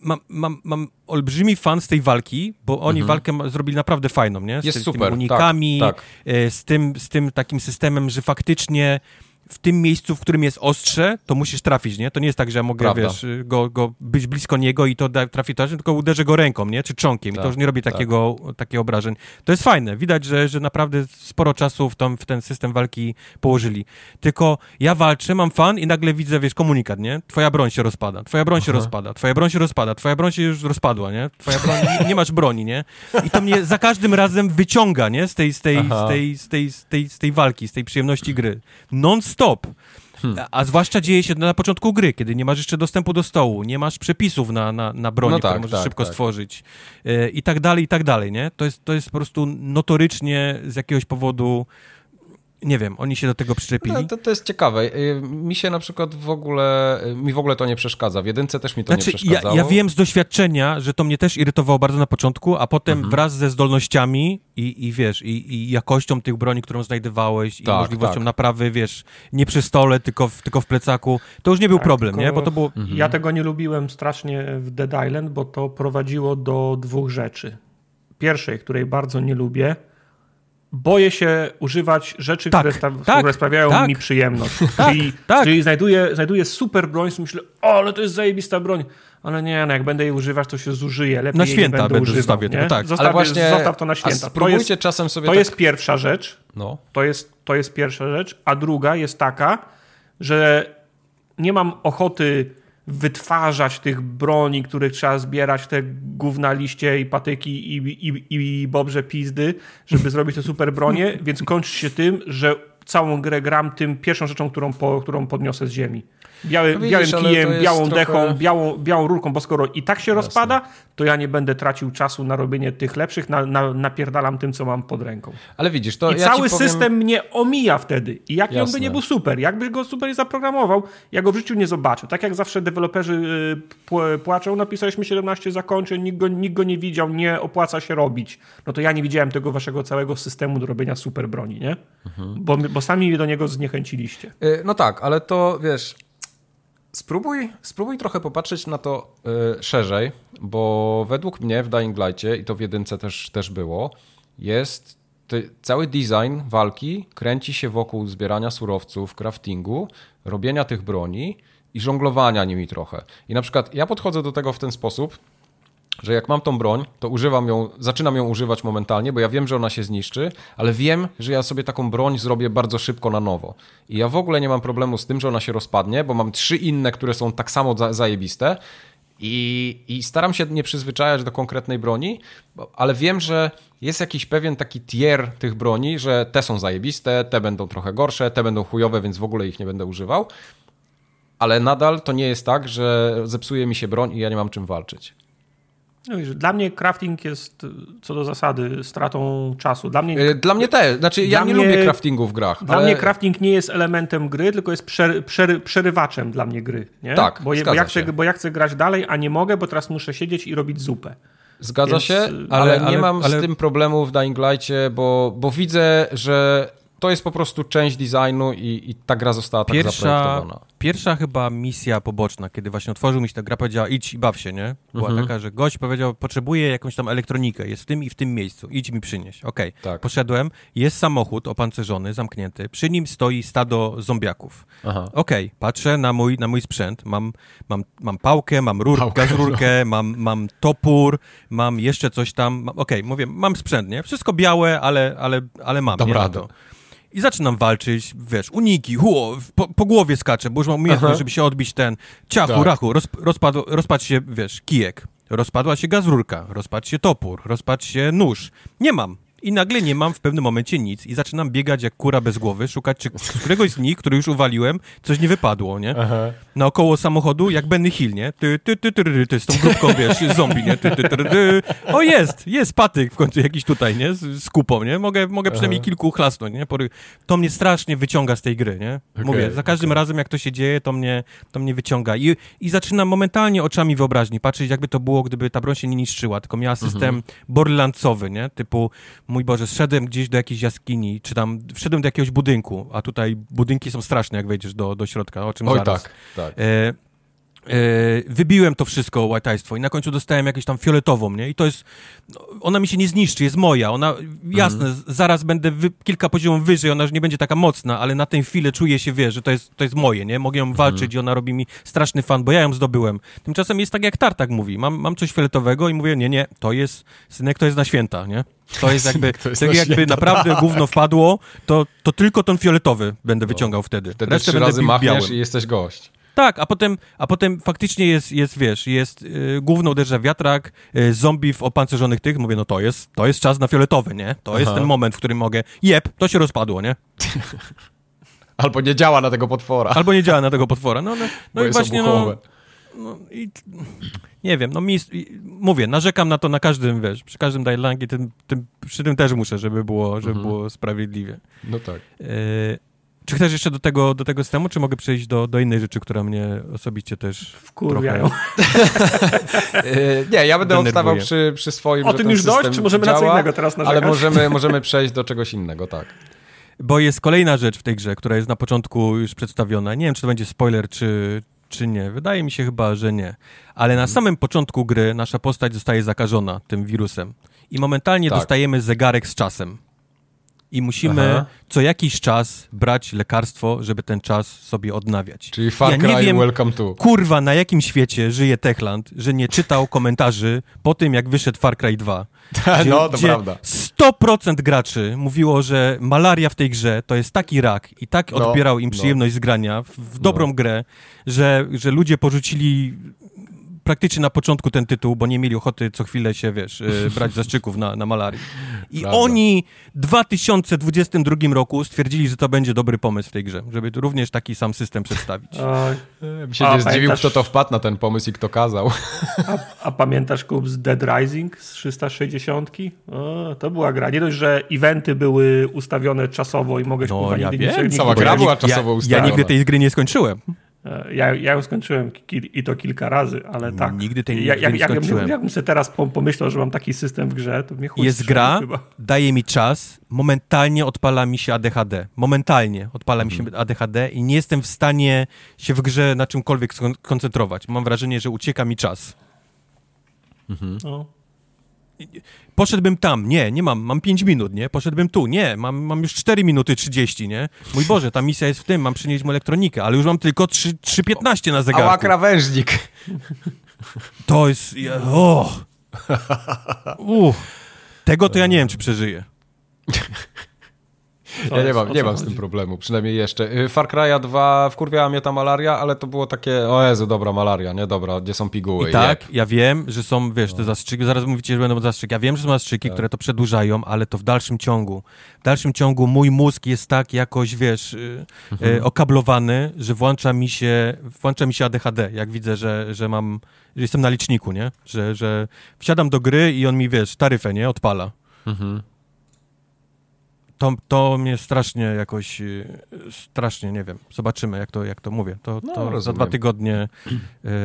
mam, mam, mam olbrzymi fan z tej walki, bo oni Mhm. walkę zrobili naprawdę fajną, nie? Z Jest super, tymi unikami, tak, tak. z, tym, z tym takim systemem, że faktycznie w tym miejscu, w którym jest ostrze, to musisz trafić, nie? To nie jest tak, że ja mogę, Prawda. wiesz, go, go być blisko niego i to trafi to, tylko uderzę go ręką, nie? Czy czonkiem i Tak, to już nie robi tak. takiego, takiego obrażeń. To jest fajne. Widać, że, że naprawdę sporo czasu w, tą, w ten system walki położyli. Tylko ja walczę, mam fan i nagle widzę, wiesz, komunikat, nie? Twoja broń się rozpada, twoja broń się Aha. rozpada, twoja broń się rozpada, twoja broń się już rozpadła, nie? Twoja broń, nie, nie masz broni, nie? I to mnie za każdym razem wyciąga, nie? Z tej, z tej, Aha. z tej, z tej, z tej, z tej walki, z tej przyjemności gry. Non-stop. Hmm. A, zwłaszcza dzieje się na początku gry, kiedy nie masz jeszcze dostępu do stołu, nie masz przepisów na, na, na broń, No które tak, możesz tak, szybko tak. stworzyć e, i tak dalej, i tak dalej, nie? To jest, to jest po prostu notorycznie z jakiegoś powodu, nie wiem, oni się do tego przyczepili. No, to, to jest ciekawe. Y, Mi się na przykład w ogóle, y, mi w ogóle to nie przeszkadza. W jedynce też mi to Znaczy, nie ja, przeszkadzało. ja wiem z doświadczenia, że to mnie też irytowało bardzo na początku, a potem Mhm. wraz ze zdolnościami i, i wiesz, i, i jakością tych broni, którą znajdowałeś, i Tak, możliwością tak. naprawy, wiesz, nie przy stole, tylko w, tylko w plecaku, to już nie był Tak, problem, tylko nie? Bo to było... Mhm. Ja tego nie lubiłem strasznie w Dead Island, bo to prowadziło do dwóch rzeczy. Pierwszej, której bardzo nie lubię, boję się używać rzeczy, Tak, które, sta- tak, które sprawiają tak. mi przyjemność. Tak, czyli tak. czyli znajduję, znajduję super broń, myślę, o, ale to jest zajebista broń. Ale nie, no jak będę jej używać, to się zużyje. Lepiej Na święta będę, będę używał. zostawię nie? tego, tak. Zostawię, Ale właśnie, zostaw to na święta. To spróbujcie jest, czasem sobie to tak... jest pierwsza rzecz. No. To jest, to jest pierwsza rzecz. A druga jest taka, że nie mam ochoty wytwarzać tych broni, których trzeba zbierać, te gówna liście i patyki i, i, i bobrze pizdy, żeby zrobić te super bronie, więc kończy się tym, że całą grę gram tym pierwszą rzeczą, którą, po, którą podniosę z ziemi. Biały, no widzisz, białym kijem, białą trochę... dechą, białą, białą rurką, bo skoro i tak się Jasne. rozpada, to ja nie będę tracił czasu na robienie tych lepszych, na, na, napierdalam tym, co mam pod ręką. Ale widzisz, to I ja cały powiem... system mnie omija wtedy. I jaki on by nie był super, jakby go super zaprogramował, ja go w życiu nie zobaczę. Tak jak zawsze deweloperzy y, płaczą, napisaliśmy 17 zakończeń, nikt go, nikt go nie widział, nie opłaca się robić. No to ja nie widziałem tego waszego całego systemu do robienia super broni, nie? Mhm. Bo, bo sami do niego zniechęciliście. Y, no tak, ale to wiesz, Spróbuj, spróbuj trochę popatrzeć na to y, szerzej, bo według mnie w Dying Light'cie, i to w jedynce też, też było, jest cały design walki kręci się wokół zbierania surowców, craftingu, robienia tych broni i żonglowania nimi trochę. I na przykład ja podchodzę do tego w ten sposób, że jak mam tą broń, to używam ją, zaczynam ją używać momentalnie, bo ja wiem, że ona się zniszczy, ale wiem, że ja sobie taką broń zrobię bardzo szybko na nowo. I ja w ogóle nie mam problemu z tym, że ona się rozpadnie, bo mam trzy inne, które są tak samo za, zajebiste i, i staram się nie przyzwyczajać do konkretnej broni, ale wiem, że jest jakiś pewien taki tier tych broni, że te są zajebiste, te będą trochę gorsze, te będą chujowe, więc w ogóle ich nie będę używał. Ale nadal to nie jest tak, że zepsuje mi się broń i ja nie mam czym walczyć. No dla mnie crafting jest y, co do zasady stratą czasu. Dla mnie, y, dla mnie też. Znaczy, ja nie mnie, lubię craftingu w grach. Dla ale... mnie crafting nie jest elementem gry, tylko jest przer, przer, przerywaczem dla mnie gry. Nie? Tak, bo, bo, ja chcę, bo ja chcę grać dalej, a nie mogę, bo teraz muszę siedzieć i robić zupę. Zgadza Więc... się, ale, ale, nie mam ale... z tym problemu w Dying Light'cie, bo, bo widzę, że to jest po prostu część designu i, i ta gra została tak pierwsza, zaprojektowana. Pierwsza chyba misja poboczna, kiedy właśnie otworzył mi się ta gra, powiedziała idź i baw się, nie? Była mhm. taka, że gość powiedział, potrzebuję jakąś tam elektronikę, jest w tym i w tym miejscu, idź mi przynieść. Okej, okay. tak. poszedłem, jest samochód opancerzony, zamknięty, przy nim stoi stado zombiaków. Okej, okay. patrzę na mój, na mój sprzęt, mam, mam, mam pałkę, mam rur, pałkę, gazrurkę, no. mam, mam topór, mam jeszcze coś tam, okej, okay, mówię, mam sprzęt, nie? Wszystko białe, ale, ale, ale mam, Dam nie? I zaczynam walczyć, wiesz, uniki, huo, po, po głowie skaczę, bo już mam umiejętność, żeby się odbić ten ciachu, tak. rachu, roz, rozpadł, rozpadł się, wiesz, kijek, rozpadła się gazrurka, rozpadł się topór, rozpadł się nóż. Nie mam i nagle nie mam w pewnym momencie nic i zaczynam biegać jak kura bez głowy, szukać czy z któregoś z nich, który już uwaliłem, coś nie wypadło, nie? Aha. Naokoło samochodu, jak Benny Hill, nie? Ty, ty, ty, ty, ty, ty, z tą grupką, wiesz, zombie, nie? Ty, ty, ty, ty. O, jest, jest patyk w końcu jakiś tutaj, nie? Z, z kupą, nie? Mogę, mogę przynajmniej kilku chlasnąć, nie? To mnie strasznie wyciąga z tej gry, nie? Mówię, za każdym razem jak to się dzieje, to mnie, to mnie wyciąga I, i zaczynam momentalnie oczami wyobraźni patrzeć, jakby to było, gdyby ta broń się nie niszczyła, tylko miała system mhm. nie? Typu mój Boże, zszedłem gdzieś do jakiejś jaskini, czy tam wszedłem do jakiegoś budynku, a tutaj budynki są straszne, jak wejdziesz do, do środka, o czym Oj, zaraz. tak, tak. E, wybiłem to wszystko łajtajstwo i na końcu dostałem jakąś tam fioletową, nie? I to jest, ona mi się nie zniszczy, jest moja, ona, jasne, mhm. zaraz będę wy, kilka poziomów wyżej, ona już nie będzie taka mocna, ale na tę chwilę czuję się, wie, że to jest, to jest moje, nie? Mogę ją mhm. walczyć i ona robi mi straszny fan, bo ja ją zdobyłem. Tymczasem jest tak, jak Tartak mówi, mam, mam coś fioletowego i mówię, nie, nie, to jest, synek, to jest na święta, nie? To jest jakby, to jest tak jakby naprawdę gówno wpadło, to, to tylko ten fioletowy będę no. wyciągał wtedy. Wtedy Resztę trzy razy machniesz i jesteś gość. Tak, a potem, a potem faktycznie jest, jest wiesz, jest yy, główno uderza wiatrak, yy, zombie w opancerzonych tych, mówię, no to jest, to jest czas na fioletowy, nie? To Aha. jest ten moment, w którym mogę, jep, to się rozpadło, nie? Albo nie działa na tego potwora. Albo nie działa na tego potwora, no, no, no i właśnie, no, no i nie wiem, no mi, mówię, narzekam na to na każdym, wiesz, przy każdym Dailangie, tym, tym, przy tym też muszę, żeby było, żeby mhm. było sprawiedliwie. No tak. E, czy chcesz jeszcze do tego, do tego systemu, czy mogę przejść do, do innej rzeczy, która mnie osobiście też wkurwiają? E, nie, ja będę odstawał przy, przy swoim, O tym już dość, czy możemy działa, na co innego teraz narzekać? Ale możemy, możemy przejść do czegoś innego, tak. Bo jest kolejna rzecz w tej grze, która jest na początku już przedstawiona. Nie wiem, czy to będzie spoiler, czy, czy nie. Wydaje mi się chyba, że nie. Ale na mhm. samym początku gry nasza postać zostaje zakażona tym wirusem. I momentalnie tak. dostajemy zegarek z czasem. I musimy Aha. co jakiś czas brać lekarstwo, żeby ten czas sobie odnawiać. Czyli Far ja Cry, nie wiem, welcome to. Kurwa, na jakim świecie żyje Techland, że nie czytał komentarzy po tym, jak wyszedł Far Cry 2. Gdzie, no, to prawda. 100% graczy mówiło, że malaria w tej grze to jest taki rak i tak no, odbierał im no. przyjemność no. z grania w, w dobrą no. grę, że, że ludzie porzucili praktycznie na początku ten tytuł, bo nie mieli ochoty co chwilę się, wiesz, y, brać zaszczyków na, na malarii. I Prawda. oni w 2022 roku stwierdzili, że to będzie dobry pomysł w tej grze, żeby również taki sam system przedstawić. A, mi się nie zdziwił, kto to wpadł na ten pomysł i kto kazał. A, a pamiętasz, Kup, z Dead Rising z 360? O, to była gra. Nie dość, że eventy były ustawione czasowo i mogę no, ja wiem, cała gra była czasowo ja, ustawiona. Ja nigdy tej gry nie skończyłem. Ja, ja ją skończyłem i to kilka razy, ale tak. Nigdy tej ja, jak, nie skończyłem. Jak, jakbym sobie teraz pomyślał, że mam taki system w grze, to mnie chuj Jest gra, chyba. daje mi czas, momentalnie odpala mi się ADHD. Momentalnie odpala mi się ADHD i nie jestem w stanie się w grze na czymkolwiek skoncentrować. Mam wrażenie, że ucieka mi czas. Mhm. No poszedłbym tam, nie, nie mam, mam 5 minut, nie, poszedłbym tu, nie, mam, mam już 4 minuty 30, nie, mój Boże, ta misja jest w tym, mam przynieść mu elektronikę, ale już mam tylko 3.15 na zegarku. Ała krawężnik. To jest, o, Uff. tego to ja nie wiem, czy przeżyję. ja nie mam, nie mam z tym problemu, przynajmniej jeszcze. Y, Far Cry 2 wkurwiała mnie ta malaria, ale to było takie, o Jezu, dobra malaria, nie dobra, gdzie są piguły. I tak, Jeb. ja wiem, że są, wiesz, te no. zastrzyki, zaraz mówicie, że będą zastrzyki. Ja wiem, że są zastrzyki, tak. które to przedłużają, ale to w dalszym ciągu. W dalszym ciągu mój mózg jest tak jakoś, wiesz, y, mhm. y, okablowany, że włącza mi się, włącza mi się ADHD, jak widzę, że, że mam, że jestem na liczniku, nie? Że, że wsiadam do gry i on mi, wiesz, taryfę, nie? Odpala. Mhm to, to mnie strasznie jakoś, y, strasznie, nie wiem, zobaczymy, jak to, jak to mówię. To, no, to za dwa tygodnie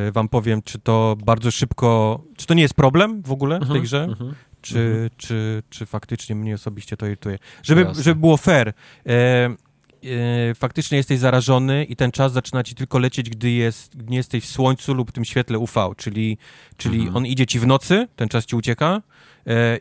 y, wam powiem, czy to bardzo szybko, czy to nie jest problem w ogóle w tej mhm, grze, mhm, czy, mhm. czy, czy faktycznie mnie osobiście to irytuje. Żeby, żeby było fair, e, e, faktycznie jesteś zarażony i ten czas zaczyna ci tylko lecieć, gdy, jest, gdy nie jesteś w słońcu lub w tym świetle UV, czyli, czyli on idzie ci w nocy, ten czas ci ucieka,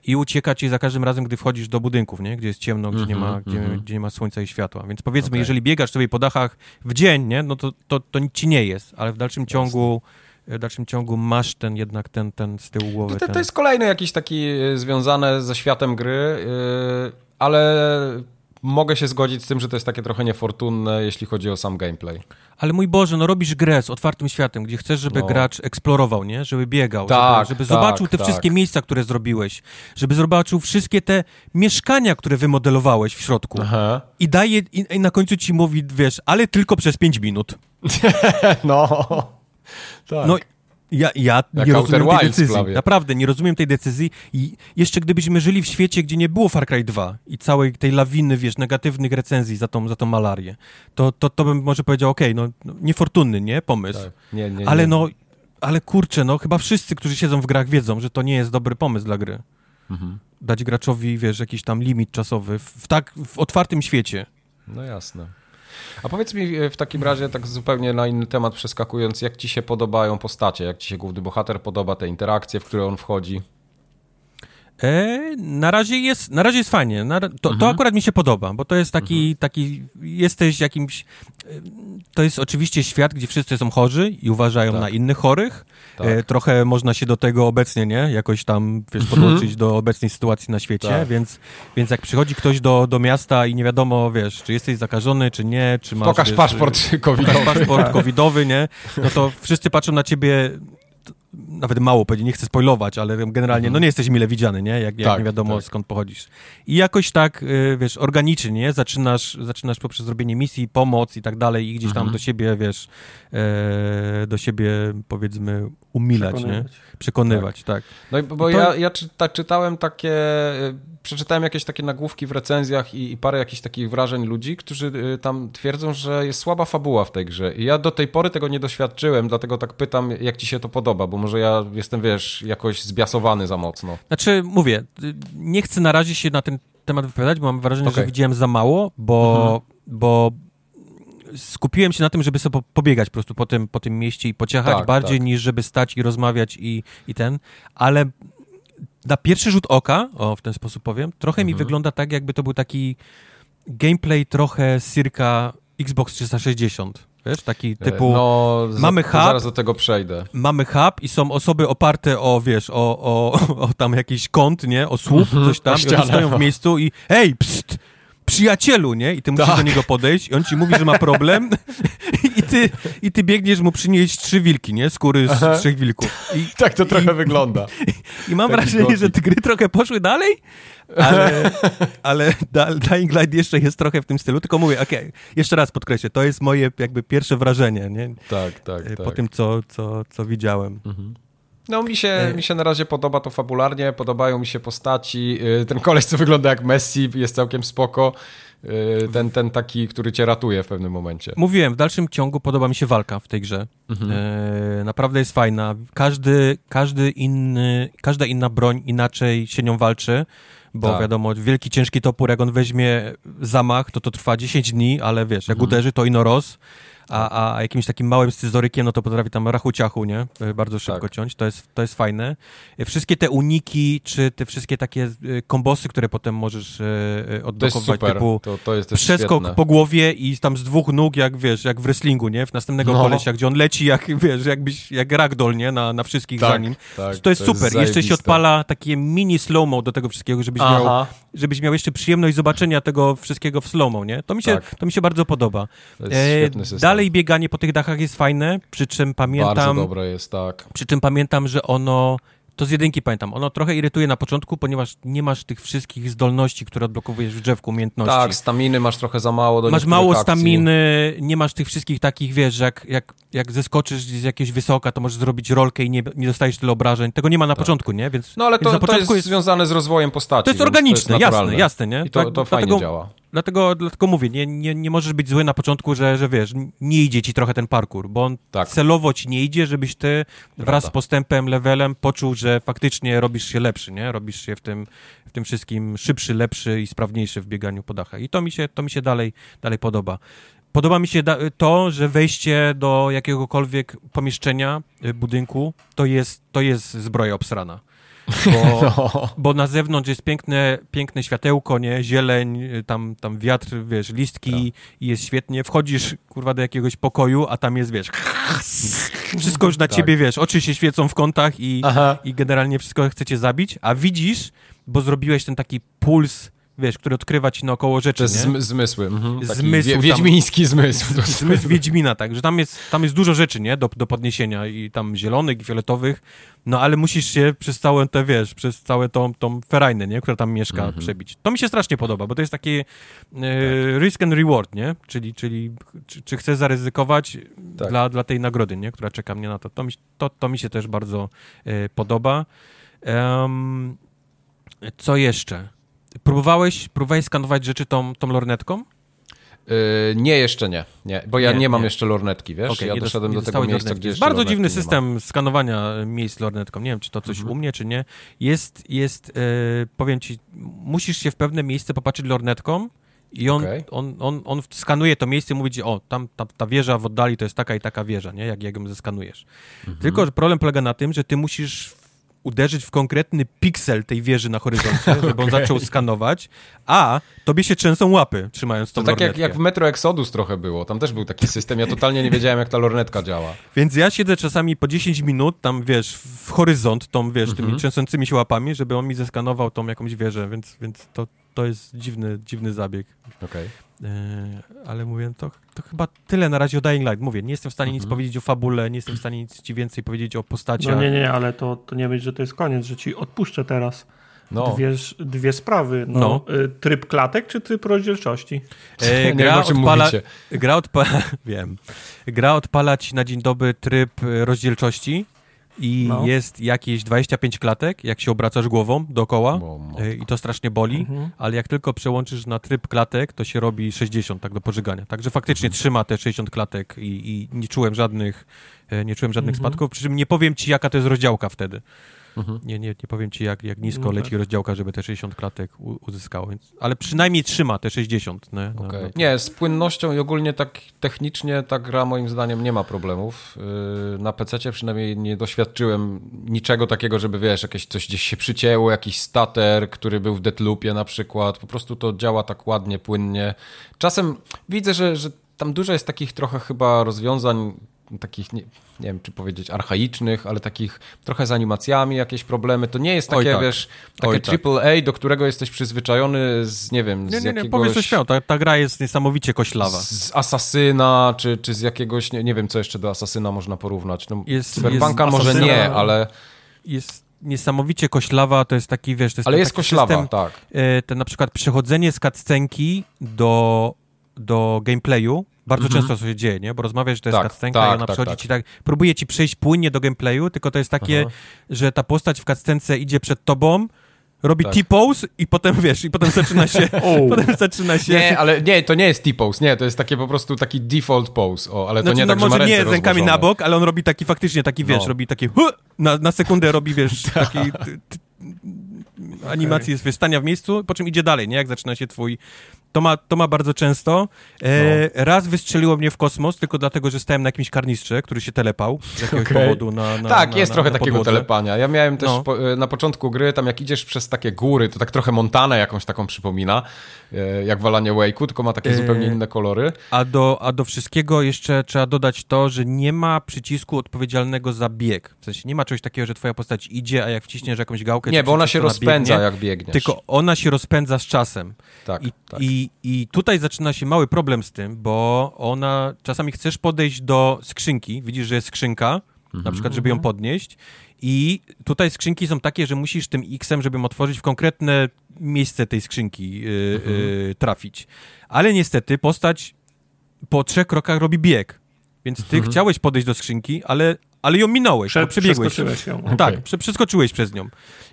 i ucieka ci za każdym razem, gdy wchodzisz do budynków, nie? gdzie jest ciemno, gdzie, nie ma, -hmm. gdzie, mhm. gdzie, nie ma słońca i światła. Więc powiedzmy, okay. jeżeli biegasz sobie po dachach w dzień, nie? no to, to, to nic ci nie jest, ale w dalszym Jasne. ciągu w dalszym ciągu masz ten jednak ten, ten z tyłu głowy. To, to, to jest kolejny jakiś taki e, związany ze światem gry, yy, ale mogę się zgodzić z tym, że to jest takie trochę niefortunne, jeśli chodzi o sam gameplay. Ale mój Boże, no robisz grę z otwartym światem, gdzie chcesz, żeby no. gracz eksplorował, nie? Żeby biegał, tak, żeby, żeby tak, zobaczył te tak. wszystkie miejsca, które zrobiłeś, żeby zobaczył wszystkie te mieszkania, które wymodelowałeś w środku. Aha. I daje, i, i na końcu ci mówi, wiesz, ale tylko przez 5 minut. no. Tak. No ja, ja nie rozumiem tej decyzji. Naprawdę, nie rozumiem tej decyzji. I jeszcze gdybyśmy żyli w świecie, gdzie nie było Far Cry 2 i całej tej lawiny, wiesz, negatywnych recenzji za tą, za tą malarię, to, to, to bym może powiedział, okej, okay, no, no niefortunny, nie? Pomysł. Tak. Nie, nie, ale nie. no, ale kurczę, no chyba wszyscy, którzy siedzą w grach wiedzą, że to nie jest dobry pomysł dla gry. Mhm. Dać graczowi, wiesz, jakiś tam limit czasowy w, w tak, w otwartym świecie. No jasne. A powiedz mi e, w takim razie, tak zupełnie na inny temat przeskakując, jak ci się podobają postacie, jak ci się główny bohater podoba, te interakcje, w które on wchodzi? E, na, razie jest, na razie jest fajnie. Na, to, mhm. to akurat mi się podoba, bo to jest taki, mhm. taki jesteś jakimś... E, to jest oczywiście świat, gdzie wszyscy są chorzy i uważają tak. na innych chorych. Tak. E, trochę można się do tego obecnie, nie? Jakoś tam, wiesz, mhm. podłączyć do obecnej sytuacji na świecie, tak. więc, więc jak przychodzi ktoś do, do miasta i nie wiadomo, wiesz, czy jesteś zakażony, czy nie, czy masz... Pokaż wiesz, paszport covidowy. Pokaż paszport covidowy, nie? No to wszyscy patrzą na ciebie nawet mało powiedzieć, nie chcę spoilować, ale generalnie, no nie jesteś mile widziany, nie? Jak, jak tak, nie wiadomo tak. skąd pochodzisz. I jakoś tak, y, wiesz, organicznie, nie? Zaczynasz, zaczynasz poprzez robienie misji, pomoc i tak dalej i gdzieś tam mhm. do siebie, wiesz, e, do siebie, powiedzmy, umilać, Przekonywać. nie? Przekonywać, tak. tak. No bo to... ja, ja czyta, czytałem takie, y, przeczytałem jakieś takie nagłówki w recenzjach i, i, parę jakichś takich wrażeń ludzi, którzy y, tam twierdzą, że jest słaba fabuła w tej grze. I ja do tej pory tego nie doświadczyłem, dlatego tak pytam, jak ci się to podoba, bo może ja jestem, wiesz, jakoś zbiasowany za mocno. Znaczy, mówię, nie chcę na razie się na ten temat wypowiadać, bo mam wrażenie, okay. że widziałem za mało, bo, mhm. bo skupiłem się na tym, żeby sobie pobiegać po prostu po tym, po tym mieście i pociechać tak, bardziej tak. niż żeby stać i rozmawiać i, i ten, ale na pierwszy rzut oka, o w ten sposób powiem, trochę mhm. mi wygląda tak, jakby to był taki gameplay trochę circa Xbox 360. Wiesz, taki e, typu. No, mamy hub. Zaraz do tego przejdę. Mamy hub i są osoby oparte o, wiesz, o, o, o tam jakiś kąt, nie? O słup, coś tam. I oni stoją w miejscu i hej, pst! Przyjacielu, nie? I ty musisz tak. do niego podejść i on ci mówi, że ma problem i, ty, i ty biegniesz mu przynieść trzy wilki, nie? Skóry z Aha. trzech wilków. I, tak to trochę i, wygląda. I, mam Taki wrażenie, że te gry trochę poszły dalej, ale, ale Dying Light jeszcze jest trochę w tym stylu, tylko mówię, okej, okay, jeszcze raz podkreślę, to jest moje jakby pierwsze wrażenie, nie? Tak, tak, Po tak. tym, co, co, co widziałem. Mhm. No mi się, e. mi się na razie podoba to fabularnie, podobają mi się postaci. Y, ten koleś, co wygląda jak Messi, jest całkiem spoko. Y, ten, ten taki, który cię ratuje w pewnym momencie. Mówiłem, w dalszym ciągu podoba mi się walka w tej grze. Mhm. E, naprawdę jest fajna. Każdy, każdy inny, każda inna broń inaczej się nią walczy bo tak. wiadomo, wielki, ciężki topór, jak on weźmie zamach, to to trwa 10 dni, ale wiesz, jak mhm. uderzy, to ino roz a, a jakimś takim małym scyzorykiem, no to potrafi tam rachu-ciachu, nie? E, bardzo szybko tak. ciąć, to jest, to jest fajne. E, wszystkie te uniki, czy te wszystkie takie e, kombosy, które potem możesz odblokować, to typu to, to jest przeskok świetne. po głowie i tam z dwóch nóg, jak wiesz, jak w wrestlingu, nie? W następnego no. kolesia, gdzie on leci, jak wiesz, jakbyś, jak ragdoll, nie? Na, na wszystkich tak, za nim. Tak, to jest to super. Jest jeszcze się odpala takie mini slow-mo do tego wszystkiego, żebyś miał, żebyś miał jeszcze przyjemność zobaczenia tego wszystkiego w slow-mo, nie? To mi się, tak. to mi się bardzo podoba. To jest e, świetny system. Dalej dalej bieganie po tych dachach jest fajne, przy czym pamiętam... Bardzo dobre jest, tak. Przy czym pamiętam, że ono... To z jedynki pamiętam. Ono trochę irytuje na początku, ponieważ nie masz tych wszystkich zdolności, które odblokowujesz w drzewku umiejętności. Tak, staminy masz trochę za mało do Masz mało akcji. staminy, nie masz tych wszystkich takich, wiesz, że jak, jak, jak zeskoczysz z jakiegoś wysoka, to możesz zrobić rolkę i nie, nie dostajesz tyle obrażeń. Tego nie ma na tak. początku, nie? Więc, no ale to, to jest, jest, związane z rozwojem postaci. To jest organiczne, to jest jasne, jasne, nie? I to, tak, to fajnie dlatego, działa. Dlatego, dlatego mówię, nie, nie, nie możesz być zły na początku, że, że wiesz, nie idzie ci trochę ten parkour, bo on tak. celowo ci nie idzie, żebyś ty Prawda. wraz z postępem, levelem poczuł, że faktycznie robisz się lepszy, nie? Robisz się w tym, w tym wszystkim szybszy, lepszy i sprawniejszy w bieganiu po dachach. I to mi się, to mi się dalej, dalej podoba. Podoba mi się to, że wejście do jakiegokolwiek pomieszczenia, y, budynku, to jest, to jest zbroja obsrana. Bo, no. bo na zewnątrz jest piękne, piękne światełko, nie? Zieleń, tam, tam wiatr, wiesz, listki no. i jest świetnie. Wchodzisz, kurwa, do jakiegoś pokoju, a tam jest, wiesz, wszystko już na tak. ciebie, wiesz, oczy się świecą w kątach i, i generalnie wszystko chcecie zabić, a widzisz, bo zrobiłeś ten taki puls wiesz, który odkrywa ci naokoło rzeczy, To jest nie? zmysły. Mhm. Zmysł. Wie, wiedźmiński zmysł. Zmysł Wiedźmina, tak, że tam jest, tam jest dużo rzeczy, nie, do, do podniesienia i tam zielonych i fioletowych, no ale musisz się przez całe te, wiesz, przez całe tą, tą ferajnę, nie, która tam mieszka, mhm. przebić. To mi się strasznie podoba, bo to jest taki e, tak. risk and reward, nie, czyli, czyli czy, czy chcę zaryzykować tak. dla, dla tej nagrody, nie, która czeka mnie na to. To mi, to, to mi się też bardzo e, podoba. Um, co jeszcze? Próbowałeś, próbowałeś skanować rzeczy tą, tą lornetką? Yy, nie, jeszcze nie, nie, bo ja nie, nie mam nie. jeszcze lornetki, wiesz? Okay, ja doszedłem do tego miejsca, gdzie Bardzo dziwny system skanowania miejsc lornetką. Nie wiem, czy to coś mhm. u mnie, czy nie. Jest, jest yy, powiem ci, musisz się w pewne miejsce popatrzeć lornetką i on, okay. on, on, on skanuje to miejsce i mówi ci, o, tam ta, ta wieża w oddali to jest taka i taka wieża, nie? Jak, jak ją zeskanujesz. Mhm. Tylko, że problem polega na tym, że ty musisz uderzyć w konkretny piksel tej wieży na horyzoncie, żeby okay. on zaczął skanować, a tobie się trzęsą łapy, trzymając tą to tak jak, jak w Metro Exodus trochę było, tam też był taki system, ja totalnie nie wiedziałem, jak ta lornetka działa. Więc ja siedzę czasami po 10 minut tam, wiesz, w horyzont, tą, wiesz, tymi -hmm. trzęsącymi się łapami, żeby on mi zeskanował tą jakąś wieżę, więc, więc to, to jest dziwny, dziwny zabieg. Okej. Okay. E, ale mówię, to, to chyba tyle na razie o Dying Light. Mówię, nie jestem w stanie mhm. nic powiedzieć o fabule, nie jestem w stanie nic ci więcej powiedzieć o postaciach. No nie, nie, ale to, to nie być, że to jest koniec, że ci odpuszczę teraz. No. Dwie, dwie sprawy. No, no. Y, tryb klatek czy tryb rozdzielczości? E, gra, odpala, gra odpala, wiem. Gra odpala ci na dzień dobry tryb y, rozdzielczości i no. jest jakieś 25 klatek, jak się obracasz głową dookoła e, i to strasznie boli, mhm. ale jak tylko przełączysz na tryb klatek, to się robi 60 tak do pożygania. Także faktycznie mhm. trzyma te 60 klatek i, i nie czułem żadnych, e, nie czułem żadnych mhm. spadków, przy czym nie powiem ci, jaka to jest rozdziałka wtedy. Mhm. Nie, nie, nie powiem ci, jak, jak nisko no leci tak. rozdziałka, żeby te 60 klatek uzyskało. Więc, ale przynajmniej trzyma te 60. Nie? Okay. No, nie, z płynnością i ogólnie tak technicznie ta gra moim zdaniem nie ma problemów. Yy, na PC przynajmniej nie doświadczyłem niczego takiego, żeby wiesz, jakieś coś gdzieś się przycięło, jakiś stater, który był w Deathloopie na przykład. Po prostu to działa tak ładnie, płynnie. Czasem widzę, że, że tam dużo jest takich trochę chyba rozwiązań takich, nie, nie wiem czy powiedzieć archaicznych, ale takich trochę z animacjami jakieś problemy. To nie jest takie, tak. wiesz, takie Oj, AAA, tak. do którego jesteś przyzwyczajony z, nie wiem, nie, z nie, jakiegoś... Nie, powiedz to śmiało, ta, ta gra jest niesamowicie koślawa. Z, z Asasyna, czy, czy z jakiegoś, nie, nie wiem co jeszcze do Asasyna można porównać. No, jest, jest może nie, ale... Jest niesamowicie koślawa, to jest taki, wiesz, to jest Ale jest koślawa, system, tak. E, to na przykład przechodzenie z cutscenki do, do gameplayu, bardzo mhm. często to się dzieje, nie? Bo rozmawiasz, że to jest tak, cutscenka tak, i ona tak, przychodzi tak. ci tak, próbuje ci przejść płynnie do gameplayu, tylko to jest takie, Aha. że ta postać w cutscence idzie przed tobą, robi tak. T-pose i potem, wiesz, i potem zaczyna się, potem zaczyna się... Nie, ale nie, to nie jest T-pose, nie, to jest takie po prostu taki default pose, o, ale to znaczy, nie no, tak, może że ma nie z rękami na bok, ale on robi taki faktycznie, taki, wiesz, no. robi taki na, na sekundę robi, wiesz, taki animacji jest wystania w miejscu, po czym idzie dalej, nie? Jak zaczyna się twój to ma, to ma bardzo często. E, no. Raz wystrzeliło mnie w kosmos, tylko dlatego, że stałem na jakimś karnistrze, który się telepał z jakiegoś okay. powodu na, na Tak, na, jest na, trochę takiego telepania. Ja miałem też no. po, e, na początku gry, tam jak idziesz przez takie góry, to tak trochę Montanę jakąś taką przypomina, e, jak walanie Wake'u, tylko ma takie e... zupełnie inne kolory. A do, a do wszystkiego jeszcze trzeba dodać to, że nie ma przycisku odpowiedzialnego za bieg. W sensie nie ma czegoś takiego, że twoja postać idzie, a jak wciśniesz jakąś gałkę... Nie, bo ona się rozpędza, biegnie, jak biegniesz. Tylko ona się rozpędza z czasem. Tak, I, tak. I, I tutaj zaczyna się mały problem z tym, bo ona, czasami chcesz podejść do skrzynki, widzisz, że jest skrzynka, mhm. na przykład, żeby ją podnieść i tutaj skrzynki są takie, że musisz tym X-em, żeby ją otworzyć, w konkretne miejsce tej skrzynki yy, mhm. yy, trafić. Ale niestety postać po trzech krokach robi bieg. Więc ty mhm. chciałeś podejść do skrzynki, ale ale ją minąłeś, Prze przebiegłeś. Przeskoczyłeś ją. Tak, prze przeskoczyłeś przez nią.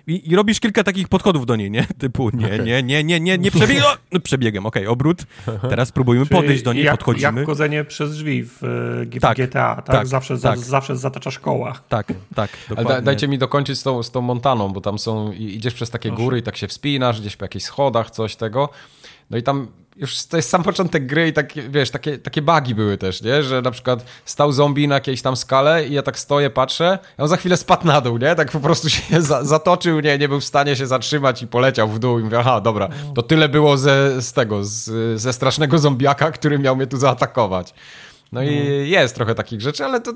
I, I, robisz kilka takich podchodów do niej, nie? Typu nie, okay. nie, nie, nie, nie, nie przebieg... no, przebiegiem, okej, okay, obrót. Teraz próbujemy Czyli podejść do niej, jak, podchodzimy. Jak chodzenie przez drzwi w, w tak, GTA, tak? tak zawsze, tak. Za, zawsze zataczasz koła. Tak, tak, dokładnie. Ale da, dajcie mi dokończyć z tą, z tą Montaną, bo tam są, idziesz przez takie Proszę. góry i tak się wspinasz, gdzieś po jakichś schodach, coś tego. No i tam już to jest sam początek gry i takie, wiesz, takie, takie bugi były też, nie? Że na przykład stał zombie na jakiejś tam skale i ja tak stoję, patrzę, i on za chwilę spadł na dół, nie? Tak po prostu się za, zatoczył, nie? Nie był w stanie się zatrzymać i poleciał w dół i mówię, aha, dobra, to tyle było ze, z tego, z, ze strasznego zombiaka, który miał mnie tu zaatakować. No i mhm. jest trochę takich rzeczy, ale to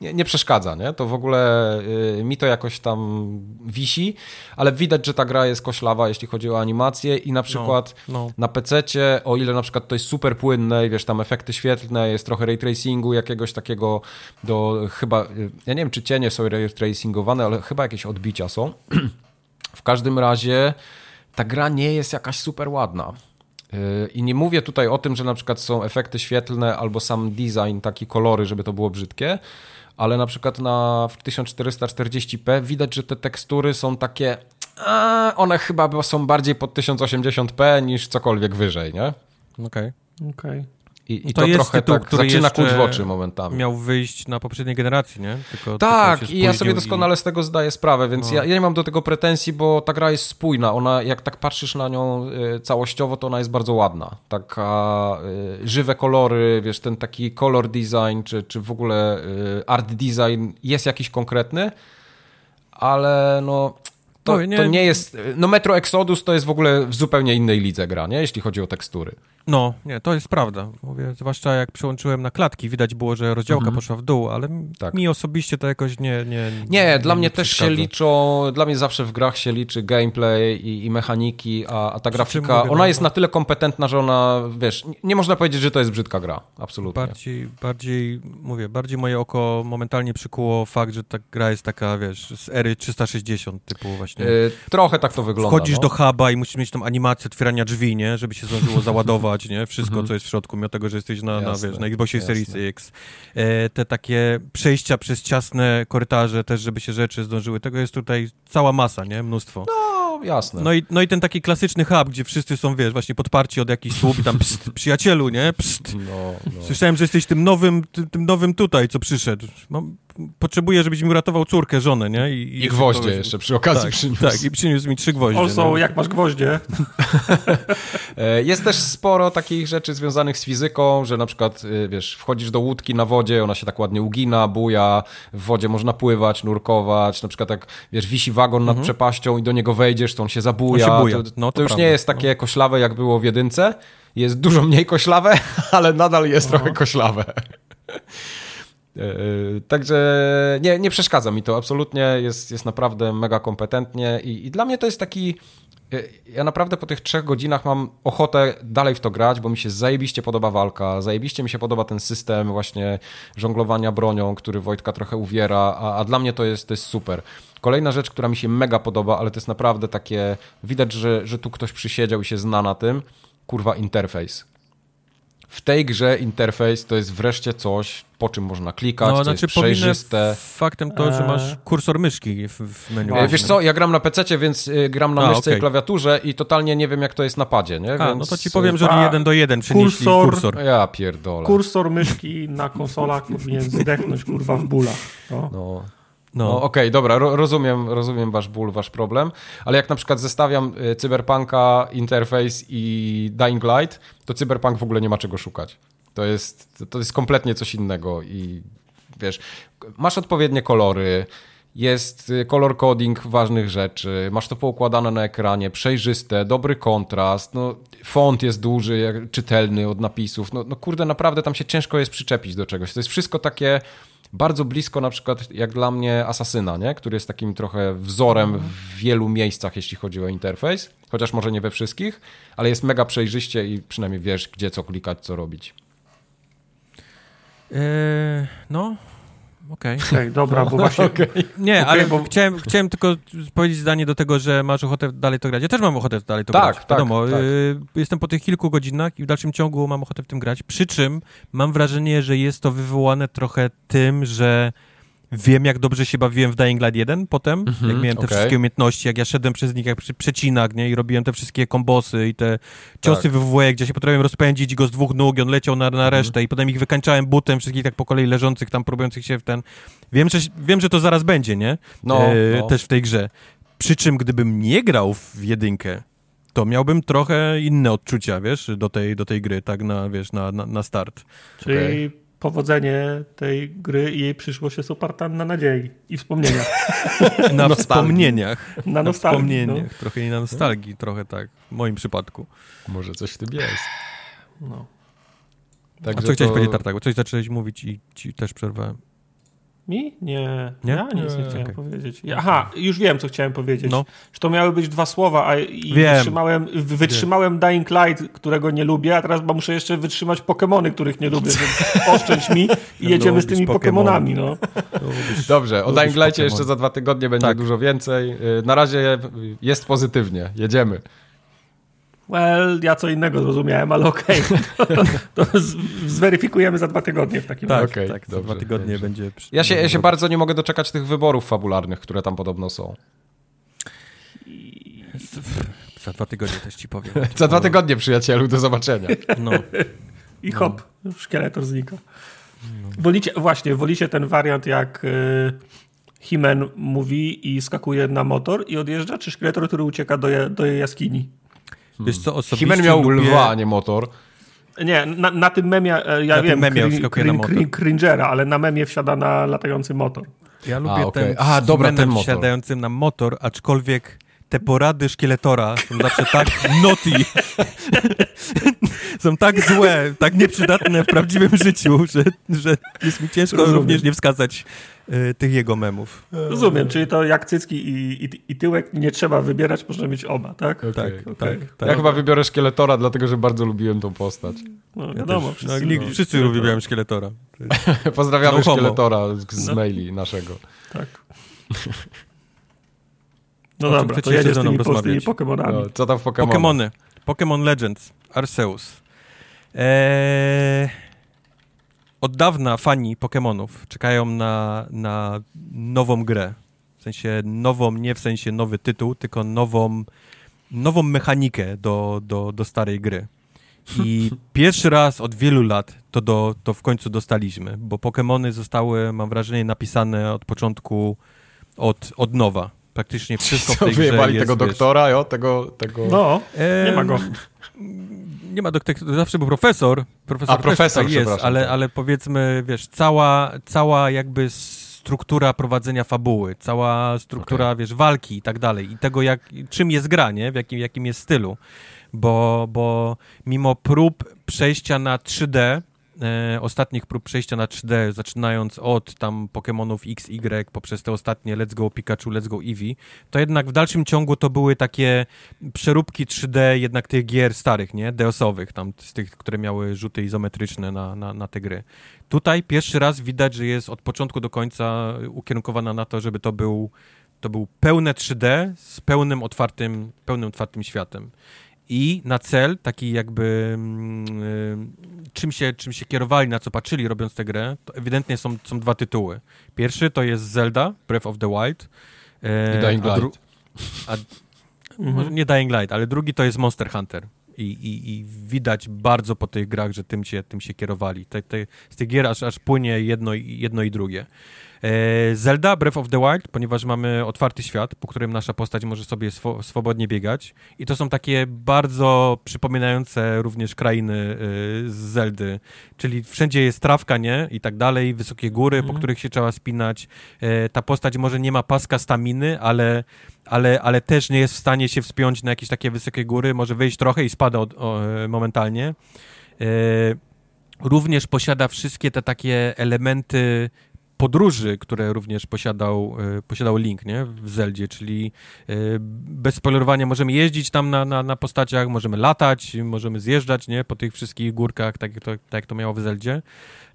nie, nie, przeszkadza, nie? To w ogóle y, mi to jakoś tam wisi, ale widać, że ta gra jest koślawa, jeśli chodzi o animację i na przykład no, no. na PC-cie, o ile na przykład to jest super płynne i wiesz, tam efekty świetlne, jest trochę ray tracingu jakiegoś takiego do chyba, y, ja nie wiem, czy cienie są ray tracingowane, ale chyba jakieś odbicia są. w każdym razie ta gra nie jest jakaś super ładna. Y, I nie mówię tutaj o tym, że na przykład są efekty świetlne albo sam design, taki kolory, żeby to było brzydkie, ale na przykład na w 1440p widać, że te tekstury są takie. A, one chyba są bardziej pod 1080p niż cokolwiek wyżej, nie? Okej. Okay. Okay. I, i to, to trochę tytuł, tak zaczyna kuć w oczy momentami. Miał wyjść na poprzedniej generacji, nie? Tylko, tak, i ja sobie doskonale i... z tego zdaję sprawę, więc no. ja, ja, nie mam do tego pretensji, bo ta gra jest spójna. Ona, jak tak patrzysz na nią y, całościowo, to ona jest bardzo ładna. Taka y, żywe kolory, wiesz, ten taki color design, czy, czy w ogóle y, art design jest jakiś konkretny, ale no to, no, nie, to nie jest. No Metro Exodus to jest w ogóle w zupełnie innej lidze gra, nie? Jeśli chodzi o tekstury. No, nie, to jest prawda. Mówię, zwłaszcza jak przełączyłem na klatki, widać było, że rozdziałka mhm. poszła w dół, ale tak. mi osobiście to jakoś nie. Nie, nie, nie dla mnie też się liczą. Dla mnie zawsze w grach się liczy gameplay i, i mechaniki, a, a ta grafika, mówię, ona no, jest na tyle kompetentna, że ona, wiesz, nie, nie, można powiedzieć, że to jest brzydka gra. Absolutnie. Bardziej, bardziej, mówię, bardziej moje oko momentalnie przykuło fakt, że ta gra jest taka, wiesz, z ery 360 typu właśnie. Yy, trochę tak to wygląda. Wchodzisz no. do huba i musisz mieć tą animację otwierania drzwi, nie? Żeby się zdążyło załadować nie? Wszystko, -hmm. co jest w środku, mimo tego, że jesteś na, na, wiesz, na Xboxie Series X. E, te takie przejścia przez ciasne korytarze też, żeby się rzeczy zdążyły. Tego jest tutaj cała masa, nie? Mnóstwo. No, jasne. No i, no i ten taki klasyczny hub, gdzie wszyscy są, wiesz, właśnie podparci od jakichś słów i tam pst, przyjacielu, nie? Pst. No, no. Słyszałem, że jesteś tym nowym, tym nowym tutaj, co przyszedł. Mam, potrzebuję, żebyś mi uratował córkę, żonę, nie? I, i gwoździe kogoś... jeszcze przy okazji tak, przyniósł. Tak, i przyniósł mi trzy gwoździe. Also, no. jak masz gwoździe? E, jest też sporo takich rzeczy związanych z fizyką, że na przykład, e, wiesz, wchodzisz do łódki na wodzie, ona się tak ładnie ugina, buja, w wodzie można pływać, nurkować, na przykład jak, wiesz, wisi wagon nad mhm. przepaścią i do niego wejdziesz, to on się zabuja. On się buja. To, no, to, to już prawda. nie jest takie koślawe, jak było w jedynce, jest dużo mniej koślawe, ale nadal jest no. trochę koślawe. Yy, także nie, nie przeszkadza mi to absolutnie, jest, jest naprawdę mega kompetentnie i, i dla mnie to jest taki ja naprawdę po tych trzech godzinach mam ochotę dalej w to grać, bo mi się zajebiście podoba walka, zajebiście mi się podoba ten system właśnie żonglowania bronią, który Wojtka trochę uwiera, a, a dla mnie to jest, to jest super. Kolejna rzecz, która mi się mega podoba, ale to jest naprawdę takie, widać, że, że tu ktoś przysiedział i się zna na tym, kurwa interfejs w tej grze interfejs to jest wreszcie coś, po czym można klikać, no, znaczy, jest przejrzyste. faktem to, że masz kursor myszki w, w menu. E, wiesz co, ja gram na PC, więc y, gram na A, myszce okay. i klawiaturze i totalnie nie wiem, jak to jest na padzie, nie? A, więc... no to ci powiem, że A, jeden do jeden przenieśli kursor, kursor. Ja pierdolę. Kursor myszki na konsolach powinien zdechnąć, kurwa, w bólach. No. no. No, no okej, okay, dobra, ro rozumiem, rozumiem wasz ból, wasz problem, ale jak na przykład zestawiam y, Cyberpunka, Interface i Dying Light, to Cyberpunk w ogóle nie ma czego szukać. To jest, to jest kompletnie coś innego i wiesz, masz odpowiednie kolory, jest y, color coding ważnych rzeczy, masz to poukładane na ekranie, przejrzyste, dobry kontrast, no, font jest duży, czytelny od napisów, no, no kurde, naprawdę tam się ciężko jest przyczepić do czegoś. To jest wszystko takie bardzo blisko na przykład jak dla mnie Asasyna, nie? który jest takim trochę wzorem w wielu miejscach, jeśli chodzi o interfejs, chociaż może nie we wszystkich, ale jest mega przejrzyście i przynajmniej wiesz, gdzie co klikać, co robić. Eee, no, Okej. Okay. okay. dobra, bo właśnie... Okay. Nie, okay, ale bo... chciałem, chciałem tylko powiedzieć zdanie do tego, że masz ochotę dalej to grać. Ja też mam ochotę dalej to tak, grać. Tak, Wiadomo, tak. Y, jestem po tych kilku godzinach i w dalszym ciągu mam ochotę w tym grać. Przy czym mam wrażenie, że jest to wywołane trochę tym, że Wiem, jak dobrze się bawiłem w Dying Light 1 potem, mm -hmm, jak miałem te okay. wszystkie umiejętności, jak ja szedłem przez nich jak przy, przecinak, nie, i robiłem te wszystkie kombosy i te ciosy tak. WWE, gdzie się potrafiłem rozpędzić go z dwóch nóg i on leciał na, na mhm. resztę mm -hmm. i potem ich wykańczałem butem, wszystkich tak po kolei leżących tam, próbujących się w ten... Wiem, że, wiem, że to zaraz będzie, nie? No, e, no. Też w tej grze. Przy czym, gdybym nie grał w jedynkę, to miałbym trochę inne odczucia, wiesz, do tej, do tej gry, tak na, wiesz, na, na, na start. Czyli okay powodzenie tej gry i jej przyszłość jest oparta na nadziei i wspomnieniach. na wspomnieniach. Na nostalgii. Na no. Trochę i na nostalgii, trochę tak, w moim przypadku. Może coś w tym jest. No. Także A co to... chciałeś powiedzieć, Tartak? Coś zacząłeś mówić i ci też przerwałem. Mi? Nie. nie? Ja nic nie, nie chciałem okay. powiedzieć. Aha, już wiem, co chciałem powiedzieć. No. Że to miały być dwa słowa, a i wytrzymałem, wytrzymałem wiem. Dying Light, którego nie lubię, a teraz muszę jeszcze wytrzymać Pokémony, których nie lubię, więc oszczędź mi i jedziemy z tymi Pokémonami. No. Dobrze, o Dying Lightie jeszcze za dwa tygodnie będzie tak. dużo więcej. Y, na razie jest pozytywnie. Jedziemy. Well, ja co innego zrozumiałem, ale okej. Okay. To, to, zweryfikujemy za dwa tygodnie w takim tak, razie. Okay, tak, za dwa tygodnie dobrze. będzie... Ja się, ja się bardzo nie mogę doczekać tych wyborów fabularnych, które tam podobno są. Za dwa tygodnie też ci powiem. za dwa tygodnie, przyjacielu, do zobaczenia. No. I hop, no. szkieletor znika. No. Wolicie, właśnie, wolicie ten wariant jak... Y Himen mówi i skakuje na motor i odjeżdża, czy szkieletor, który ucieka do, do jaskini? Wiesz co, osobiście Himen miał lubię... lwa, a nie motor. Nie, na, na tym memie, e, ja na wiem, memie cring, cring, cring, cringera, ale na memie wsiada na latający motor. Ja lubię a, okay. ten a, dobra, ten motor. wsiadającym na motor, aczkolwiek te porady szkieletora są zawsze tak noti, są tak złe, tak nieprzydatne w prawdziwym życiu, że, że jest mi ciężko Rozumiem. również nie wskazać y, tych jego memów. Rozumiem, czyli to jak cycki i, i, i, tyłek nie trzeba wybierać, można mieć oba, tak? Okay, tak, okay. tak, tak, Ja chyba wybiorę szkieletora, dlatego że bardzo lubiłem tą postać. No, wiadomo, ja wszyscy, no, no, wszyscy lubiłem szkieletora. Pozdrawiamy no, szkieletora z, z no. maili naszego. Tak. No dobra, to jedziesz z tymi, po, tymi Pokemonami. No, co tam w Pokemon? Pokemony. Pokémon Legends. Arceus. Eee, od dawna fani Pokémonów czekają na, na nową grę. W sensie nową, nie w sensie nowy tytuł, tylko nową, nową mechanikę do, do, do starej gry. I pierwszy raz od wielu lat to, do, to w końcu dostaliśmy, bo Pokémony zostały, mam wrażenie, napisane od początku od, od nowa praktycznie wszystko w tej grze jest, tego wiesz, doktora, jo, tego... tego... No, nie ma go. Nie ma doktora, zawsze był profesor. Profesor, A, profesor, tak jest, ale, tak. ale powiedzmy, wiesz, cała, cała jakby struktura prowadzenia fabuły, cała struktura, okay. wiesz, walki i tak dalej, i tego, jak, czym jest gra, nie? W jakim, jakim jest stylu. Bo, bo mimo prób przejścia na 3D e, ostatnich prób przejścia na 3D, zaczynając od tam Pokémonów X, Y, poprzez te ostatnie Let's Go Pikachu, Let's Go Eevee, to jednak w dalszym ciągu to były takie przeróbki 3D jednak tych gier starych, nie? Deosowych, tam z tych, które miały rzuty izometryczne na, na, na te gry. Tutaj pierwszy raz widać, że jest od początku do końca ukierunkowana na to, żeby to był to był pełne 3D z pełnym otwartym, pełnym otwartym światem i na cel, taki jakby yy, czym, się, czym się kierowali, na co patrzyli robiąc tę grę, to ewidentnie są, są dwa tytuły. Pierwszy to jest Zelda, Breath of the Wild. Yy, I Dying Light. A, mhm. Nie Dying Light, ale drugi to jest Monster Hunter. I, i, i widać bardzo po tych grach, że tym się, tym się kierowali. Te, te, z tych gier aż, aż płynie jedno, jedno i drugie. E, Zelda Breath of the Wild, ponieważ mamy otwarty świat, po którym nasza postać może sobie swo swobodnie biegać i to są takie bardzo przypominające również krainy e, z Zeldy, czyli wszędzie jest trawka, nie? I tak dalej, wysokie góry, po mhm. których się trzeba spinać. E, ta postać może nie ma paska staminy, ale ale, ale też nie jest w stanie się wspiąć na jakieś takie wysokie góry, może wyjść trochę i spada od, o, momentalnie. E, również posiada wszystkie te takie elementy podróży, które również posiadał, e, posiadał Link nie? w Zeldzie, czyli e, bez spoilerowania możemy jeździć tam na, na, na postaciach, możemy latać, możemy zjeżdżać nie? po tych wszystkich górkach, tak, to, tak jak to miało w Zeldzie.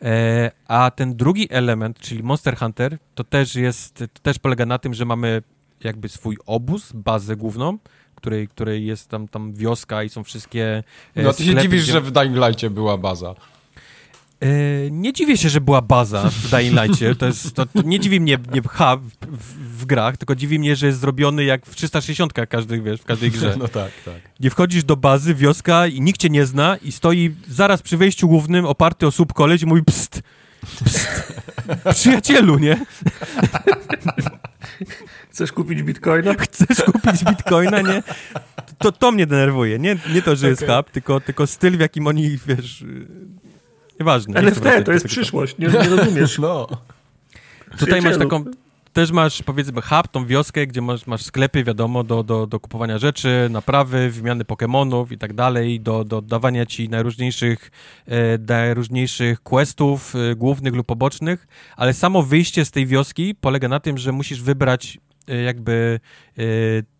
E, a ten drugi element, czyli Monster Hunter, to też jest, to też polega na tym, że mamy jakby swój obóz, bazę główną, której, której jest tam, tam wioska i są wszystkie No ty się dziwisz, gdzie... że w Dying Light'cie była baza. E, nie dziwię się, że była baza w Dying Light'cie. To jest, to, to nie dziwi mnie nie hub w, w, grach, tylko dziwi mnie, że jest zrobiony jak w 360 każdy, wiesz, w każdej grze. No tak, tak. Nie wchodzisz do bazy, wioska i nikt cię nie zna i stoi zaraz przy wejściu głównym oparty o słup koleś i mówi pst, pst, przyjacielu, nie? Chcesz kupić bitcoina? Chcesz kupić bitcoina, nie? To, to mnie denerwuje. Nie, nie to, że okay. jest hub, tylko, tylko styl, w jakim oni, wiesz, Nieważne. NFT to jest przyszłość, nie, nie rozumiesz. No. Tutaj masz taką, też masz powiedzmy hub, tą wioskę, gdzie masz, masz sklepy, wiadomo, do, do, do kupowania rzeczy, naprawy, wymiany Pokémonów i tak dalej, do, do dawania ci najróżniejszych, e, najróżniejszych questów, e, głównych lub pobocznych, ale samo wyjście z tej wioski polega na tym, że musisz wybrać e, jakby e,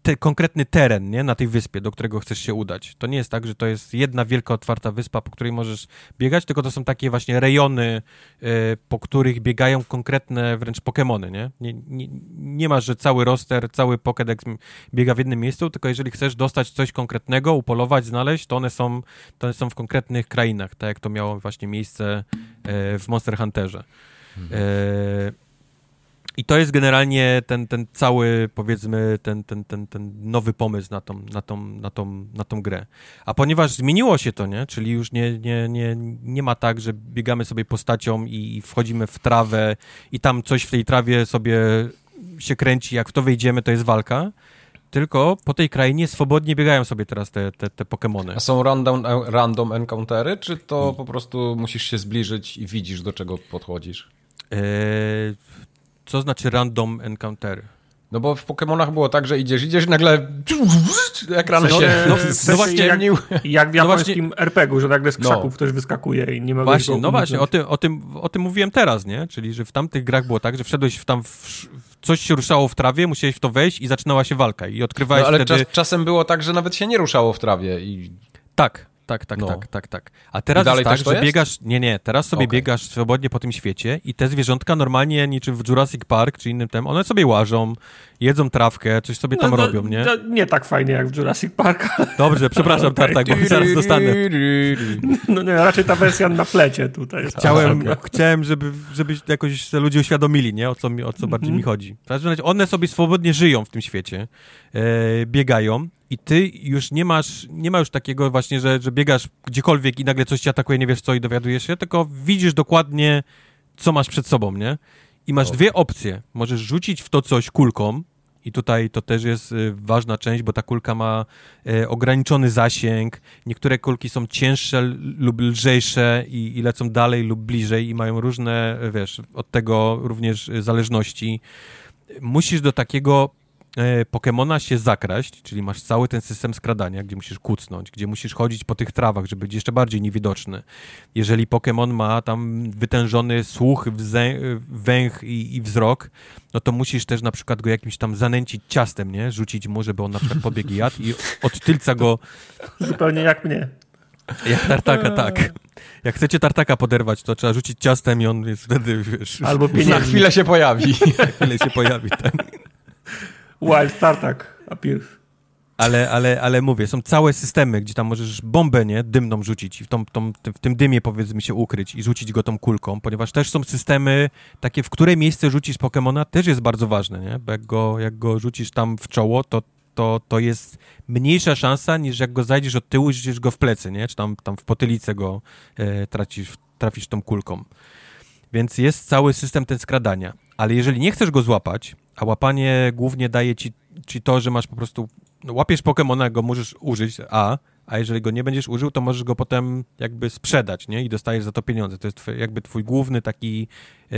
te, konkretny teren nie, na tej wyspie, do którego chcesz się udać. To nie jest tak, że to jest jedna wielka, otwarta wyspa, po której możesz biegać, tylko to są takie właśnie rejony, y, po których biegają konkretne wręcz Pokémony, nie? Nie, nie? nie masz, że cały roster, cały Pokédex biega w jednym miejscu, tylko jeżeli chcesz dostać coś konkretnego, upolować, znaleźć, to one są, to one są w konkretnych krainach, tak jak to miało właśnie miejsce y, w Monster Hunterze. Mhm. Y, i to jest generalnie ten, ten cały, powiedzmy, ten, ten, ten, ten nowy pomysł na tą, na, tą, na, tą, na tą grę. A ponieważ zmieniło się to, nie? Czyli już nie, nie, nie, nie ma tak, że biegamy sobie postacią i wchodzimy w trawę i tam coś w tej trawie sobie się kręci, jak w to wejdziemy, to jest walka, tylko po tej krainie swobodnie biegają sobie teraz te, te, te Pokémony. A są random, random encountery, czy to po prostu musisz się zbliżyć i widzisz, do czego podchodzisz? Eee, co znaczy random encounter? No bo w Pokémonach było tak, że idziesz, idziesz nagle ekran się no, no właśnie, jak, jak w japońskim no RPG-u, że nagle z no. krzaków no. ktoś wyskakuje i nie ma Właśnie, no właśnie, o tym, o, tym, o tym mówiłem teraz, nie? Czyli, że w tamtych grach było tak, że wszedłeś w tam, w, coś się ruszało w trawie, musiałeś w to wejść i zaczynała się walka i odkrywałeś no, ale wtedy... czas, czasem było tak, że nawet się nie ruszało w trawie i... Tak, tak, tak, no. tak, tak, tak. A teraz jest tak, że biegasz, nie, nie, teraz sobie okay. biegasz swobodnie po tym świecie i te zwierzątka normalnie, niczym w Jurassic Park czy innym tem, one sobie łażą, jedzą trawkę, coś sobie tam no, no, robią, nie? nie tak fajnie jak w Jurassic Park. Dobrze, przepraszam, Tartak, bo zaraz dostanę. No nie, raczej ta wersja na plecie tutaj. Chciałem, chciałem żeby, żeby jakoś ludzie uświadomili, nie? O co, mi, o co bardziej mi mhm. chodzi. One sobie swobodnie żyją w tym świecie, e, biegają i ty już nie masz, nie ma już takiego właśnie, że, że biegasz gdziekolwiek i nagle coś cię atakuje, nie wiesz co i dowiadujesz się, tylko widzisz dokładnie, co masz przed sobą, nie? I masz dwie opcje. Możesz rzucić w to coś kulką, i tutaj to też jest y, ważna część, bo ta kulka ma y, ograniczony zasięg. Niektóre kulki są cięższe lub lżejsze i, i, lecą dalej lub bliżej i mają różne, wiesz, od tego również zależności. Musisz do takiego Pokemona się zakraść, czyli masz cały ten system skradania, gdzie musisz kucnąć, gdzie musisz chodzić po tych trawach, żeby być jeszcze bardziej niewidoczny. Jeżeli Pokemon ma tam wytężony słuch, węch i, i, wzrok, no to musisz też na przykład go jakimś tam zanęcić ciastem, nie? Rzucić mu, żeby on na przykład pobiegł jadł i od tylca go... Zupełnie jak mnie. Jak tartaka, tak. Jak chcecie tartaka poderwać, to trzeba rzucić ciastem i on jest wtedy, wiesz... Albo pieniędzy. Na chwilę się pojawi. Na chwilę się pojawi, tak. Wild tartak appears. Ale, ale, ale mówię, są całe systemy, gdzie tam możesz bombę, nie, dymną rzucić i w, tą, tą, w tym dymie, powiedzmy, się ukryć i rzucić go tą kulką, ponieważ też są systemy takie, w które miejsce rzucisz Pokemona, też jest bardzo ważne, nie, bo jak go, jak go rzucisz tam w czoło, to to, to jest mniejsza szansa niż jak go zajdziesz od tyłu i rzucisz go w plecy, nie? Czy tam, tam w potylicę go e, tracisz, trafisz tą kulką. Więc jest cały system ten skradania. Ale jeżeli nie chcesz go złapać, a łapanie głównie daje ci, ci to, że masz po prostu, no, łapiesz Pokemona, go możesz użyć, a, a jeżeli go nie będziesz użył, to możesz go potem jakby sprzedać, nie? I dostajesz za to pieniądze. To jest jakby twój główny taki e,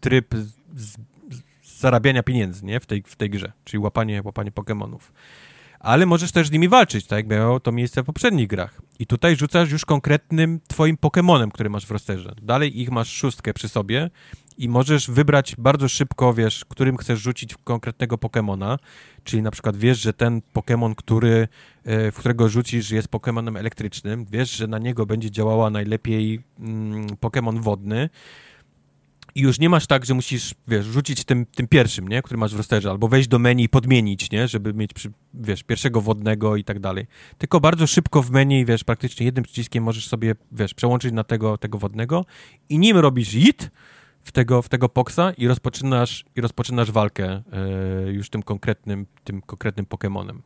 tryb z, zarabiania pieniędzy, nie? W tej, w tej grze, czyli łapanie, łapanie Pokémonów. Ale możesz też z nimi walczyć, tak jak miało to miejsce w poprzednich grach. I tutaj rzucasz już konkretnym twoim Pokémonem, który masz w rosterze. Dalej ich masz szóstkę przy sobie i możesz wybrać bardzo szybko, wiesz, którym chcesz rzucić konkretnego Pokémona, czyli na przykład wiesz, że ten Pokémon, który, e, w którego rzucisz jest Pokémonem elektrycznym, wiesz, że na niego będzie działała najlepiej mm, Pokémon wodny, i już nie masz tak, że musisz, wiesz, rzucić tym, tym pierwszym, nie, który masz w rosterze, albo wejść do menu i podmienić, nie, żeby mieć, przy, wiesz, pierwszego wodnego i tak dalej. Tylko bardzo szybko w menu, wiesz, praktycznie jednym przyciskiem możesz sobie, wiesz, przełączyć na tego, tego wodnego. I nim robisz hit w tego, w tego poksa i rozpoczynasz, i rozpoczynasz walkę yy, już tym konkretnym, tym konkretnym Pokemonem.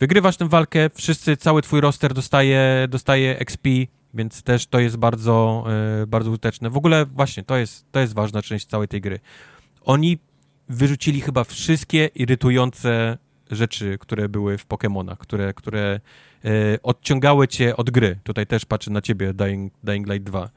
Wygrywasz tę walkę, wszyscy, cały twój roster dostaje, dostaje XP, więc też to jest bardzo, yy, bardzo użyteczne. W ogóle właśnie to jest, to jest ważna część całej tej gry. Oni wyrzucili chyba wszystkie irytujące rzeczy, które były w Pokémonach, które, które yy, odciągały cię od gry. Tutaj też patrzę na ciebie, Dying, Dying Light 2.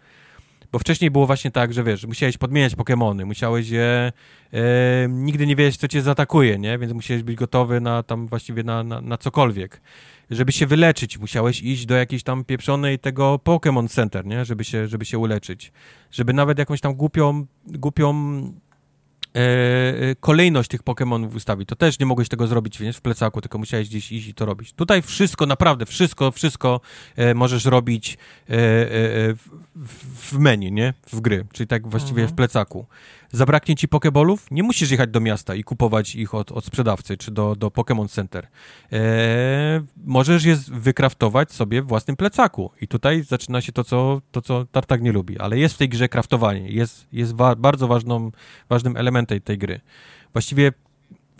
Bo wcześniej było właśnie tak, że wiesz, musiałeś podmieniać Pokémony, musiałeś je... E, nigdy nie wiedzieć, co cię zaatakuje, nie? Więc musiałeś być gotowy na tam właściwie na, na, na cokolwiek żeby się wyleczyć, musiałeś iść do jakiejś tam pieprzonej tego Pokémon Center, nie? Żeby się, żeby się uleczyć. Żeby nawet jakąś tam głupią, głupią kolejność tych Pokémonów ustawić. To też nie mogłeś tego zrobić wiesz, w plecaku, tylko musiałeś gdzieś iść i to robić. Tutaj wszystko, naprawdę wszystko, wszystko e, możesz robić e, e, e w, w menu, nie? W gry, czyli tak właściwie mhm. w plecaku zabraknie ci pokebolów, nie musisz jechać do miasta i kupować ich od, od sprzedawcy czy do, do Pokémon Center. Eee, możesz je wykraftować sobie w własnym plecaku. I tutaj zaczyna się to, co, to, co Tartak nie lubi. Ale jest w tej grze kraftowanie. Jest, jest wa bardzo ważną, ważnym elementem tej gry. Właściwie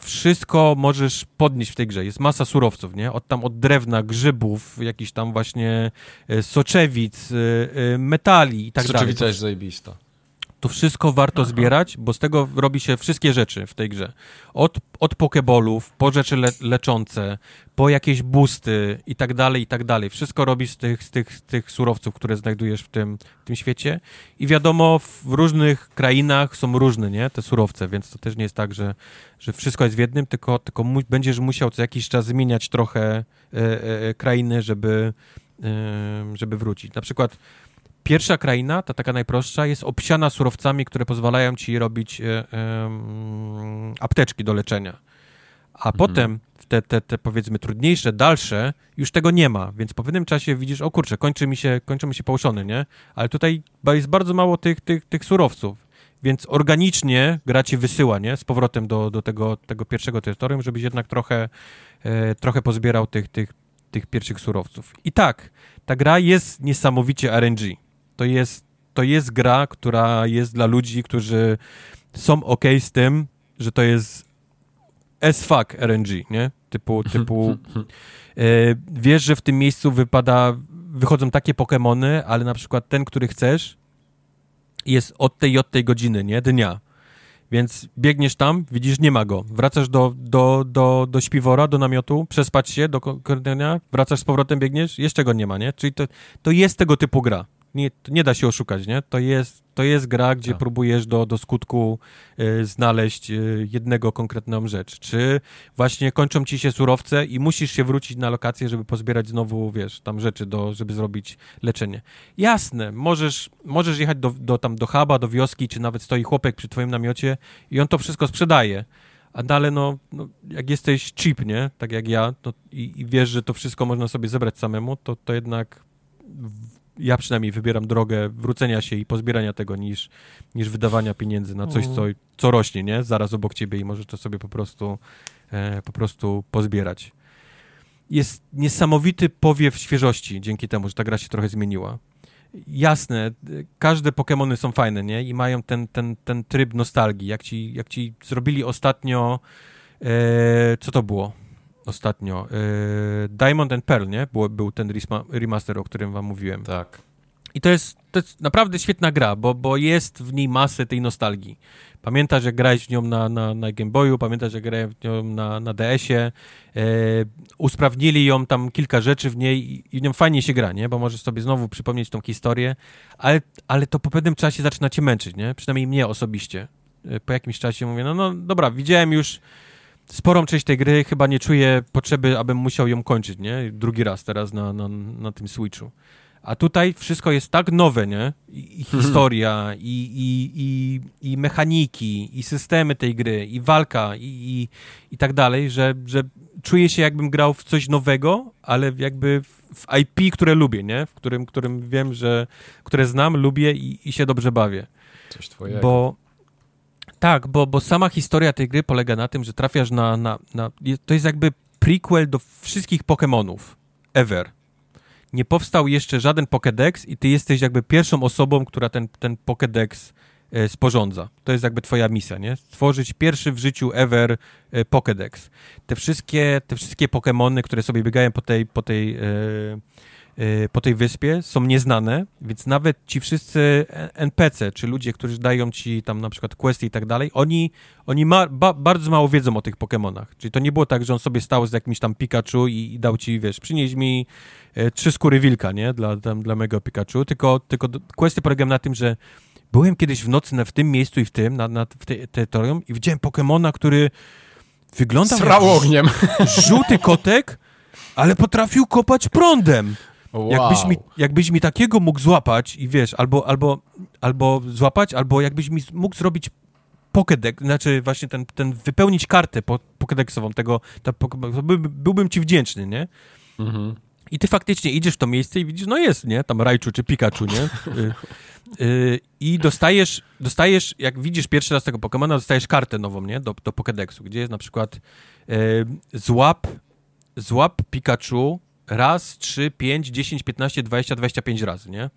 wszystko możesz podnieść w tej grze. Jest masa surowców, nie? Od tam od drewna, grzybów, jakichś tam właśnie e, soczewic, e, e, metali i tak Soczewica dalej. Soczewica jest zajebista to wszystko warto Aha. zbierać, bo z tego robi się wszystkie rzeczy w tej grze. Od, od pokebolów, po rzeczy le, leczące, po jakieś boosty i tak dalej, i tak dalej. Wszystko robisz z tych, z tych, z tych surowców, które znajdujesz w tym, w tym świecie. I wiadomo, w różnych krainach są różne, nie? Te surowce, więc to też nie jest tak, że, że wszystko jest w jednym, tylko, tylko mu, będziesz musiał co jakiś czas zmieniać trochę e, e, e krainy, żeby, e, żeby wrócić. Na przykład Pierwsza kraina, ta taka najprostsza, jest obsiana surowcami, które pozwalają ci robić e, apteczki do leczenia. A mhm. potem te, te, te powiedzmy trudniejsze, dalsze, już tego nie ma, więc po pewnym czasie widzisz, o kurczę, kończy mi się, kończy mi się nie? Ale tutaj jest bardzo mało tych, tych, tych surowców, więc organicznie gra ci wysyła, nie? Z powrotem do, do tego, tego pierwszego terytorium, żebyś jednak trochę, e, trochę pozbierał tych, tych, tych pierwszych surowców. I tak, ta gra jest niesamowicie RNG to jest, to jest gra, która jest dla ludzi, którzy są ok z tym, że to jest as fuck RNG, nie? Typu, typu e, wiesz, że w tym miejscu wypada, wychodzą takie Pokémony, ale na przykład ten, który chcesz jest od tej i od tej godziny, nie? Dnia. Więc biegniesz tam, widzisz, nie ma go. Wracasz do, do, do, do śpiwora, do namiotu, przespać się do korytarza, wracasz z powrotem, biegniesz, jeszcze go nie ma, nie? Czyli to, to jest tego typu gra. Nie, nie da się oszukać, nie? To jest, to jest gra, gdzie tak. próbujesz do, do skutku y, znaleźć y, jednego konkretną rzecz. Czy właśnie kończą ci się surowce i musisz się wrócić na lokację, żeby pozbierać znowu, wiesz, tam rzeczy, do, żeby zrobić leczenie. Jasne, możesz, możesz jechać do, do, tam, do huba, do wioski, czy nawet stoi chłopek przy twoim namiocie i on to wszystko sprzedaje a dalej, no, no, jak jesteś cheap, nie? Tak jak ja, to, i, i, wiesz, że to wszystko można sobie zebrać samemu, to, to jednak ja przynajmniej wybieram drogę wrócenia się i pozbierania tego niż, niż wydawania pieniędzy na coś, co, co rośnie, nie? Zaraz obok ciebie i możesz to sobie po prostu, e, po prostu pozbierać. Jest niesamowity powiew świeżości dzięki temu, że ta gra się trochę zmieniła jasne, każde Pokémony są fajne, nie? I mają ten, ten, ten tryb nostalgii. Jak ci, jak ci zrobili ostatnio, e, co to było ostatnio? E, Diamond and Pearl, nie? Był, był ten remaster, o którym wam mówiłem. Tak. I to jest, to jest naprawdę świetna gra, bo, bo jest w niej masę tej nostalgii. Pamiętasz, jak grałeś w nią na, na, na Game Boyu, pamiętasz, jak grałem w nią na, na DS-ie, e, usprawnili ją tam kilka rzeczy w niej i, i w nią fajnie się gra, nie? Bo możesz sobie znowu przypomnieć tą historię, ale, ale to po pewnym czasie zaczyna cię męczyć, nie? Przynajmniej mnie osobiście. E, po jakimś czasie mówię, no, no dobra, widziałem już sporą część tej gry, chyba nie czuję potrzeby, abym musiał ją kończyć, nie? Drugi raz teraz na, na, na tym Switchu. A tutaj wszystko jest tak nowe, nie? I, i historia, i, i, i, i, mechaniki, i systemy tej gry, i walka, i, i, i tak dalej, że, że czuję się jakbym grał w coś nowego, ale jakby w IP, które lubię, nie? W którym, którym wiem, że, które znam, lubię i, i się dobrze bawię. Coś twojego. Bo tak, bo, bo sama historia tej gry polega na tym, że trafiasz na, na, na to jest jakby prequel do wszystkich Pokémonów ever nie powstał jeszcze żaden Pokédex i ty jesteś jakby pierwszą osobą, która ten, ten Pokédex e, sporządza. To jest jakby twoja misja, nie? Stworzyć pierwszy w życiu ever e, Pokédex. Te wszystkie, te wszystkie Pokémony, które sobie biegają po tej, po tej e, po tej wyspie są nieznane, więc nawet ci wszyscy NPC, czy ludzie, którzy dają ci tam na przykład questy i tak dalej, oni, oni ma, ba, bardzo mało wiedzą o tych Pokémonach. Czyli to nie było tak, że on sobie stał z jakimś tam Pikachu i, i dał ci, wiesz, przynieś mi e, trzy skóry wilka, nie, dla, tam, dla mego Pikachu, tylko, tylko questy polegają na tym, że byłem kiedyś w nocy na, w tym miejscu i w tym, na, na, w tej terytorium i widziałem Pokémona, który wyglądał Srał ogniem. żółty kotek, ale potrafił kopać prądem. Wow. Jakbyś, mi, jakbyś mi takiego mógł złapać i wiesz, albo, albo, albo złapać, albo jakbyś mi mógł zrobić Pokédex, znaczy właśnie ten, ten wypełnić kartę po, Pokédexową tego, to by, byłbym ci wdzięczny, nie? Mhm. I ty faktycznie idziesz w to miejsce i widzisz, no jest, nie? Tam Raichu czy Pikachu, nie? Y, y, I dostajesz, dostajesz, jak widzisz pierwszy raz tego Pokemona, dostajesz kartę nową, nie? Do, do Pokédexu, gdzie jest na przykład y, złap, złap Pikachu raz, trzy, pięć, dziesięć, piętnaście, dwadzieścia, dwadzieścia pięć razy, nie?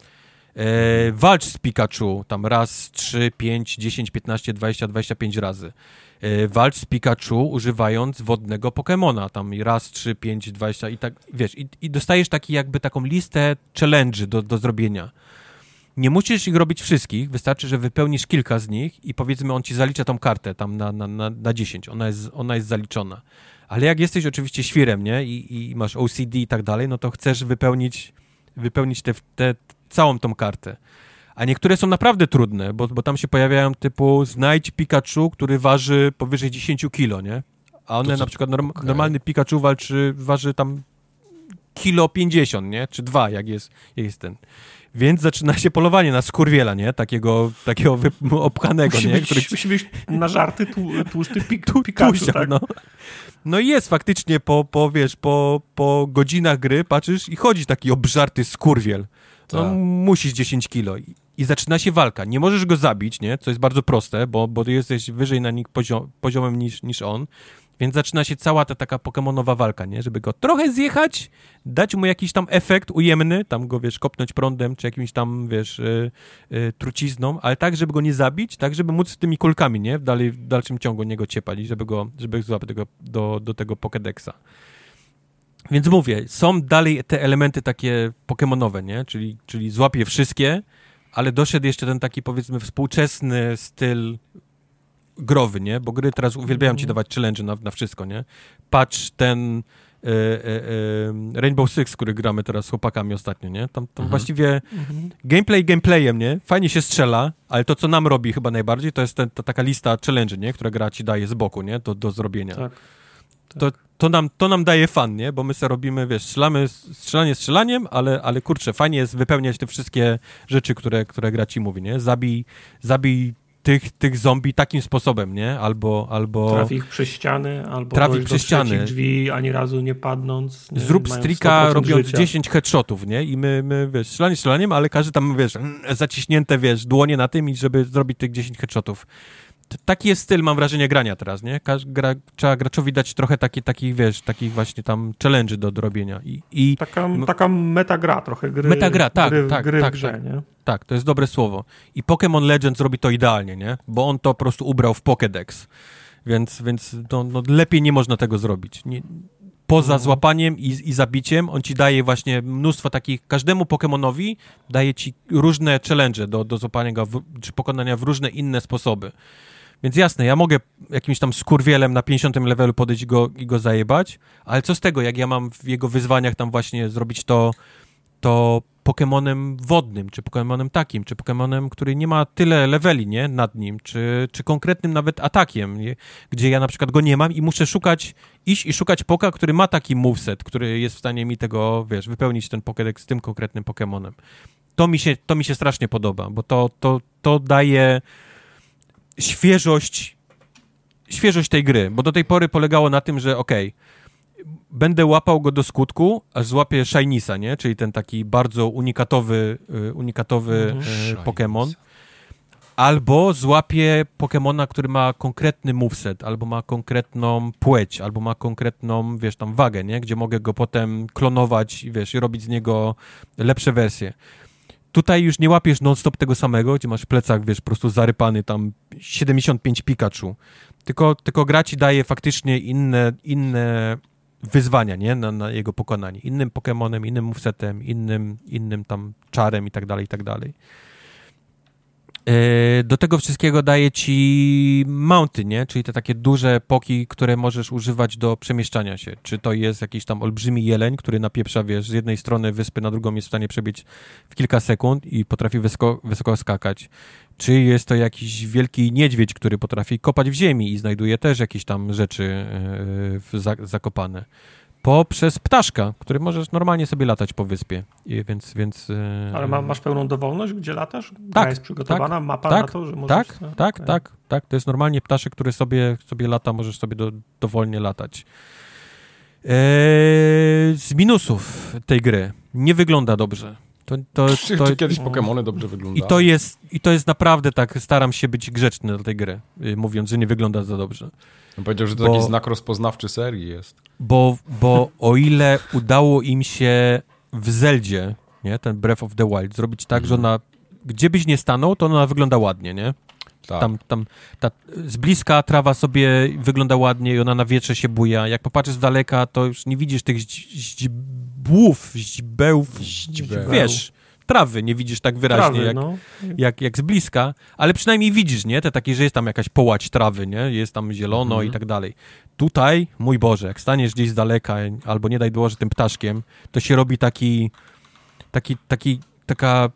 E, walcz z Pikachu tam raz, trzy, pięć, dziesięć, piętnaście, dwadzieścia, dwadzieścia pięć razy. E, walcz z Pikachu używając wodnego Pokemona, tam raz, trzy, pięć, dwadzieścia i tak, wiesz, i, i dostajesz taki jakby taką listę challenge do, do zrobienia. Nie musisz ich robić wszystkich, wystarczy, że wypełnisz kilka z nich i powiedzmy on ci zalicza tą kartę tam na, na, na, na 10, ona jest, ona jest zaliczona. Ale jak jesteś oczywiście świrem, nie? I, i masz OCD i tak dalej, no to chcesz wypełnić, wypełnić te, te, całą tą kartę. A niektóre są naprawdę trudne, bo, bo tam się pojawiają typu znajdź Pikachu, który waży powyżej 10 kilo, nie? A one na przykład norm, okay. normalny Pikachu walczy, waży tam kilo 50, nie? Czy dwa, jak jest, jak jest ten. Więc zaczyna się polowanie na skurwiela, nie? Takiego, takiego opchanego, musi nie? Być, Który... Musi być na żarty tłu, tłusty pik, Pikachu, tak? no. no i jest faktycznie po, po, wiesz, po, po godzinach gry patrzysz i chodzi taki obżarty skurwiel. No, tak. musisz 10 kilo. I, I, zaczyna się walka. Nie możesz go zabić, nie? Co jest bardzo proste, bo, bo jesteś wyżej na nim poziom, poziomem niż, niż on. Więc zaczyna się cała ta taka pokemonowa walka, nie? Żeby go trochę zjechać, dać mu jakiś tam efekt ujemny, tam go, wiesz, kopnąć prądem, czy jakimś tam, wiesz, yy, yy, trucizną, ale tak, żeby go nie zabić, tak, żeby móc tymi kulkami, nie? W, dalej, w dalszym ciągu niego ciepać, żeby go, żeby złapać tego, do, do tego Pokédexa. Więc mówię, są dalej te elementy takie pokemonowe, nie? Czyli, czyli złapię wszystkie, ale doszedł jeszcze ten taki, powiedzmy, współczesny styl growy, nie? Bo gry teraz uwielbiają ci mhm. dawać challenge na, na wszystko, nie? Patrz ten e, e, Rainbow Six, który gramy teraz z chłopakami ostatnio, nie? Tam, tam mhm. właściwie mhm. gameplay gameplayem, nie? Fajnie się strzela, ale to, co nam robi chyba najbardziej, to jest ten, ta taka lista challenge, nie? Która gra ci daje z boku, nie? Do, do zrobienia. Tak. To, to, nam, to nam daje fan, nie? Bo my sobie robimy, wiesz, strzelamy, strzelanie strzelaniem, ale, ale kurczę, fajnie jest wypełniać te wszystkie rzeczy, które, które gra ci mówi, nie? Zabij, zabij tych, tych zombie takim sposobem, nie? Albo... albo Traf ich przez ściany, albo traf ich przez ściany. drzwi, ani razu nie padnąc. Nie? Zrób strika robiąc życia. 10 headshotów, nie? I my, my wiesz, strzelanie strzelaniem, ale każdy tam, wiesz, zaciśnięte, wiesz, dłonie na tym i żeby zrobić tych 10 headshotów taki jest styl, mam wrażenie, grania teraz, nie? Gra, trzeba graczowi dać trochę takich, taki, wiesz, takich właśnie tam challenge do, do robienia. I, i taka, taka metagra trochę, gry, metagra, tak, gry, tak, gry tak, grze, tak, nie? Tak, to jest dobre słowo. I Pokémon Legends robi to idealnie, nie? Bo on to po prostu ubrał w Pokédex. Więc, więc no, no lepiej nie można tego zrobić. Nie, poza mhm. złapaniem i, i zabiciem, on ci daje właśnie mnóstwo takich, każdemu Pokémonowi daje ci różne challenge do, do złapania go, w, czy pokonania w różne inne sposoby. Więc jasne, ja mogę jakimś tam skurwielem na 50 levelu podejść go, i go zajebać, ale co z tego, jak ja mam w jego wyzwaniach tam właśnie zrobić to, to Pokemonem wodnym, czy Pokemonem takim, czy Pokemonem, który nie ma tyle leveli, nie, nad nim, czy, czy konkretnym nawet atakiem, nie? gdzie ja na przykład go nie mam i muszę szukać, iść i szukać poka, który ma taki moveset, który jest w stanie mi tego, wiesz, wypełnić ten Pokédex z tym konkretnym Pokemonem. To mi się, to mi się strasznie podoba, bo to, to, to daje świeżość, świeżość tej gry, bo do tej pory polegało na tym, że okej, okay, będę łapał go do skutku, aż złapię Shinisa, nie? Czyli ten taki bardzo unikatowy, y, unikatowy mm -hmm. Pokémon. Albo złapię Pokémona, który ma konkretny moveset, albo ma konkretną płeć, albo ma konkretną, wiesz, tam wagę, nie? Gdzie mogę go potem klonować, wiesz, i robić z niego lepsze wersje. Tutaj już nie łapiesz non-stop tego samego, gdzie masz plecak, wiesz, po prostu zarypany tam 75 Pikachu. Tylko, tylko gra ci daje faktycznie inne, inne wyzwania, nie? Na, na jego pokonanie. Innym Pokémonem, innym movesetem, innym, innym tam czarem i tak dalej, i tak dalej. E, do tego wszystkiego daje ci mounty, nie? Czyli te takie duże poki, które możesz używać do przemieszczania się. Czy to jest jakiś tam olbrzymi jeleń, który napieprza, wiesz, z jednej strony wyspy na drugą jest w stanie przebiec w kilka sekund i potrafi wysoko, wysoko skakać. Czy jest to jakiś wielki niedźwiedź, który potrafi kopać w ziemi i znajduje też jakieś tam rzeczy e, zakopane poprzez ptaszka, który możesz normalnie sobie latać po wyspie, I więc... więc e, Ale ma, masz pełną dowolność, gdzie latasz? Tak. jest przygotowana, tak, mapa tak, na to, że możesz... Tak, tak, okay. tak, tak, to jest normalnie ptaszek, który sobie, sobie lata, możesz sobie do, dowolnie latać. Eee, z minusów tej gry nie wygląda dobrze. To, to, czy, to, czy kiedyś Pokémony dobrze wyglądały? I to, jest, I to jest naprawdę tak, staram się być grzeczny do tej gry, y, mówiąc, że nie wygląda za dobrze. On powiedział, że to bo, taki znak rozpoznawczy serii jest. Bo, bo o ile udało im się w Zeldzie, nie, ten Breath of the Wild, zrobić tak, mm. że ona, gdzie byś nie stanął, to ona wygląda ładnie, nie? Tak. Tam, tam ta, z bliska trawa sobie wygląda ładnie i ona na wietrze się buja. Jak popatrzysz z daleka, to już nie widzisz tych źdźbłów, źdźbełów, źdźbeł. wiesz, trawy nie widzisz tak wyraźnie trawy, jak, no. jak, jak z bliska, ale przynajmniej widzisz, nie? Te takie, że jest tam jakaś połać trawy, nie? Jest tam zielono mhm. i tak dalej. Tutaj, mój Boże, jak staniesz gdzieś z daleka, albo nie daj Boże tym ptaszkiem, to się robi taki, taki, taki, taka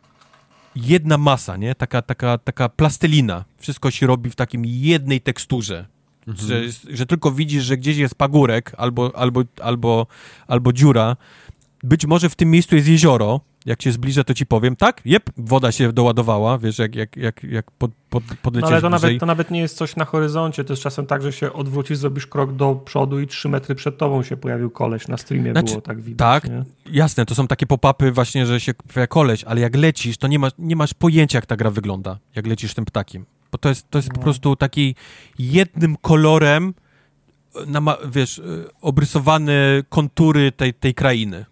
jedna masa, nie? Taka, taka, taka plastelina. Wszystko się robi w takim jednej teksturze. Mhm. Że, że tylko widzisz, że gdzieś jest pagórek albo, albo, albo, albo dziura. Być może w tym miejscu jest jezioro, jak się zbliżę, to ci powiem, tak, jep, woda się doładowała, wiesz, jak, jak, jak, jak pod, pod, podlecieć no ale to nawet, to nawet nie jest coś na horyzoncie, to jest czasem tak, że się odwrócisz, zrobisz krok do przodu i trzy metry przed tobą się pojawił koleś, na streamie znaczy, było tak widać. Tak, nie? jasne, to są takie pop-upy właśnie, że się pojawia koleś, ale jak lecisz, to nie masz, nie masz pojęcia, jak ta gra wygląda, jak lecisz tym ptakiem, bo to jest, to jest no. po prostu taki jednym kolorem, na, wiesz, obrysowane kontury tej, tej krainy.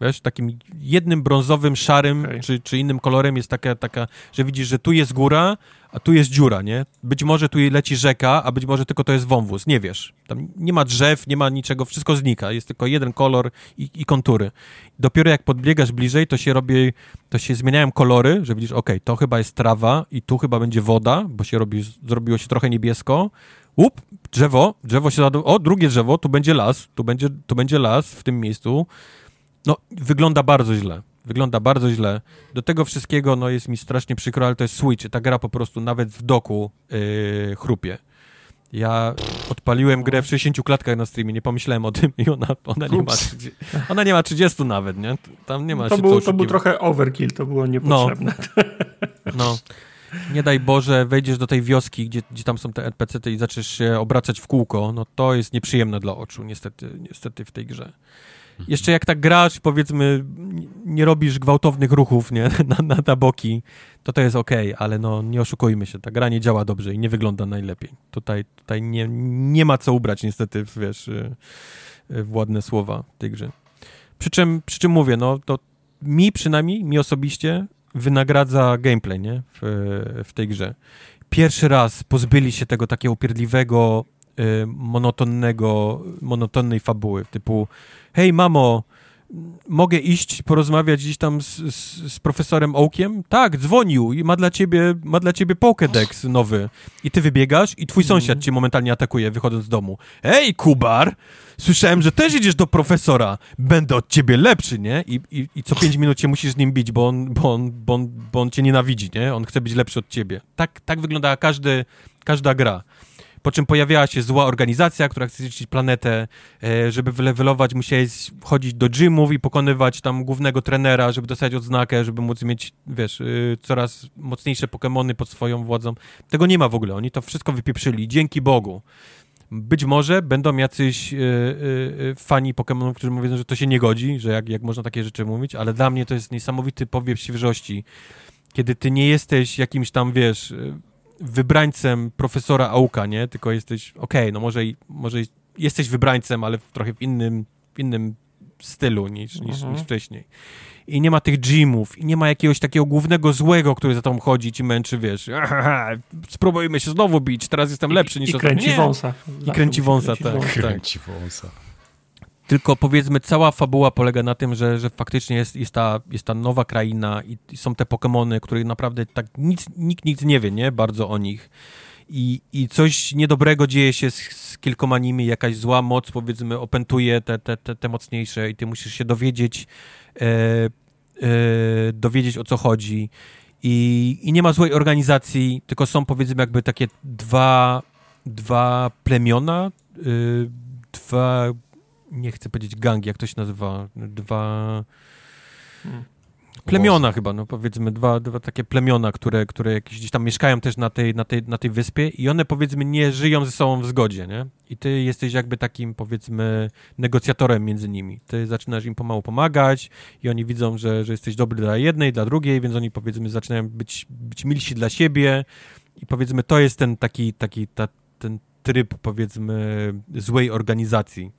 Wiesz, takim jednym brązowym, szarym okay. czy, czy innym kolorem jest taka, taka, że widzisz, że tu jest góra, a tu jest dziura, nie? Być może tu leci rzeka, a być może tylko to jest wąwóz, nie wiesz. Tam nie ma drzew, nie ma niczego, wszystko znika, jest tylko jeden kolor i, i kontury. Dopiero jak podbiegasz bliżej, to się robi, to się zmieniają kolory, że widzisz, ok, to chyba jest trawa i tu chyba będzie woda, bo się robi, zrobiło się trochę niebiesko, łup, drzewo, drzewo się. O, drugie drzewo, tu będzie las, tu będzie, tu będzie las w tym miejscu. No, wygląda bardzo źle. Wygląda bardzo źle. Do tego wszystkiego, no jest mi strasznie przykro, ale to jest Switch. Ta gra po prostu nawet w doku yy, chrupie. Ja odpaliłem grę w 60 klatkach na streamie, nie pomyślałem o tym i ona, ona, nie, ma 30, ona nie ma 30 nawet, nie? Tam nie ma to, był, to był trochę overkill, to było niepotrzebne. No, no. Nie daj Boże, wejdziesz do tej wioski, gdzie, gdzie tam są te NPC-ty i zaczniesz się obracać w kółko, no to jest nieprzyjemne dla oczu, niestety, niestety w tej grze. Jeszcze jak tak grasz, powiedzmy, nie robisz gwałtownych ruchów, nie, na, na, na boki, to to jest ok, ale no nie oszukujmy się, ta gra nie działa dobrze i nie wygląda najlepiej. Tutaj, tutaj nie, nie ma co ubrać niestety, wiesz, y, y, w ładne słowa tej grze. Przy czym, przy czym mówię, no to mi przynajmniej, mi osobiście wynagradza gameplay, nie, w, w tej grze. Pierwszy raz pozbyli się tego takiego upierdliwego, monotonnego, monotonnej fabuły, typu hej mamo, mogę iść porozmawiać gdzieś tam z, z, z, profesorem Oakiem? Tak, dzwonił i ma dla ciebie, ma dla ciebie Pokédex nowy. I ty wybiegasz i twój sąsiad cię momentalnie atakuje, wychodząc z domu. Ej, Kubar! Słyszałem, że też idziesz do profesora. Będę od ciebie lepszy, nie? I, i, i co pięć minut się musisz z nim bić, bo on, bo, on, bo, on, bo on cię nienawidzi, nie? On chce być lepszy od ciebie. Tak, tak wygląda każdy, każda gra po czym pojawiała się zła organizacja, która chce zniszczyć planetę, e, żeby wylewelować, musiałeś chodzić do gymów i pokonywać tam głównego trenera, żeby dostać odznakę, żeby móc mieć, wiesz, y, coraz mocniejsze Pokémony pod swoją władzą. Tego nie ma w ogóle, oni to wszystko wypieprzyli, dzięki Bogu. Być może będą jacyś yy, yy, fani Pokémonów, którzy mówią, że to się nie godzi, że jak, jak można takie rzeczy mówić, ale dla mnie to jest niesamowity powiew świeżości, kiedy ty nie jesteś jakimś tam, wiesz, wybrańcem profesora Auka, nie? Tylko jesteś, okej, okay, no może, może jesteś wybrańcem, ale w trochę w innym, w innym stylu niż, niż, mhm. niż wcześniej. I nie ma tych gymów, i nie ma jakiegoś takiego głównego złego, który za tą chodzi i ci męczy, wiesz, aha, spróbujmy się znowu bić, teraz jestem lepszy niż... I, i kręci wąsa. I kręci wąsa, tak. Kręci wąsa. Tylko powiedzmy, cała fabuła polega na tym, że, że faktycznie jest, jest, ta, jest ta nowa kraina i, są te Pokémony, których naprawdę tak nic, nikt nic nie wie, nie? Bardzo o nich. I, i coś niedobrego dzieje się z, z kilkoma nimi, jakaś zła moc, powiedzmy, opętuje te, te, te, te mocniejsze i ty musisz się dowiedzieć, e, e, dowiedzieć o co chodzi. I, I nie ma złej organizacji, tylko są powiedzmy jakby takie dwa, dwa plemiona, y, dwa nie chcę powiedzieć gang, jak to się nazywa, dwa hmm. plemiona chyba, no powiedzmy, dwa, dwa takie plemiona, które, które jakieś gdzieś tam mieszkają też na tej, na, tej, na tej wyspie i one powiedzmy nie żyją ze sobą w zgodzie, nie? I ty jesteś jakby takim powiedzmy negocjatorem między nimi. Ty zaczynasz im pomału pomagać i oni widzą, że, że jesteś dobry dla jednej, dla drugiej, więc oni powiedzmy zaczynają być, być milsi dla siebie i powiedzmy to jest ten taki, taki ta, ten tryb powiedzmy złej organizacji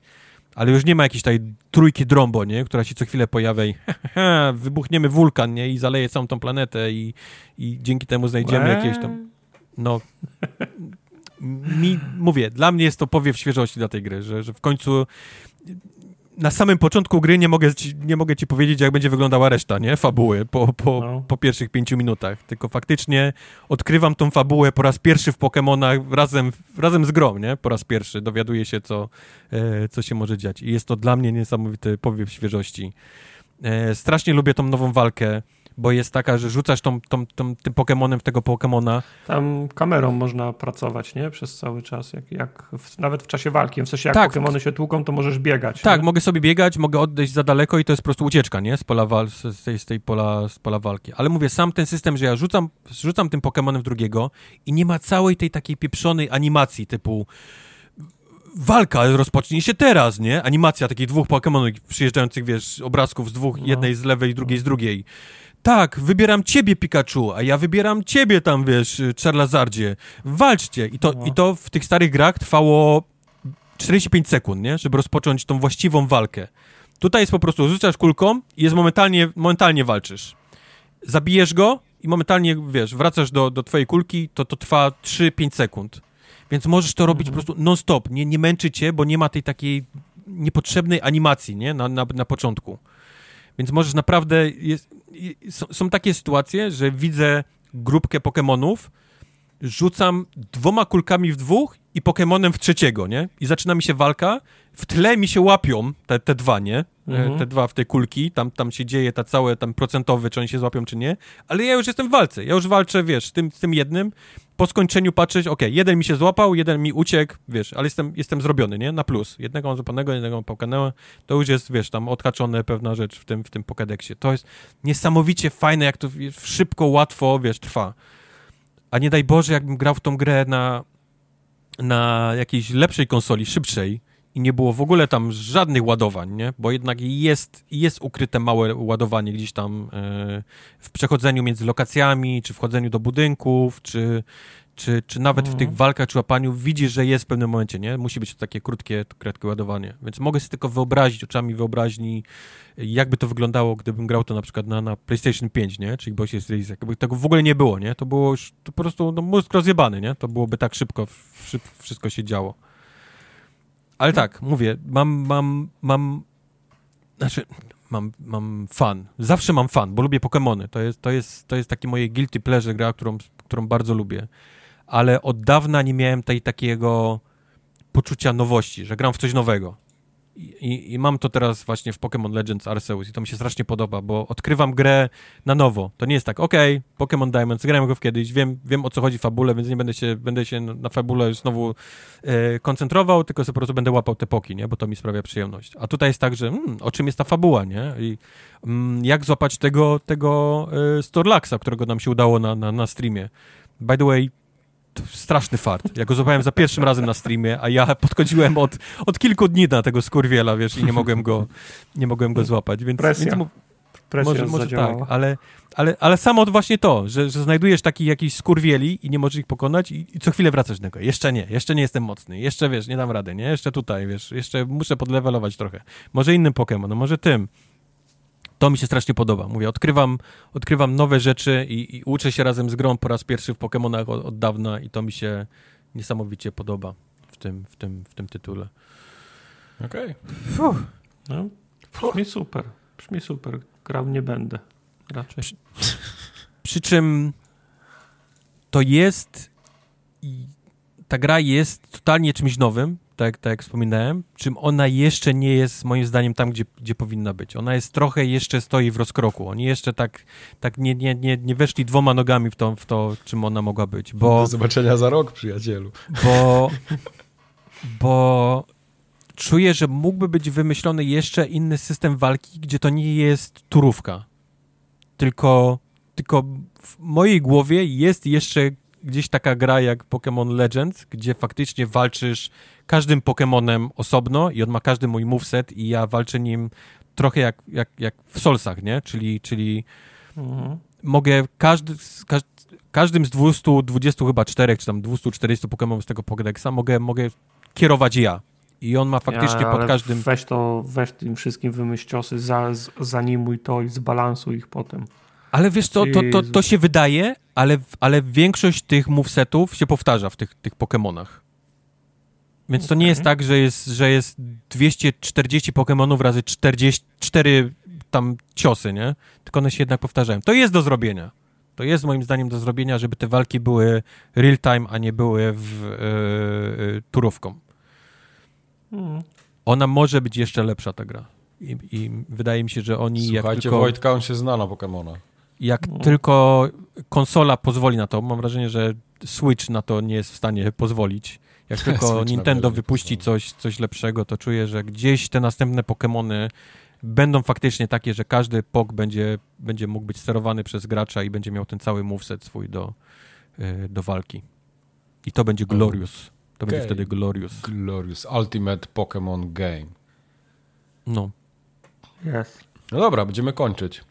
ale już nie ma jakiejś tej trójki drąbo, nie? Która się co chwilę pojawia i wybuchniemy wulkan, nie? I zaleje całą tą planetę i, i dzięki temu znajdziemy jakieś tam... No... Mi, mówię, dla mnie jest to powiew świeżości dla tej gry, że, że w końcu na samym początku gry nie mogę, ci, nie mogę ci powiedzieć, jak będzie wyglądała reszta, nie? Fabuły po, po, no. po pierwszych pięciu minutach. Tylko faktycznie odkrywam tą fabułę po raz pierwszy w Pokémonach razem, razem z grą, nie? Po raz pierwszy dowiaduję się, co, e, co się może dziać. I jest to dla mnie niesamowity powiew świeżości. E, strasznie lubię tą nową walkę bo jest taka, że rzucasz tą, tą, tą, tym Pokemonem w tego Pokemona. Tam kamerą można pracować, nie? Przez cały czas, jak, jak w, nawet w czasie walki. W sensie jak tak. Pokemony się tłuką, to możesz biegać. Tak, nie? mogę sobie biegać, mogę odejść za daleko i to jest po prostu ucieczka, nie? Z pola, wal, z tej, z tej pola, z pola walki. Ale mówię, sam ten system, że ja rzucam, rzucam tym Pokemonem w drugiego i nie ma całej tej takiej pieprzonej animacji typu walka rozpocznie się teraz, nie? Animacja takich dwóch Pokemonów przyjeżdżających, wiesz, obrazków z dwóch, no. jednej z lewej, drugiej z drugiej tak, wybieram ciebie, Pikachu, a ja wybieram ciebie tam, wiesz, Charizardzie. Walczcie. I to, no. I to w tych starych grach trwało 45 sekund, nie? Żeby rozpocząć tą właściwą walkę. Tutaj jest po prostu, rzucasz kulką i jest momentalnie, momentalnie walczysz. Zabijesz go i momentalnie, wiesz, wracasz do, do twojej kulki, to to trwa 3-5 sekund. Więc możesz to robić mhm. po prostu non-stop, nie, nie męczy cię, bo nie ma tej takiej niepotrzebnej animacji, nie? Na, na, na początku. Więc możesz naprawdę... Jest, są, są takie sytuacje, że widzę grupkę Pokémonów rzucam dwoma kulkami w dwóch i Pokemonem w trzeciego, nie? I zaczyna mi się walka, w tle mi się łapią te, te dwa, nie? E, mhm. Te dwa w tej kulki, tam, tam się dzieje ta całe, tam procentowy, czy oni się złapią, czy nie, ale ja już jestem w walce, ja już walczę, wiesz, z tym, z tym jednym, po skończeniu patrzeć, ok, jeden mi się złapał, jeden mi uciekł, wiesz, ale jestem, jestem zrobiony, nie? Na plus. Jednego mam złapanego, jednego mam pokanęło, to już jest, wiesz, tam odhaczone pewna rzecz w tym, w tym Pokédexie. To jest niesamowicie fajne, jak to szybko, łatwo, wiesz, trwa. A nie daj Boże, jakbym grał w tą grę na, na jakiejś lepszej konsoli, szybszej i nie było w ogóle tam żadnych ładowań, nie? Bo jednak jest, jest ukryte małe ładowanie gdzieś tam yy, w przechodzeniu między lokacjami, czy wchodzeniu do budynków, czy, czy, czy nawet w tych mhm. walkach czy łapaniu widzisz, że jest w pewnym momencie, nie? Musi być takie krótkie, krótkie ładowanie. Więc mogę sobie tylko wyobrazić oczami wyobraźni, jakby to wyglądało, gdybym grał to na przykład na, na PlayStation 5, nie? Czyli Boys jest Release. Jakby tego w ogóle nie było, nie? To było już to po prostu no, mózg rozjebany, nie? To byłoby tak szybko, szyb, wszystko się działo. Ale tak, mówię, mam, mam, mam, znaczy, mam, mam fan. Zawsze mam fan, bo lubię Pokémony. To jest, to, jest, to jest takie moje guilty pleasure gra, którą, którą bardzo lubię ale od dawna nie miałem tej takiego poczucia nowości, że gram w coś nowego. I, I, mam to teraz właśnie w Pokémon Legends Arceus i to mi się strasznie podoba, bo odkrywam grę na nowo. To nie jest tak, okej, okay, Pokémon Diamonds, grałem go kiedyś, wiem, wiem o co chodzi w fabule, więc nie będę się, będę się na fabule znowu e, koncentrował, tylko sobie po prostu będę łapał te poki, nie? bo to mi sprawia przyjemność. A tutaj jest tak, że hmm, o czym jest ta fabuła, nie? I mm, jak złapać tego, tego e, Storlaxa, którego nam się udało na, na, na streamie. By the way, straszny fart. Ja go złapałem za pierwszym razem na streamie, a ja podchodziłem od, od kilku dni na tego skurwiela, wiesz, i nie mogłem go, nie mogłem go złapać, więc... Presja. Więc Presja może, może tak, ale, ale, ale samo właśnie to, że, że znajdujesz taki jakiś skurwieli i nie możesz ich pokonać i, i, co chwilę wracasz do niego. Jeszcze nie, jeszcze nie jestem mocny, jeszcze wiesz, nie dam rady, nie? Jeszcze tutaj, wiesz, jeszcze muszę podlewelować trochę. Może innym Pokémon, no może tym to mi się strasznie podoba. Mówię, odkrywam, odkrywam nowe rzeczy i, i uczę się razem z grą po raz pierwszy w Pokémonach od, od, dawna i to mi się niesamowicie podoba w tym, w tym, w tym tytule. Okej. Okay. No, brzmi super. Brzmi super. Grał nie będę. Raczej. Przy, przy czym to jest ta gra jest totalnie czymś nowym, tak, tak jak wspominałem, czym ona jeszcze nie jest moim zdaniem tam, gdzie, gdzie powinna być. Ona jest trochę jeszcze stoi w rozkroku. Oni jeszcze tak, tak nie, nie, nie, nie weszli dwoma nogami w to, w to, czym ona mogła być. Bo, Do zobaczenia za rok, przyjacielu. Bo, bo czuję, że mógłby być wymyślony jeszcze inny system walki, gdzie to nie jest turówka. Tylko, tylko w mojej głowie jest jeszcze gdzieś taka gra jak Pokémon Legends, gdzie faktycznie walczysz każdym Pokémonem osobno i on ma każdy mój moveset i ja walczę nim trochę jak, jak, jak w Solsach, nie? Czyli, czyli mhm. mogę każdy, każ, każdym z 220 chyba czterech, czy tam 240 Pokémonów z tego Pokédexa mogę, mogę kierować ja. I on ma faktycznie ja, pod każdym... Weź to, weź tym wszystkim wymyśl ciosy, za, zanimuj to i zbalansuj ich potem. Ale wiesz co, to, to, to się wydaje, ale, ale większość tych movesetów się powtarza w tych, tych Pokémonach. Więc to nie jest tak, że jest, że jest 240 Pokémonów razy 44 tam ciosy, nie? Tylko one się jednak powtarzają. To jest do zrobienia. To jest moim zdaniem do zrobienia, żeby te walki były real time, a nie były w, yy, yy, turówką. Hmm. Ona może być jeszcze lepsza, ta gra. I, I, wydaje mi się, że oni Słuchajcie, jak tylko... Wojtka, on się zna na Pokémonach. Jak no. tylko konsola pozwoli na to, mam wrażenie, że Switch na to nie jest w stanie pozwolić. Jak tylko Nintendo wypuści coś, coś lepszego, to czuję, że gdzieś te następne Pokémony będą faktycznie takie, że każdy POK będzie, będzie mógł być sterowany przez gracza i będzie miał ten cały moveset swój do, yy, do walki. I to będzie Glorious. To okay. będzie wtedy Glorious. Glorious. Ultimate Pokémon Game. No. Yes. No dobra, będziemy kończyć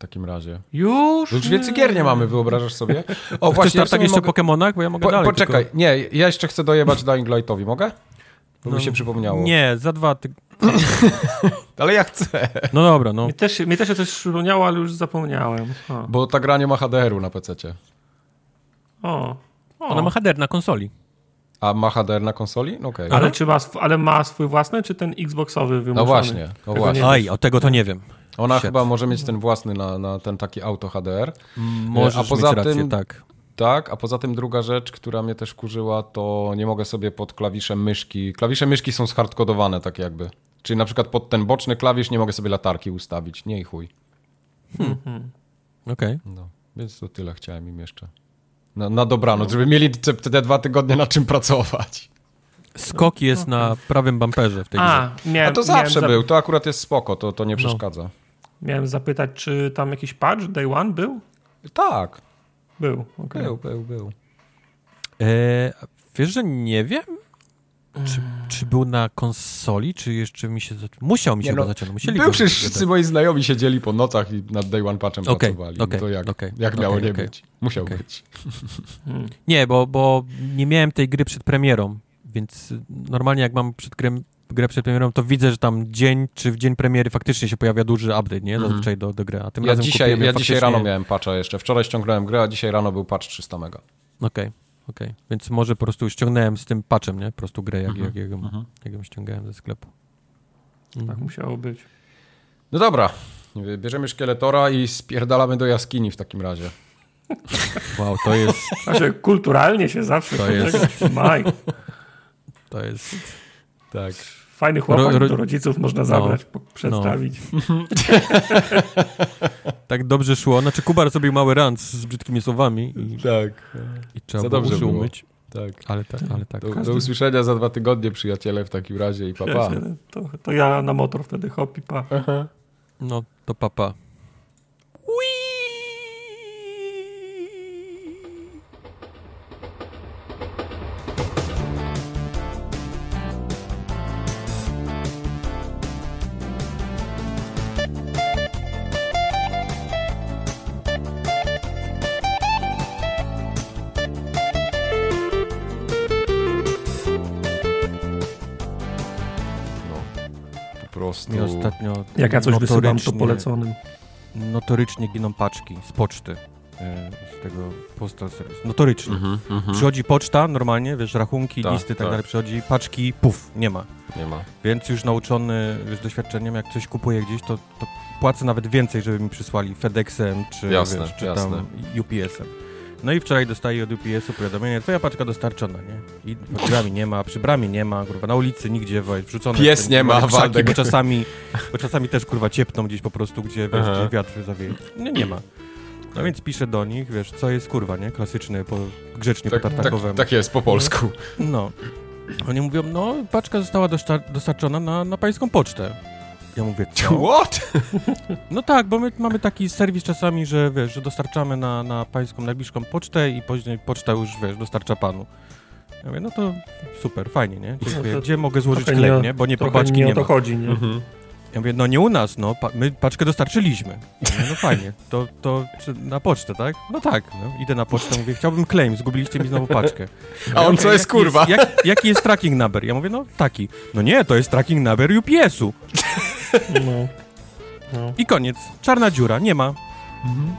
takim razie. Już? Już więcej gier nie mamy, wyobrażasz sobie? O, właśnie. Chcesz tak jeszcze mogę... o Pokemonach? Bo ja mogę po, dalej. Poczekaj, tylko... nie, ja jeszcze chcę dojebać Dying Lightowi, mogę? Bo no, mi się przypomniało. Nie, za dwa ty... ale ja chcę. No dobra, no. Mi też, mi też się coś przypomniało, ale już zapomniałem. O. Bo ta gra nie ma HDR-u na PC-cie. O. o. Ona ma HDR na konsoli. A ma HDR na konsoli? No okay. ale, czy ma, ale ma swój własny, czy ten Xboxowy wymuszony? No właśnie, no właśnie. Oj, o tego to nie wiem. Ona chyba może mieć ten własny na, na ten taki auto HDR. Może A poza tym, tak. tak, a poza tym druga rzecz, która mnie też kurzyła, to nie mogę sobie pod klawiszem myszki. Klawisze myszki są zhardkodowane tak jakby. Czyli na przykład pod ten boczny klawisz nie mogę sobie latarki ustawić. Nie i chuj. Hmm. Okej. Okay. No, więc to tyle chciałem im jeszcze. Na, na dobranoc, żeby mieli te, te dwa tygodnie na czym pracować. Skok jest na prawym bumperze w tej A, grze. Miałem, A to zawsze był, to akurat jest spoko, to, to nie no. przeszkadza. No. Miałem zapytać, czy tam jakiś patch Day One był? Tak. Był, okay. Był, był, był. E, wiesz, że nie wiem? Czy, czy, był na konsoli, czy jeszcze mi się... Musiał mi się no, zaciągnąć. Musieli był przecież wszyscy moi znajomi siedzieli po nocach i nad Day One Patchem okay, pracowali. Okay, no to jak, okay, jak miało okay, nie być? Musiał być. Nie, bo, bo nie miałem tej gry przed premierą, więc normalnie jak mam przed grę, grę przed premierą, to widzę, że tam dzień, czy w dzień premiery faktycznie się pojawia duży update, nie? Mhm. Zazwyczaj do, do gry. A tym ja razem dzisiaj, ja faktycznie... dzisiaj rano miałem patcha jeszcze. Wczoraj ściągnąłem grę, a dzisiaj rano był patch 300 mega. Okej. Okay. Okej, okay. więc może po prostu ściągnąłem z tym patchem, nie? Po prostu grę, jak, jak, jak, jak, jak ją ściągałem ze sklepu. Tak mhm. musiało być. No dobra, bierzemy szkieletora i spierdalamy do jaskini w takim razie. Wow, to jest... Znaczy, kulturalnie się zawsze to jest... Maj. To jest... Tak. Fajny chłopak ro, ro... do rodziców można no. zabrać, no, przedstawić. No. tak dobrze szło. Znaczy Kubar sobie mały rant z brzydkimi słowami. I, tak. I trzeba za dobrze było umyć. Tak. Ale tak, ale tak. Do, do, usłyszenia za dwa tygodnie, przyjaciele, w takim razie i papa. To, to ja na motor wtedy hop i pa. Aha. No, to papa. Mi ostatnio Jak ja coś wysyłam, to poleconym. Notorycznie giną paczki z poczty e, z tego postal service. Notorycznie. Mm -hmm, Przychodzi poczta normalnie, wiesz, rachunki, tak, listy tak, tak dalej, przychodzi, paczki, puf, nie ma. Nie ma. Więc już nauczony wiesz, doświadczeniem, jak coś kupuję gdzieś, to, to płacę nawet więcej, żeby mi przysłali FedExem, czy, jasne, wiesz, czy jasne. tam UPS-em. No i wczoraj dostaję od UPS-u powiadomienie, twoja paczka dostarczona, nie? I pod bramie nie ma, przy bramie nie ma, kurwa, na ulicy nigdzie, wrzucone... Pies ten, nie ma, krzaki, bo czasami, bo czasami też, kurwa, ciepną gdzieś po prostu, gdzie, wiesz, gdzie wiatr zawieje. Nie, nie ma. No więc piszę do nich, wiesz, co jest, kurwa, nie? Klasyczny, po, grzecznie tak, po tartakowemu. Tak, tak jest, po polsku. No. Oni mówią, no, paczka została dostarczona na, na pańską pocztę. Ja mówię, co? What? No tak, bo my mamy taki serwis czasami, że wiesz, że dostarczamy na, na pańską najbliższą pocztę i później poczta już, wiesz, dostarcza panu. Ja mówię, no to super, fajnie, nie? Dziękuję. No Gdzie mogę złożyć chleb, nie? Bo nie probaczki nie, nie o to chodzi, nie? Mhm. Ja mówię, no nie u nas, no, pa my paczkę dostarczyliśmy. Ja mówię, no fajnie, to, to na pocztę, tak? No tak, no, idę na pocztę, mówię, chciałbym claim, zgubiliście mi znowu paczkę. Ja A on mówię, co jest, kurwa? Jest, jak, jaki jest tracking number? Ja mówię, no taki. No nie, to jest tracking number UPS-u. No. no. I koniec. Czarna dziura, nie ma. Mhm.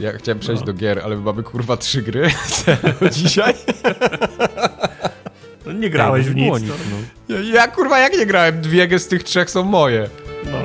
Ja chciałem przejść no. do gier, ale mamy kurwa trzy gry dzisiaj. No nie grałeś w nic. nic no. ja, ja, kurwa jak nie grałem? Dwie z tych trzech są moje. No.